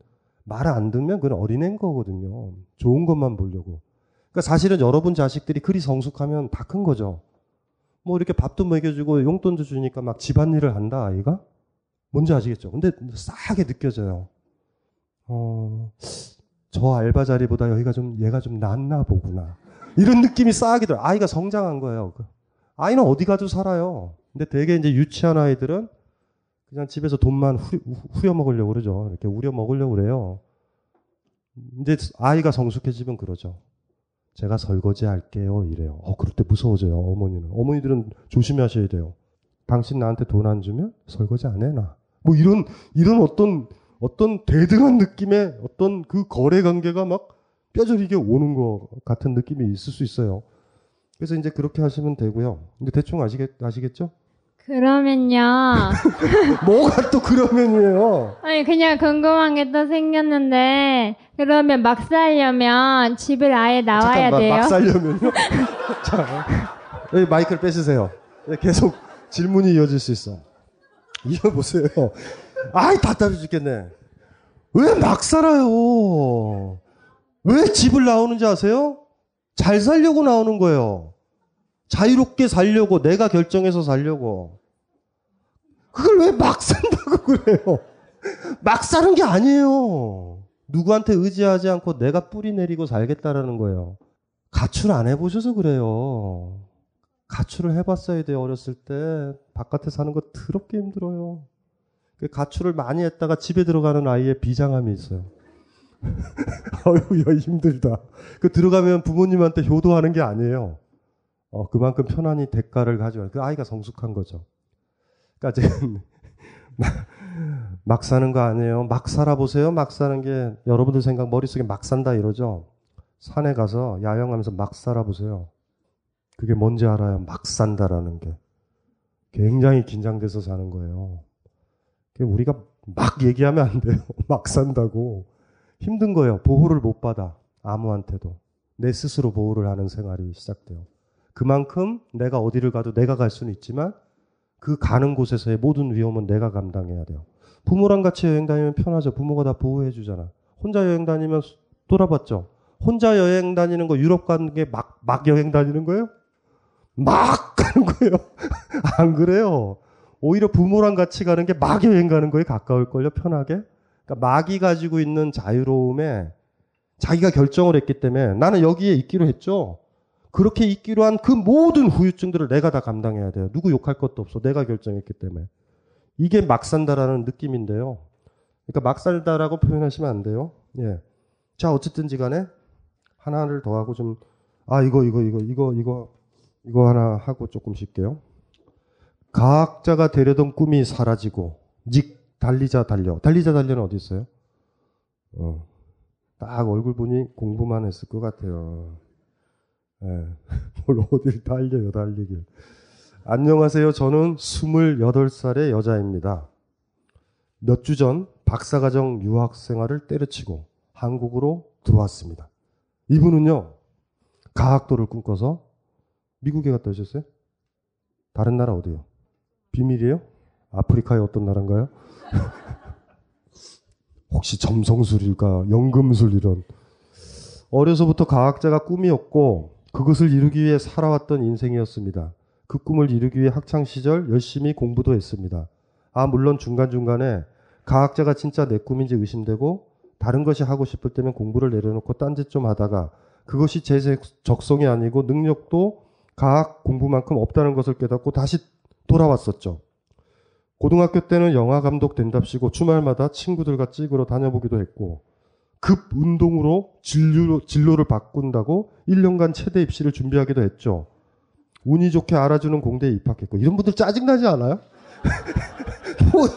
말 안 듣면 그건 어린애인 거거든요. 좋은 것만 보려고. 그러니까 사실은 여러분 자식들이 그리 성숙하면 다 큰 거죠. 뭐 이렇게 밥도 먹여주고 용돈도 주니까 막 집안일을 한다 아이가 뭔지 아시겠죠? 근데 싸하게 느껴져요. 어, 저 알바 자리보다 여기가 좀 얘가 좀 낫나 보구나. 이런 느낌이 싸하게 들어. 아이가 성장한 거예요. 그 아이는 어디 가도 살아요. 근데 되게 이제 유치한 아이들은 그냥 집에서 돈만 후, 후려 먹으려고 그러죠. 이렇게 우려 먹으려고 그래요. 이제 아이가 성숙해지면 그러죠. 제가 설거지 할게요. 이래요. 어, 그럴 때 무서워져요. 어머니는. 어머니들은 조심하셔야 돼요. 당신 나한테 돈 안 주면 설거지 안 해놔. 뭐 이런, 이런 어떤, 어떤 대등한 느낌의 어떤 그 거래 관계가 막 뼈저리게 오는 것 같은 느낌이 있을 수 있어요. 그래서 이제 그렇게 하시면 되고요. 근데 대충 아시겠, 아시겠죠? 그러면요. *laughs* 뭐가 또 그러면이에요? 아니, 그냥 궁금한 게 또 생겼는데, 그러면 막 살려면 집을 아예 나와야 잠깐, 돼요? 막, 막 살려면요? *laughs* 자, 여기 마이크를 빼주세요. 계속 질문이 이어질 수 있어. 이거 보세요. 아이, 답답해 죽겠네. 왜 막 살아요? 왜 집을 나오는지 아세요? 잘 살려고 나오는 거예요. 자유롭게 살려고, 내가 결정해서 살려고. 그걸 왜 막 산다고 그래요? 막 사는 게 아니에요. 누구한테 의지하지 않고 내가 뿌리 내리고 살겠다라는 거예요. 가출 안 해보셔서 그래요. 가출을 해봤어야 돼요, 어렸을 때. 바깥에 사는 거 더럽게 힘들어요. 그 가출을 많이 했다가 집에 들어가는 아이의 비장함이 있어요. *laughs* 어휴, 야, 힘들다. 그 들어가면 부모님한테 효도하는 게 아니에요. 어, 그만큼 편안히 대가를 가져요. 그 아이가 성숙한 거죠. 그러니까 이제 *laughs* 막 사는 거 아니에요. 막 살아보세요. 막 사는 게 여러분들 생각 머릿속에 막 산다 이러죠. 산에 가서 야영하면서 막 살아보세요. 그게 뭔지 알아요. 막 산다라는 게. 굉장히 긴장돼서 사는 거예요. 우리가 막 얘기하면 안 돼요. *laughs* 막 산다고. 힘든 거예요. 보호를 못 받아. 아무한테도. 내 스스로 보호를 하는 생활이 시작돼요. 그만큼 내가 어디를 가도 내가 갈 수는 있지만 그 가는 곳에서의 모든 위험은 내가 감당해야 돼요. 부모랑 같이 여행 다니면 편하죠. 부모가 다 보호해 주잖아. 혼자 여행 다니면 돌아봤죠. 혼자 여행 다니는 거 유럽 가는 게 막 막 여행 다니는 거예요? 막 가는 거예요. *laughs* 안 그래요. 오히려 부모랑 같이 가는 게 막 여행 가는 거에 가까울 걸요. 편하게. 그러니까 막이 가지고 있는 자유로움에 자기가 결정을 했기 때문에 나는 여기에 있기로 했죠. 그렇게 있기로 한 그 모든 후유증들을 내가 다 감당해야 돼요. 누구 욕할 것도 없어. 내가 결정했기 때문에. 이게 막 산다라는 느낌인데요. 그러니까 막 살다라고 표현하시면 안 돼요. 예. 자, 어쨌든지 간에 하나를 더 하고 좀, 아, 이거, 이거, 이거, 이거, 이거, 이거 하나 하고 조금 쉴게요. 과학자가 되려던 꿈이 사라지고, 직, 달리자 달려. 달리자 달려는 어디 있어요? 어. 딱 얼굴 보니 공부만 했을 것 같아요. 예. *laughs* 뭘 어딜 달려요, 달리길. 안녕하세요. 저는 28살의 여자입니다. 몇 주 전 박사과정 유학 생활을 때려치고 한국으로 들어왔습니다. 이분은요, 가학도를 꿈꿔서 미국에 갔다 오셨어요? 다른 나라 어디요? 비밀이에요? 아프리카의 어떤 나라인가요? *laughs* 혹시 점성술일까? 연금술 이런. 어려서부터 과학자가 꿈이었고 그것을 이루기 위해 살아왔던 인생이었습니다. 그 꿈을 이루기 위해 학창 시절 열심히 공부도 했습니다. 아 물론 중간중간에 과학자가 진짜 내 꿈인지 의심되고 다른 것이 하고 싶을 때면 공부를 내려놓고 딴짓 좀 하다가 그것이 제 적성이 아니고 능력도 과학 공부만큼 없다는 것을 깨닫고 다시 돌아왔었죠. 고등학교 때는 영화 감독 된답시고 주말마다 친구들과 찍으러 다녀보기도 했고 급 운동으로 진로, 진로를 바꾼다고 1년간 체대 입시를 준비하기도 했죠. 운이 좋게 알아주는 공대에 입학했고 이런 분들 짜증나지 않아요? *laughs* 뭐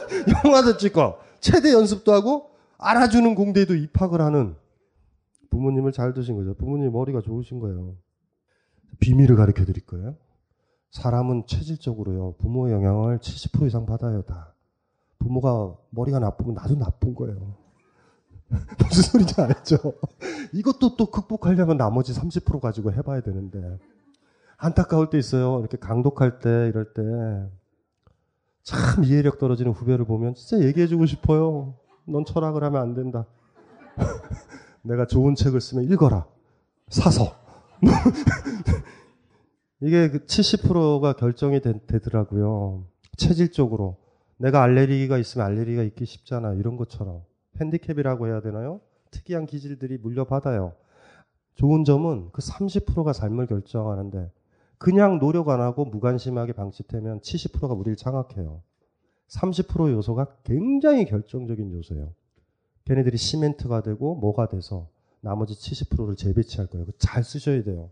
영화도 찍고 체대 연습도 하고 알아주는 공대에도 입학을 하는 부모님을 잘 두신 거죠. 부모님 머리가 좋으신 거예요. 비밀을 가르쳐 드릴 거예요. 사람은 체질적으로요, 부모의 영향을 70% 이상 받아요, 다. 부모가 머리가 나쁘면 나도 나쁜 거예요. *laughs* 무슨 소리인지 알죠? 이것도 또 극복하려면 나머지 30% 가지고 해봐야 되는데. 안타까울 때 있어요. 이렇게 강독할 때, 이럴 때. 참 이해력 떨어지는 후배를 보면 진짜 얘기해주고 싶어요. 넌 철학을 하면 안 된다. *laughs* 내가 좋은 책을 쓰면 읽어라. 사서. *laughs* 이게 70%가 그 결정이 되, 더라고요 체질적으로. 내가 알레르기가 있으면 알레르기가 있기 쉽잖아. 이런 것처럼. 핸디캡이라고 해야 되나요? 특이한 기질들이 물려받아요. 좋은 점은 그 30%가 삶을 결정하는데 그냥 노력 안 하고 무관심하게 방치되면 70%가 우리를 장악해요. 30% 요소가 굉장히 결정적인 요소예요. 걔네들이 시멘트가 되고 뭐가 돼서 나머지 70%를 재배치할 거예요. 잘 쓰셔야 돼요.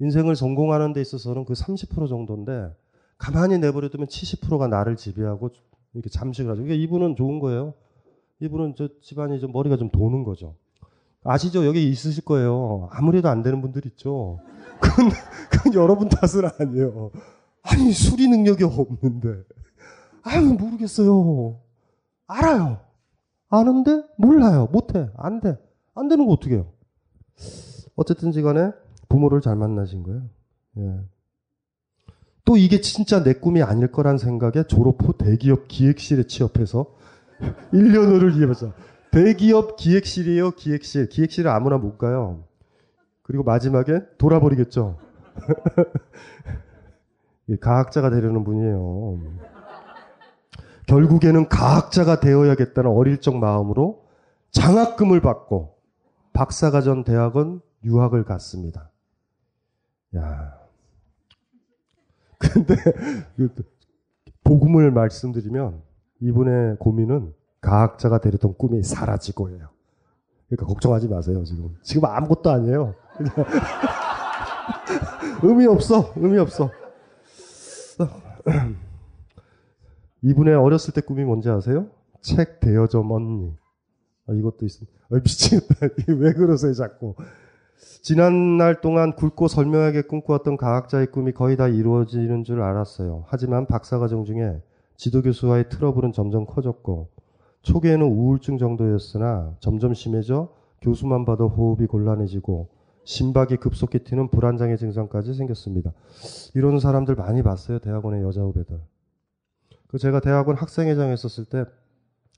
인생을 성공하는 데 있어서는 그 30% 정도인데 가만히 내버려두면 70%가 나를 지배하고 이렇게 잠식을 하죠. 그러니까 이분은 좋은 거예요. 이분은 저 집안이 좀 머리가 좀 도는 거죠. 아시죠? 여기 있으실 거예요. 아무래도 안 되는 분들 있죠. *laughs* 그건, 그건 여러분 탓은 아니에요. 아니, 수리 능력이 없는데. 아유, 모르겠어요. 알아요. 아는데 몰라요. 못해. 안 돼. 안 되는 거 어떻게 해요? 어쨌든지 간에 부모를 잘 만나신 거예요. 예. 또 이게 진짜 내 꿈이 아닐 거란 생각에 졸업 후 대기업 기획실에 취업해서 1년호를 이해하자. 대기업 기획실이에요, 기획실. 기획실을 아무나 못 가요. 그리고 마지막에 돌아버리겠죠. *laughs* 가학자가 되려는 분이에요. 결국에는 가학자가 되어야겠다는 어릴 적 마음으로 장학금을 받고 박사과정 대학원 유학을 갔습니다. 야. 근데 그 복음을 말씀드리면 이분의 고민은 가학자가 되려던 꿈이 사라지고예요. 그러니까 걱정하지 마세요, 지금. 지금 아무것도 아니에요. *laughs* 의미 없어. 의미 없어. *clears throat* 이분의 어렸을 때 꿈이 뭔지 아세요? 책 대여점 언니. 아, 이것도 있습니다. 아, 미치겠다. *laughs* 왜 그러세요, 자꾸. 지난 날 동안 굵고 설명하게 꿈꿔왔던 과학자의 꿈이 거의 다 이루어지는 줄 알았어요. 하지만 박사과정 중에 지도교수와의 트러블은 점점 커졌고, 초기에는 우울증 정도였으나 점점 심해져 교수만 봐도 호흡이 곤란해지고, 심박이 급속히 튀는 불안장애 증상까지 생겼습니다. 이런 사람들 많이 봤어요, 대학원의 여자 후배들. 그 제가 대학원 학생회장 했었을 때,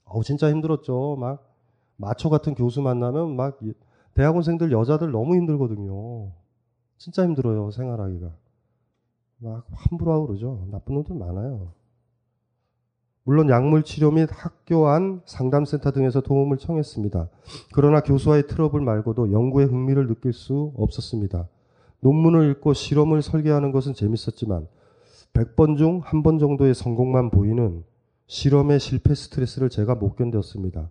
어우, 진짜 힘들었죠. 막, 마초 같은 교수 만나면 막, 대학원생들 여자들 너무 힘들거든요. 진짜 힘들어요, 생활하기가. 막 함부로 하고 그러죠. 나쁜 놈들 많아요. 물론 약물 치료 및 학교 안 상담센터 등에서 도움을 청했습니다. 그러나 교수와의 트러블 말고도 연구에 흥미를 느낄 수 없었습니다. 논문을 읽고 실험을 설계하는 것은 재밌었지만 100번 중 한 번 정도의 성공만 보이는 실험의 실패 스트레스를 제가 못 견뎠습니다.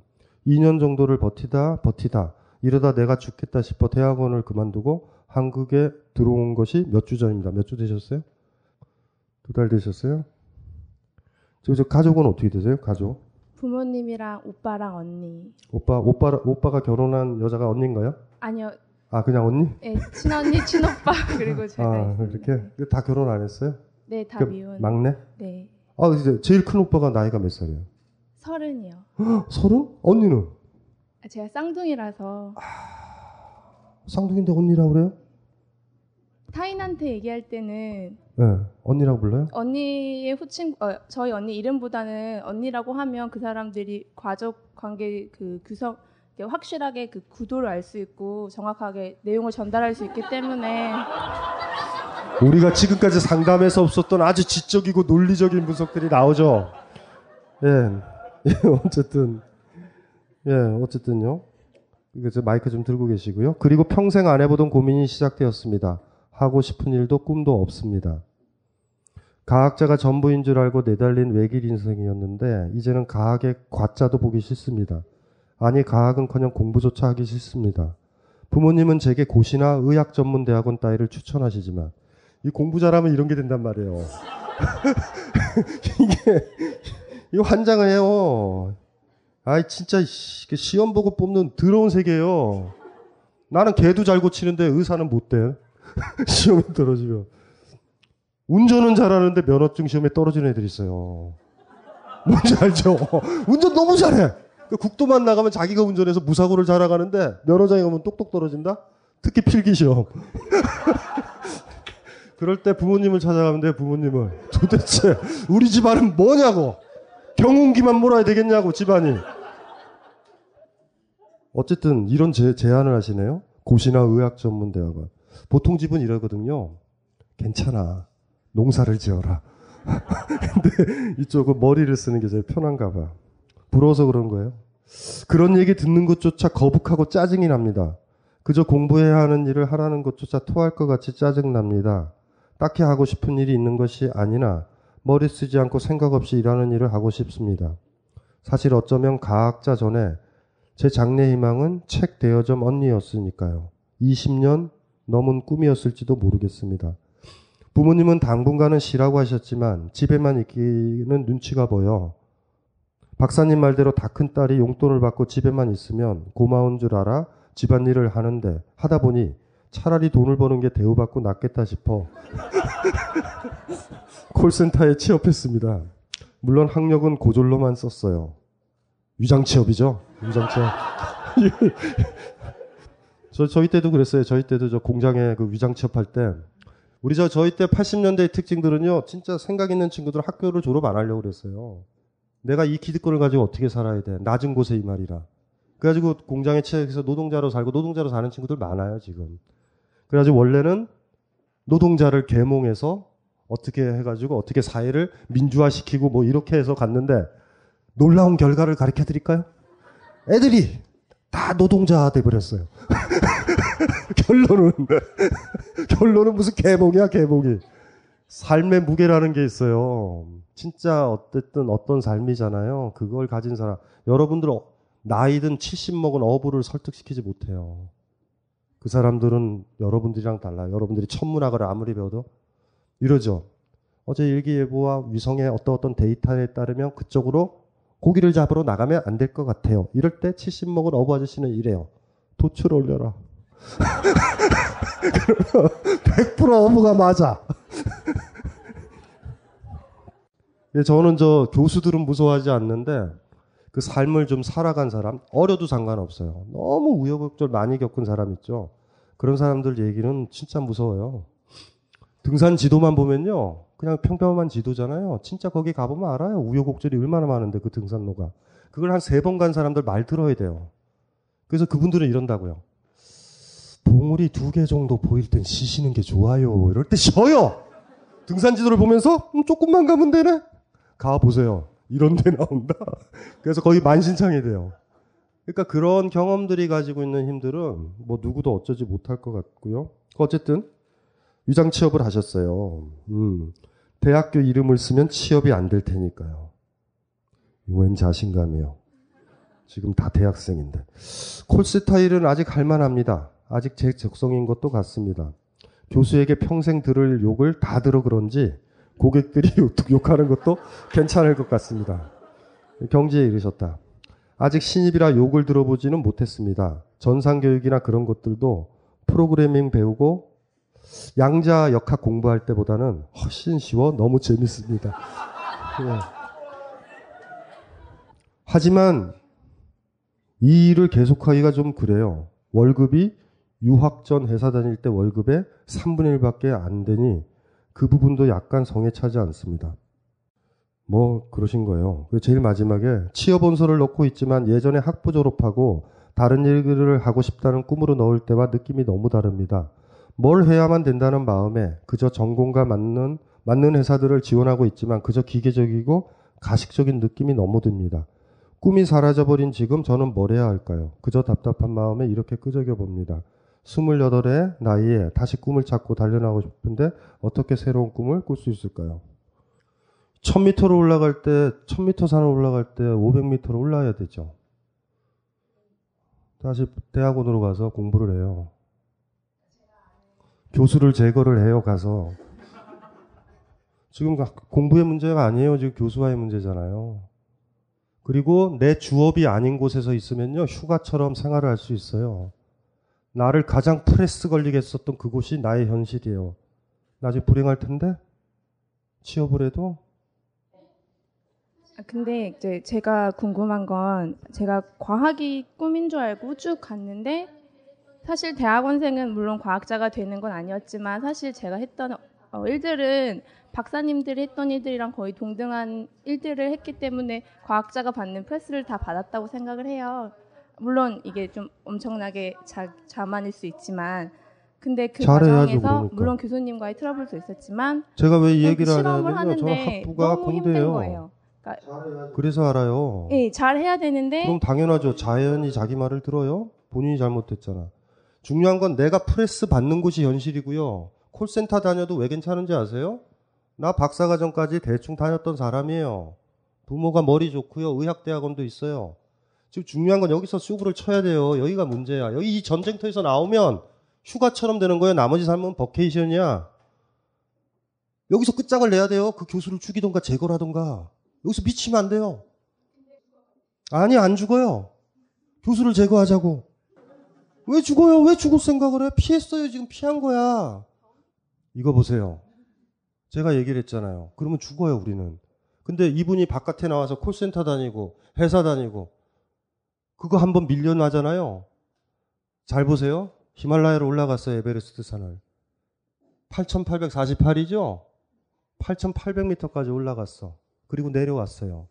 2년 정도를 버티다 버티다 이러다 내가 죽겠다 싶어 대학원을 그만두고 한국에 들어온 것이 몇 주 전입니다. 몇 주 되셨어요? 두 달 되셨어요? 저, 저 가족은 어떻게 되세요? 가족? 부모님이랑 오빠랑 언니. 오빠 오빠 오빠가 결혼한 여자가 언니인가요? 아니요. 아 그냥 언니? 네, 친언니, 친오빠 *laughs* 그리고 제가. 아 이렇게 다 결혼 안 했어요? 네, 다그 미혼. 막내? 네. 아 이제 제일 큰 오빠가 나이가 몇 살이에요? 서른이요. *gasps* 서른? 언니는? 아, 제가 쌍둥이라서 쌍둥이인데 언니라고 그래요? 타인한 언니한테 얘기할 때는 네, 언니라고 불러요? 언니의 후친 어, 저희 언니 이름보다는 언니라고 하면 그 사람들이 가족 관계 그 이렇게 확실하게 그 구도를 알 수 있고 정확하게 내용을 전달할 수 있기 때문에 우리가 지금까지 상담에서 없었던 아주 지적이고 논리적인 분석들이 나오죠. 예, *laughs* 예, 어쨌든 예, 어쨌든요. 이거 저 마이크 좀 들고 계시고요. 그리고 평생 안 해보던 고민이 시작되었습니다. 하고 싶은 일도 꿈도 없습니다. 가학자가 전부인 줄 알고 내달린 외길 인생이었는데 이제는 가학의 과자도 보기 싫습니다. 아니 가학은커녕 공부조차 하기 싫습니다. 부모님은 제게 고시나 의학 전문 대학원 따위를 추천하시지만 이 공부 잘하면 이런 게 된단 말이에요. *laughs* 이게 이거 환장해요. 아이 진짜 시험 보고 뽑는 더러운 세계예요. 나는 개도 잘 고치는데 의사는 못 돼. *laughs* 시험에 떨어지면. 운전은 잘하는데 면허증 시험에 떨어지는 애들이 있어요. 뭔지 알죠? *laughs* 운전 너무 잘해. 그 국도만 나가면 자기가 운전해서 무사고를 잘하가는데 면허장에 가면 똑똑 떨어진다? 특히 필기 시험. *laughs* 그럴 때 부모님을 찾아가면 돼, 부모님을. 도대체 우리 집안은 뭐냐고. 경운기만 몰아야 되겠냐고, 집안이. 어쨌든 이런 제, 제안을 하시네요. 고시나 의학 전문 대학원. 보통 집은 이러거든요. 괜찮아. 농사를 지어라. *laughs* 근데 이쪽은 머리를 쓰는 게 제일 편한가 봐. 부러워서 그런 거예요. 그런 얘기 듣는 것조차 거북하고 짜증이 납니다. 그저 공부해야 하는 일을 하라는 것조차 토할 것 같이 짜증납니다. 딱히 하고 싶은 일이 있는 것이 아니나 머리 쓰지 않고 생각 없이 일하는 일을 하고 싶습니다. 사실 어쩌면 가학자 전에 제 장래 희망은 책 대여점 언니였으니까요. 20년 넘은 꿈이었을지도 모르겠습니다. 부모님은 당분간은 쉬라고 하셨지만 집에만 있기는 눈치가 보여. 박사님 말대로 다 큰 딸이 용돈을 받고 집에만 있으면 고마운 줄 알아 집안일을 하는데 하다 보니 차라리 돈을 버는 게 대우받고 낫겠다 싶어 *laughs* 콜센터에 취업했습니다. 물론 학력은 고졸로만 썼어요. 위장 취업이죠. 위장 취업. 저 저희 때도 그랬어요. 저희 때도 저 공장에 그 위장 취업할 때 우리 저 저희 때 80년대의 특징들은요. 진짜 생각 있는 친구들 학교를 졸업 안 하려고 그랬어요. 내가 이 기득권을 가지고 어떻게 살아야 돼? 낮은 곳에 이 말이라. 그래가지고 공장에 취직해서 노동자로 살고 노동자로 사는 친구들 많아요 지금. 그래가지고 원래는 노동자를 계몽해서 어떻게 해가지고 어떻게 사회를 민주화시키고 뭐 이렇게 해서 갔는데 놀라운 결과를 가르쳐 드릴까요? 애들이 다 노동자 돼버렸어요. *laughs* 결론은 *laughs* 결론은 무슨 개몽이야 개몽이. 삶의 무게라는 게 있어요. 진짜 어쨌든 어떤 삶이잖아요. 그걸 가진 사람. 여러분들 어, 나이든 70 먹은 어부를 설득시키지 못해요. 그 사람들은 여러분들이랑 달라요. 여러분들이 천문학을 아무리 배워도 이러죠. 어제 일기예보와 위성의 어떤 어떤 데이터에 따르면 그쪽으로 고기를 잡으러 나가면 안 될 것 같아요. 이럴 때 70 먹은 어부 아저씨는 이래요. 도출 올려라. 그러면 *laughs* 100% 어부가 맞아. 예, 저는 저 교수들은 무서워하지 않는데 그 삶을 좀 살아간 사람, 어려도 상관없어요. 너무 우여곡절 많이 겪은 사람 있죠. 그런 사람들 얘기는 진짜 무서워요. 등산 지도만 보면요. 그냥 평평한 지도잖아요. 진짜 거기 가보면 알아요. 우여곡절이 얼마나 많은데 그 등산로가. 그걸 한 세 번 간 사람들 말 들어야 돼요. 그래서 그분들은 이런다고요. 봉우리 두 개 정도 보일 땐 쉬시는 게 좋아요. 이럴 때 쉬어요. 등산 지도를 보면서 음, 조금만 가면 되네. 가 보세요. 이런 데 나온다. *laughs* 그래서 거의 만신창이 돼요. 그러니까 그런 경험들이 가지고 있는 힘들은 뭐 누구도 어쩌지 못할 것 같고요. 어쨌든 위장 취업을 하셨어요. 음, 대학교 이름을 쓰면 취업이 안 될 테니까요. 웬 자신감이요. 지금 다 대학생인데. 콜스타일은 아직 할만합니다. 아직 제 적성인 것도 같습니다. 교수에게 평생 들을 욕을 다 들어 그런지 고객들이 *laughs* 욕하는 것도 괜찮을 것 같습니다. 경지에 이르셨다. 아직 신입이라 욕을 들어보지는 못했습니다. 전상교육이나 그런 것들도 프로그래밍 배우고 양자 역학 공부할 때보다는 훨씬 쉬워 너무 재밌습니다. 네. *laughs* 하지만 이 일을 계속하기가 좀 그래요. 월급이 유학 전 회사 다닐 때 월급의 3분의 1밖에 안 되니 그 부분도 약간 성에 차지 않습니다. 뭐 그러신 거예요. 그리고 제일 마지막에 취업 원서를 넣고 있지만 예전에 학부 졸업하고 다른 일들을 하고 싶다는 꿈으로 넣을 때와 느낌이 너무 다릅니다. 뭘 해야만 된다는 마음에 그저 전공과 맞는 맞는 회사들을 지원하고 있지만 그저 기계적이고 가식적인 느낌이 너무 듭니다. 꿈이 사라져버린 지금 저는 뭘 해야 할까요? 그저 답답한 마음에 이렇게 끄적여 봅니다. 28의 나이에 다시 꿈을 찾고 달려나고 싶은데 어떻게 새로운 꿈을 꿀 수 있을까요? 1000m로 올라갈 때, 1000m 산을 올라갈 때 500m로 올라야 되죠. 다시 대학원으로 가서 공부를 해요. 교수를 제거를 해요, 가서. 지금 공부의 문제가 아니에요. 지금 교수와의 문제잖아요. 그리고 내 주업이 아닌 곳에서 있으면요, 휴가처럼 생활을 할 수 있어요. 나를 가장 프레스 걸리게 했었던 그곳이 나의 현실이에요. 나중에 불행할 텐데? 취업을 해도? 아, 근데 이제 제가 궁금한 건 제가 과학이 꿈인 줄 알고 쭉 갔는데 사실 대학원생은 물론 과학자가 되는 건 아니었지만 사실 제가 했던 어, 일들은 박사님들이 했던 일들이랑 거의 동등한 일들을 했기 때문에 과학자가 받는 프레스를 다 받았다고 생각을 해요. 물론 이게 좀 엄청나게 자, 자만일 수 있지만 근데 그 과정에서 그러니까. 물론 교수님과의 트러블도 있었지만 제가 왜 이 얘기를 실험을 하냐면요. 저는 하는데 학부가 너무 힘든 공대예요. 거예요. 그러니까 그래서 알아요. 예, 잘 해야 되는데 그럼 당연하죠. 자연이 자기 말을 들어요? 본인이 잘못했잖아. 중요한 건 내가 프레스 받는 곳이 현실이고요. 콜센터 다녀도 왜 괜찮은지 아세요? 나 박사과정까지 대충 다녔던 사람이에요. 부모가 머리 좋고요. 의학대학원도 있어요. 지금 중요한 건 여기서 쑥을 쳐야 돼요. 여기가 문제야. 여기 이 전쟁터에서 나오면 휴가처럼 되는 거예요. 나머지 삶은 버케이션이야. 여기서 끝장을 내야 돼요. 그 교수를 죽이던가 제거를 하던가. 여기서 미치면 안 돼요. 아니, 안 죽어요. 교수를 제거하자고. 왜 죽어요? 왜 죽을 생각을 해? 피했어요. 지금 피한 거야. 이거 보세요. 제가 얘기를 했잖아요. 그러면 죽어요, 우리는. 근데 이분이 바깥에 나와서 콜센터 다니고, 회사 다니고, 그거 한번 밀려나잖아요. 잘 보세요. 히말라야로 올라갔어요, 에베레스트 산을. 8,848이죠? 8,800m까지 올라갔어. 그리고 내려왔어요.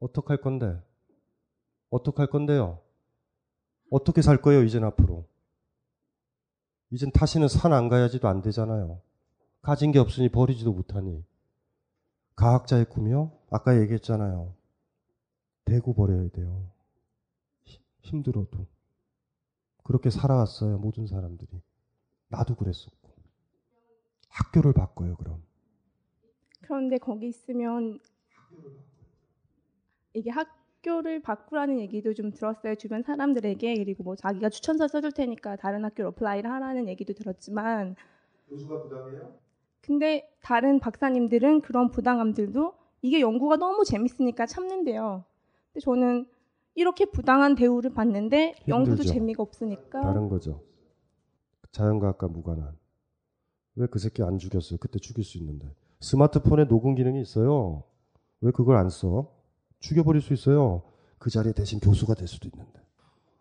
어떡할 건데? 어떡할 건데요? 어떻게 살 거예요, 이젠 앞으로? 이젠 다시는 산 안 가야지도 안 되잖아요. 가진 게 없으니 버리지도 못하니. 과학자의 꿈이요? 아까 얘기했잖아요. 되고 버려야 돼요. 힘들어도. 그렇게 살아왔어요, 모든 사람들이. 나도 그랬었고. 학교를 바꿔요, 그럼. 그런데 거기 있으면 이게 학교를 바꾸라는 얘기도 좀 들었어요 주변 사람들에게 그리고 뭐 자기가 추천서 써줄 테니까 다른 학교로 apply를 하라는 얘기도 들었지만 교수가 부담해요? 근데 다른 박사님들은 그런 부당함들도 이게 연구가 너무 재밌으니까 참는데요. 근데 저는 이렇게 부당한 대우를 받는데 연구도 힘들죠. 재미가 없으니까 다른 거죠. 자연과학과 무관한. 왜 그 새끼 안 죽였어요? 그때 죽일 수 있는데. 스마트폰에 녹음 기능이 있어요. 왜 그걸 안 써? 죽여버릴 수 있어요. 그 자리에 대신 교수가 될 수도 있는데.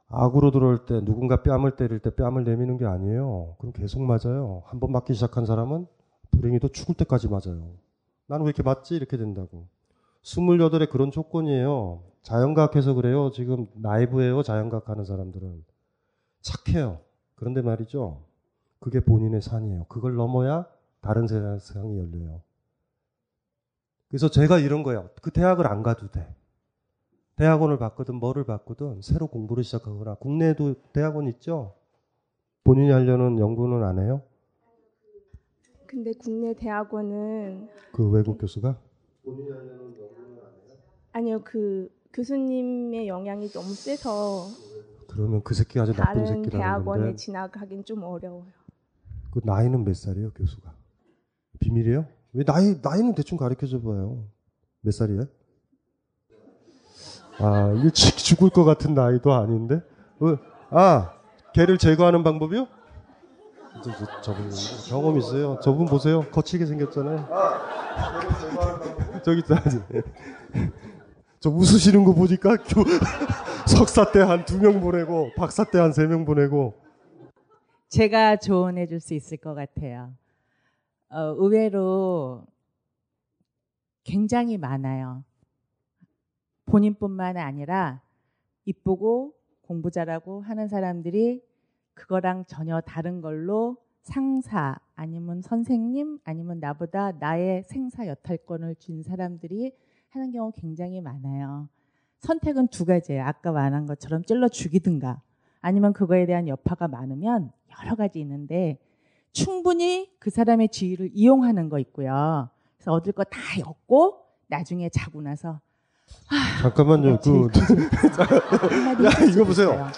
악으로 들어올 때 누군가 뺨을 때릴 때 뺨을 내미는 게 아니에요. 그럼 계속 맞아요. 한 번 맞기 시작한 사람은 불행히도 죽을 때까지 맞아요. 나는 왜 이렇게 맞지? 이렇게 된다고. 28에 그런 조건이에요. 자연과학해서 그래요. 지금 나이브예요. 자연과학 하는 사람들은. 착해요. 그런데 말이죠. 그게 본인의 산이에요. 그걸 넘어야 다른 세상이 열려요. 그래서 제가 이런 거예요. 그 대학을 안 가도 돼. 대학원을 받거든 뭐를 받거든 새로 공부를 시작하거나 국내에도 대학원 있죠. 본인이 하려는 연구는 안 해요? 근데 국내 대학원은 그 외국 교수가? 아니요 그 교수님의 영향이 너무 세서 그러면 그 새끼 아주 나쁜 새끼라는 대학원에 건데 진학하긴 좀 어려워요. 그 나이는 몇 살이에요 교수가? 비밀이에요? 왜 나이 나이는 대충 가르쳐 줘 봐요. 몇 살이에요? 아 일찍 죽을 것 같은 나이도 아닌데? 어, 아 걔를 제거하는 방법이요? 저, 저, 저분 경험 있어요. 저분 보세요. 거칠게 생겼잖아요. 저기 있다. 저 웃으시는 거 보니까 교, *laughs* 석사 때 한 두 명 보내고 박사 때 한 세 명 보내고 제가 조언해 줄 수 있을 것 같아요. 어, 의외로 굉장히 많아요. 본인뿐만 아니라 이쁘고 공부 잘하고 하는 사람들이 그거랑 전혀 다른 걸로 상사 아니면 선생님 아니면 나보다 나의 생사 여탈권을 준 사람들이 하는 경우 굉장히 많아요. 선택은 두 가지예요. 아까 말한 것처럼 찔러 죽이든가 아니면 그거에 대한 여파가 많으면 여러 가지 있는데 충분히 그 사람의 지위를 이용하는 거 있고요. 그래서 얻을 거다 얻고 나중에 자고 나서 잠깐만요. 그, *laughs* 야, 이거 보세요.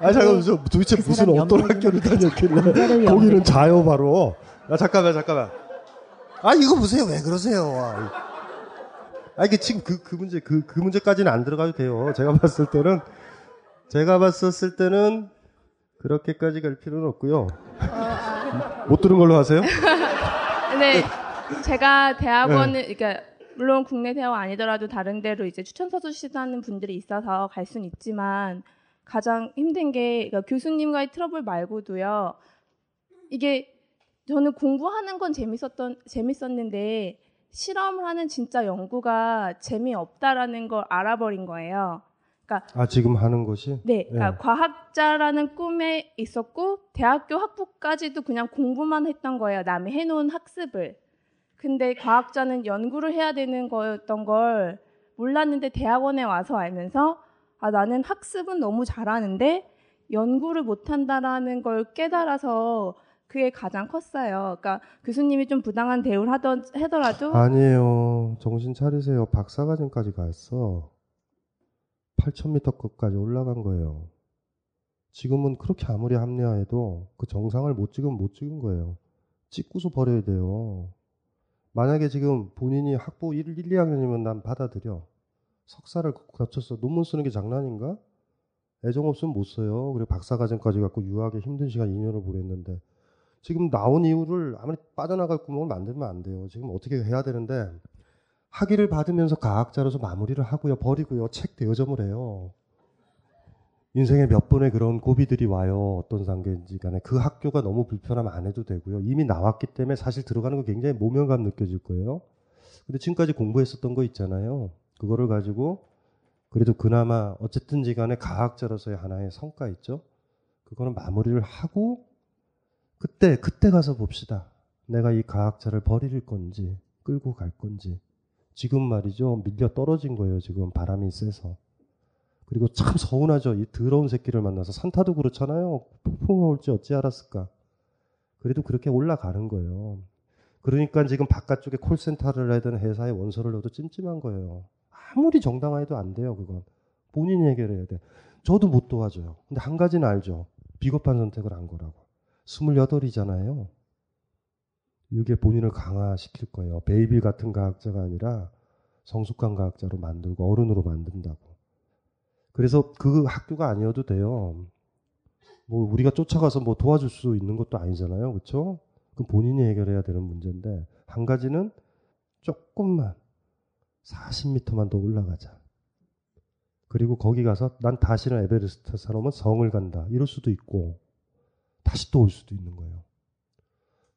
아, 잠깐만, 저 도대체 그 무슨 어떤 학교를 다녔길래 거기는 자요, 바로. 아, 잠깐만, 잠깐만. 아, 이거 보세요. 왜 그러세요? 아, 아, 이게 지금 그, 그 문제, 그, 그 문제까지는 안 들어가도 돼요. 제가 *laughs* 봤을 때는, 제가 봤었을 때는, 그렇게까지 갈 필요는 없고요. 못 들은 걸로 하세요? *laughs* 네, 제가 대학원을 네. 그러니까 물론 국내 대학원 아니더라도 다른 데로 이제 추천서 주시는 분들이 있어서 갈 수는 있지만 가장 힘든 게 그러니까 교수님과의 트러블 말고도요. 이게 저는 공부하는 건 재밌었던 재밌었는데 실험을 하는 진짜 연구가 재미없다라는 걸 알아버린 거예요. 그러니까 아, 지금 하는 것이? 네, 예. 그러니까 과학자라는 꿈에 있었고 대학교 학부까지도 그냥 공부만 했던 거예요. 남이 해놓은 학습을. 근데 과학자는 연구를 해야 되는 거였던 걸 몰랐는데 대학원에 와서 알면서 아 나는 학습은 너무 잘하는데 연구를 못한다라는 걸 깨달아서 그게 가장 컸어요. 그러니까 교수님이 좀 부당한 대우를 하던 하더라도 아니에요. 정신 차리세요. 박사과정까지 갔어. 8,000m 끝까지 올라간 거예요. 지금은 그렇게 아무리 합리화해도 그 정상을 못 찍으면 못 찍은 거예요. 찍고서 버려야 돼요. 만약에 지금 본인이 학부 1, 1 2학년이면 난 받아들여. 석사를 거쳐서 논문 쓰는 게 장난인가? 애정 없으면 못 써요. 그리고 박사과정까지 갖고 유학에 힘든 시간 2년을 보냈는데 지금 나온 이유를 아무리 빠져나갈 구멍을 만들면 안 돼요. 지금 어떻게 해야 되는데 학위를 받으면서 과학자로서 마무리를 하고요. 버리고요. 책 대여점을 해요. 인생에 몇 번의 그런 고비들이 와요. 어떤 단계인지 간에. 그 학교가 너무 불편하면 안 해도 되고요. 이미 나왔기 때문에 사실 들어가는 거 굉장히 모면감 느껴질 거예요. 근데 지금까지 공부했었던 거 있잖아요. 그거를 가지고 그래도 그나마 어쨌든지 간에 과학자로서의 하나의 성과 있죠. 그거는 마무리를 하고 그때 그때 가서 봅시다. 내가 이 과학자를 버릴 건지 끌고 갈 건지. 지금 말이죠. 밀려 떨어진 거예요. 지금 바람이 세서. 그리고 참 서운하죠. 이 더러운 새끼를 만나서 산타도 그렇잖아요. 폭풍이 올지 어찌 알았을까. 그래도 그렇게 올라가는 거예요. 그러니까 지금 바깥쪽에 콜센터를 하던 회사에 원서를 넣어도 찜찜한 거예요. 아무리 정당화해도 안 돼요, 그건. 본인이 해결해야 돼. 저도 못 도와줘요. 근데 한 가지는 알죠. 비겁한 선택을 한 거라고. 28이잖아요. 이게 본인을 강화시킬 거예요. 베이비 같은 과학자가 아니라 성숙한 과학자로 만들고 어른으로 만든다고. 그래서 그 학교가 아니어도 돼요. 뭐 우리가 쫓아가서 뭐 도와줄 수 있는 것도 아니잖아요. 그렇죠? 그럼 본인이 해결해야 되는 문제인데 한 가지는 조금만 40m만 더 올라가자. 그리고 거기 가서 난 다시는 에베레스트 산 오면 성을 간다. 이럴 수도 있고 다시 또 올 수도 있는 거예요.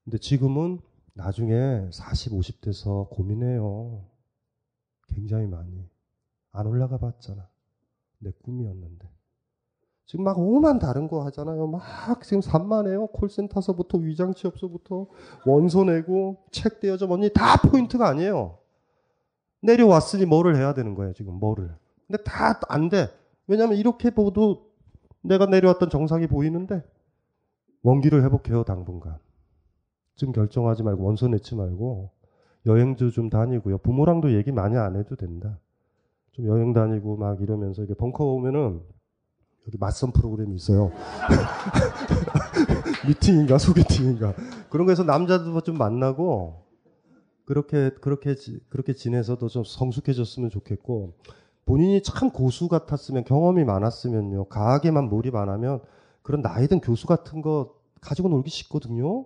근데 지금은 나중에 40, 50대서 고민해요. 굉장히 많이. 안 올라가 봤잖아. 내 꿈이었는데. 지금 막 오만 다른 거 하잖아요. 막 지금 산만해요. 콜센터서부터 위장 취업서부터 원서 내고 책 대여점 언니 다 포인트가 아니에요. 내려왔으니 뭐를 해야 되는 거예요. 지금 뭐를. 근데 다 안 돼. 왜냐하면 이렇게 보도 내가 내려왔던 정상이 보이는데 원기를 회복해요. 당분간. 지금 결정하지 말고 원서 내지 말고 여행도 좀 다니고요. 부모랑도 얘기 많이 안 해도 된다. 좀 여행 다니고 막 이러면서 이게 벙커 오면은 여기 맞선 프로그램이 있어요. *laughs* 미팅인가 소개팅인가 그런 거에서 남자도 좀 만나고 그렇게 그렇게 지- 그렇게 지내서도 좀 성숙해졌으면 좋겠고 본인이 참 고수 같았으면 경험이 많았으면요 과학에만 몰입 안 하면 그런 나이든 교수 같은 거 가지고 놀기 쉽거든요.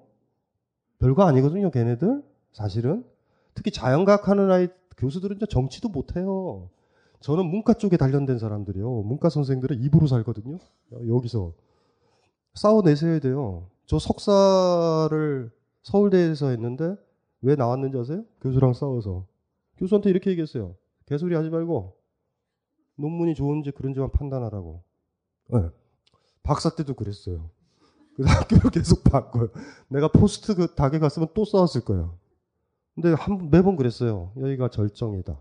별거 아니거든요, 걔네들 사실은 특히 자연과학 하는 아이 교수들은 정치도 못해요. 저는 문과 쪽에 단련된 사람들이요. 문과 선생들은 입으로 살거든요. 여기서 싸워내셔야 돼요. 저 석사를 서울대에서 했는데 왜 나왔는지 아세요? 교수랑 싸워서. 교수한테 이렇게 얘기했어요. 개소리 하지 말고 논문이 좋은지 그런지만 판단하라고. 네. 박사 때도 그랬어요. 그래서 학교를 *laughs* 계속 바꿔요. 내가 포스트 그 닭에 갔으면 또 싸웠을 거예요. 근데 한, 매번 그랬어요. 여기가 절정이다.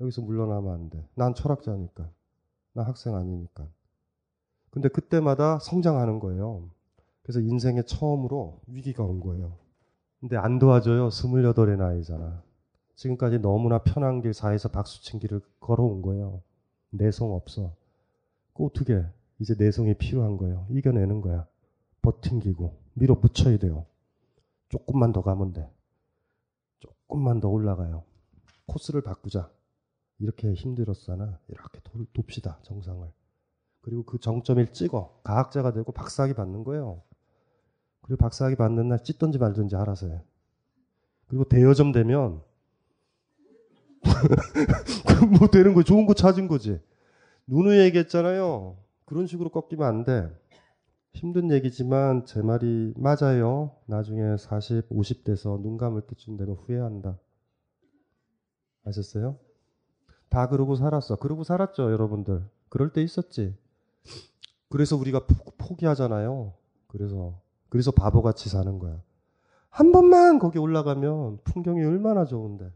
여기서 물러나면 안 돼. 난 철학자니까. 난 학생 아니니까. 근데 그때마다 성장하는 거예요. 그래서 인생에 처음으로 위기가 온 거예요. 근데 안 도와줘요. 스물여덟의 나이잖아. 지금까지 너무나 편한 길 사이에서 박수친 길을 걸어온 거예요. 내성 없어. 그 어떻게 이제 내성이 필요한 거예요. 이겨내는 거야. 버팅기고 밀어붙여야 돼요. 조금만 더 가면 돼. 조금만 더 올라가요. 코스를 바꾸자. 이렇게 힘들었잖아. 이렇게 도, 돕시다. 정상을. 그리고 그 정점을 찍어. 과학자가 되고 박사학위 받는 거예요. 그리고 박사학위 받는 날 찢던지 말든지 알아서 해. 그리고 대여점 되면 *laughs* 뭐 되는 거 좋은 거 찾은 거지. 누누이 얘기했잖아요. 그런 식으로 꺾이면 안 돼. 힘든 얘기지만 제 말이 맞아요. 나중에 40, 50대서 눈 감을 때쯤 되면 후회한다. 아셨어요? 다 그러고 살았어. 그러고 살았죠, 여러분들. 그럴 때 있었지. 그래서 우리가 포, 기하잖아요 그래서 그래서 바보같이 사는 거야. 한 번만 거기 올라가면 풍경이 얼마나 좋은데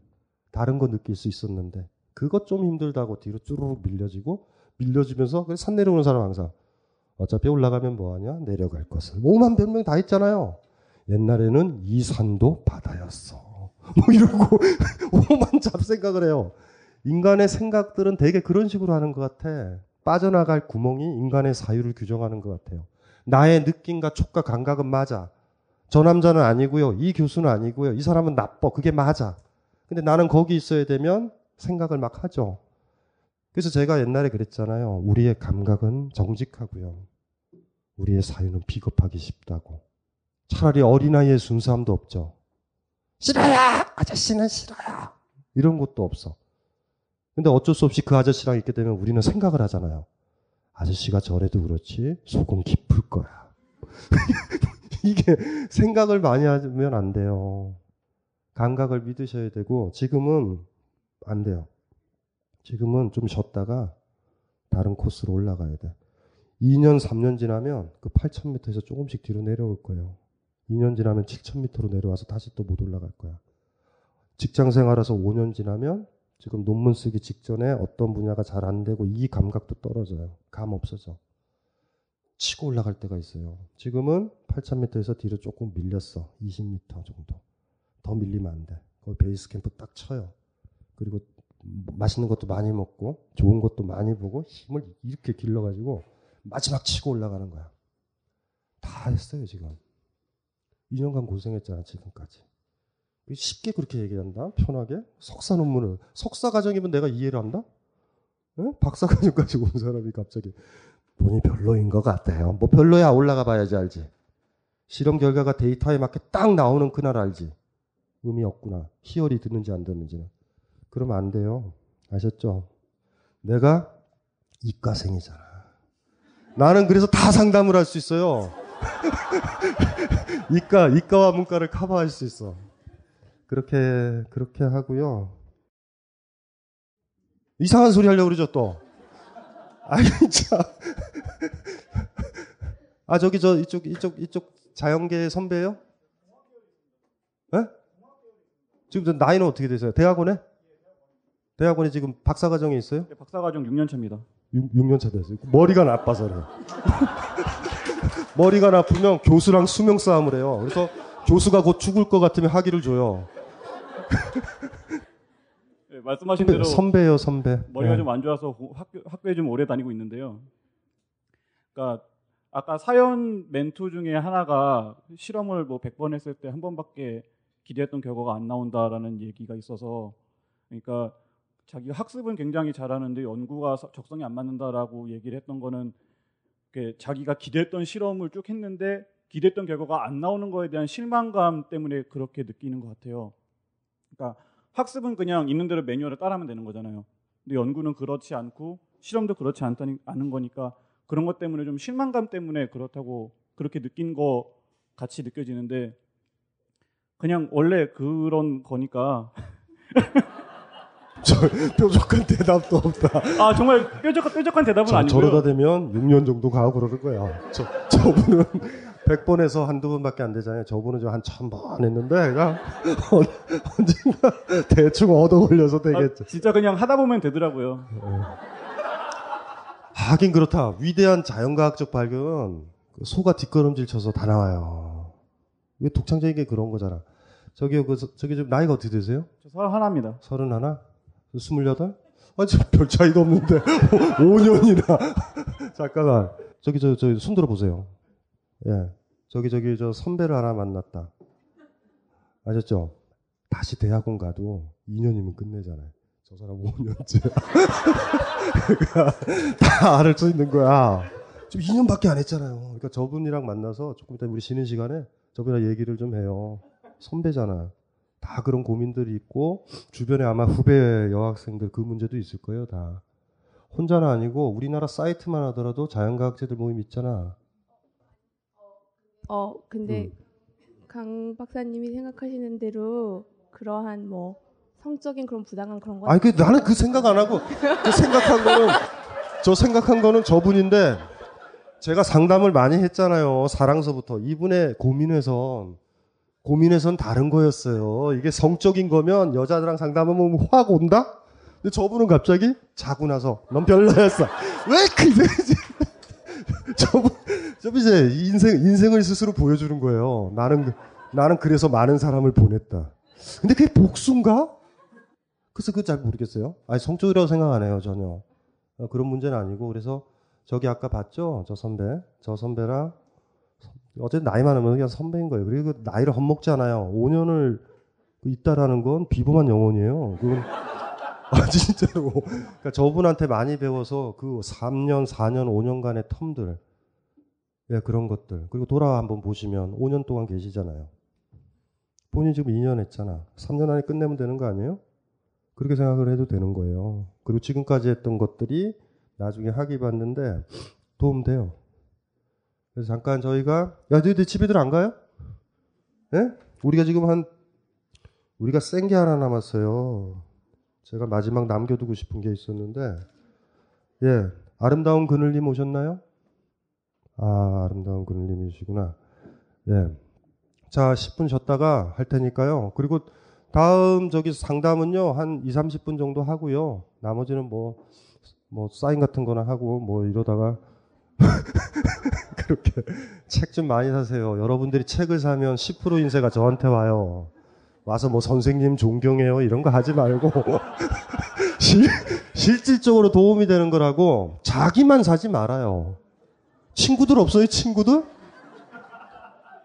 다른 거 느낄 수 있었는데 그것 좀 힘들다고 뒤로 쭈르륵 밀려지고 밀려지면서 산 내려오는 사람 항상 어차피 올라가면 뭐하냐 내려갈 것을 오만 변명 다 했잖아요. 옛날에는 이 산도 바다였어. 뭐 이러고 *laughs* 오만 잡생각을 해요. 인간의 생각들은 되게 그런 식으로 하는 것 같아. 빠져나갈 구멍이 인간의 사유를 규정하는 것 같아요. 나의 느낌과 촉과 감각은 맞아. 저 남자는 아니고요. 이 교수는 아니고요. 이 사람은 나빠. 그게 맞아. 근데 나는 거기 있어야 되면 생각을 막 하죠. 그래서 제가 옛날에 그랬잖아요. 우리의 감각은 정직하고요. 우리의 사유는 비겁하기 쉽다고. 차라리 어린아이의 순수함도 없죠. 싫어요! 아저씨는 싫어요! 이런 것도 없어. 근데 어쩔 수 없이 그 아저씨랑 있게 되면 우리는 생각을 하잖아요. 아저씨가 저래도 그렇지 속은 깊을 거야. *laughs* 이게 생각을 많이 하면 안 돼요. 감각을 믿으셔야 되고 지금은 안 돼요. 지금은 좀 쉬었다가 다른 코스로 올라가야 돼. 2년, 3년 지나면 그 8,000m에서 조금씩 뒤로 내려올 거예요. 2년 지나면 7,000m로 내려와서 다시 또 못 올라갈 거야. 직장 생활에서 5년 지나면 지금 논문 쓰기 직전에 어떤 분야가 잘 안 되고 이 감각도 떨어져요. 감 없어져. 치고 올라갈 때가 있어요. 지금은 8,000m에서 뒤로 조금 밀렸어. 20m 정도. 더 밀리면 안 돼. 거기 베이스 캠프 딱 쳐요. 그리고 맛있는 것도 많이 먹고 좋은 것도 많이 보고 힘을 이렇게 길러가지고 마지막 치고 올라가는 거야. 다 했어요, 지금. 2년간 고생했잖아, 지금까지. 쉽게 그렇게 얘기한다? 편하게? 석사 논문을. 석사 과정이면 내가 이해를 한다? 네? 박사 과정까지 온 사람이 갑자기 돈이 별로인 것 같아요. 뭐 별로야 올라가 봐야지 알지. 실험 결과가 데이터에 맞게 딱 나오는 그날 알지. 의미 없구나. 희열이 드는지 안 드는지는. 그러면 안 돼요. 아셨죠? 내가 이과생이잖아. 나는 그래서 다 상담을 할 수 있어요. *laughs* 이과, 이과와 문과를 커버할 수 있어. 그렇게, 그렇게 하고요. 이상한 소리 하려고 그러죠, 또. *laughs* 아, 진짜. *laughs* 아, 저기, 저, 이쪽, 이쪽, 이쪽 자연계 선배예요 예? 지금 나이는 어떻게 되세요? 대학원에? 대학원에 지금 박사과정에 있어요? 네, 박사과정 6년 차입니다. 6, 6년 차 됐어요. 머리가 나빠서 그래요. *laughs* 머리가 나쁘면 교수랑 수명 싸움을 해요. 그래서 교수가 곧 죽을 것 같으면 학위를 줘요. *laughs* 네, 말씀하신 대로 선배요 선배. 머리가 네. 좀안 좋아서 학교, 학교에 좀 오래 다니고 있는데요. 그러니까 아까 사연 멘토 중에 하나가 실험을 뭐 100번 했을 때 한 번밖에 기대했던 결과가 안 나온다라는 얘기가 있어서 그러니까 자기가 학습은 굉장히 잘하는데 연구가 적성이 안 맞는다라고 얘기를 했던 거는 자기가 기대했던 실험을 쭉 했는데 기대했던 결과가 안 나오는 거에 대한 실망감 때문에 그렇게 느끼는 것 같아요. 그러니까 학습은 그냥 있는 대로 매뉴얼을 따라하면 되는 거잖아요. 근데 연구는 그렇지 않고 실험도 그렇지 않은 거니까 그런 것 때문에 좀 실망감 때문에 그렇다고 그렇게 느낀 거 같이 느껴지는데 그냥 원래 그런 거니까 저 *laughs* 뾰족한 대답도 없다. 아 정말 뾰족한 뾰족한 대답은 저, 아니고요. 저러다 되면 6년 정도 가고 그러는 거야. 저, 저분은 100번에서 한두 번밖에 안 되잖아요. 저분은 한 1000번 했는데, 그냥 *laughs* 언젠가 대충 얻어 걸려서 되겠죠. 아, 진짜 그냥 하다 보면 되더라고요. 하긴 그렇다. 위대한 자연과학적 발견은 그 소가 뒷걸음질 쳐서 다 나와요. 이게 독창적인 게 그런 거잖아. 저기요, 그, 저기 좀 나이가 어떻게 되세요? 저 서른 하나입니다. 서른 하나? 스물여덟? 아, 저별 차이도 없는데. *laughs* 5년이나. *laughs* 잠깐만. 저기, 저, 저, 손 들어보세요. 예. 저기, 저기, 저 선배를 하나 만났다. 아셨죠? 다시 대학원 가도 2년이면 끝내잖아요. 저 사람 5년째. *laughs* 그러니까 다 알을 수 있는 거야. 지금 2년밖에 안 했잖아요. 그러니까 저분이랑 만나서 조금 이따 우리 쉬는 시간에 저분이랑 얘기를 좀 해요. 선배잖아. 다 그런 고민들이 있고 주변에 아마 후배 여학생들 그 문제도 있을 거예요. 다 혼자는 아니고 우리나라 사이트만 하더라도 자연과학자들 모임 있잖아. 어, 근데 강 박사님이 생각하시는 대로 그러한 뭐 성적인 그런 부당한 그런 건 아니 그 나는 그 생각 안 하고 그 생각한 거는 저 생각한 거는 저분인데 제가 상담을 많이 했잖아요. 사랑서부터 이분의 고민에선 고민에선 다른 거였어요. 이게 성적인 거면 여자들랑 상담하면 확 온다? 근데 저분은 갑자기 자고 나서 넌 별로였어. *laughs* 왜 그, *laughs* 저분, 저분 이제 인생, 인생을 스스로 보여주는 거예요. 나는, 나는 그래서 많은 사람을 보냈다. 근데 그게 복수인가? 그래서 그거 잘 모르겠어요. 아니, 성적이라고 생각 안 해요, 전혀. 어, 그런 문제는 아니고. 그래서 저기 아까 봤죠? 저 선배. 저 선배랑 어쨌든 나이 많으면 그냥 선배인 거예요. 그리고 그 나이를 헛먹지 않아요. 5년을 있다라는 건 비범한 영혼이에요. 그건 *laughs* 아 진짜로. 그러니까 저분한테 많이 배워서 그 3년, 4년, 5년간의 텀들, 예 그런 것들. 그리고 돌아 한번 보시면 5년 동안 계시잖아요. 본인 지금 2년 했잖아. 3년 안에 끝내면 되는 거 아니에요? 그렇게 생각을 해도 되는 거예요. 그리고 지금까지 했던 것들이 나중에 학위 받는데 도움 돼요. 그래서 잠깐 저희가 야 너희들 집에들 안 가요? 예? 우리가 지금 한 우리가 센 게 하나 남았어요. 제가 마지막 남겨두고 싶은 게 있었는데 예 아름다운 그늘님 오셨나요? 아 아름다운 그늘님이시구나. 예. 자 10분 쉬었다가 할 테니까요. 그리고 다음 저기 상담은요 한 2, 30분 정도 하고요. 나머지는 뭐뭐 사인 같은 거나 하고 뭐 이러다가 *laughs* 그렇게 책 좀 많이 사세요. 여러분들이 책을 사면 10% 인세가 저한테 와요. 와서 뭐 선생님 존경해요 이런 거 하지 말고 *laughs* 실, 실질적으로 도움이 되는 거라고 자기만 사지 말아요. 친구들 없어요 친구들?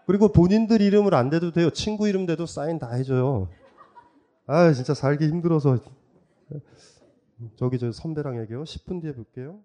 그리고 본인들 이름을 안 대도 돼요. 친구 이름 대도 사인 다 해줘요. 아 진짜 살기 힘들어서 저기 저 선배랑 얘기해요. 10분 뒤에 볼게요.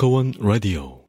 벙커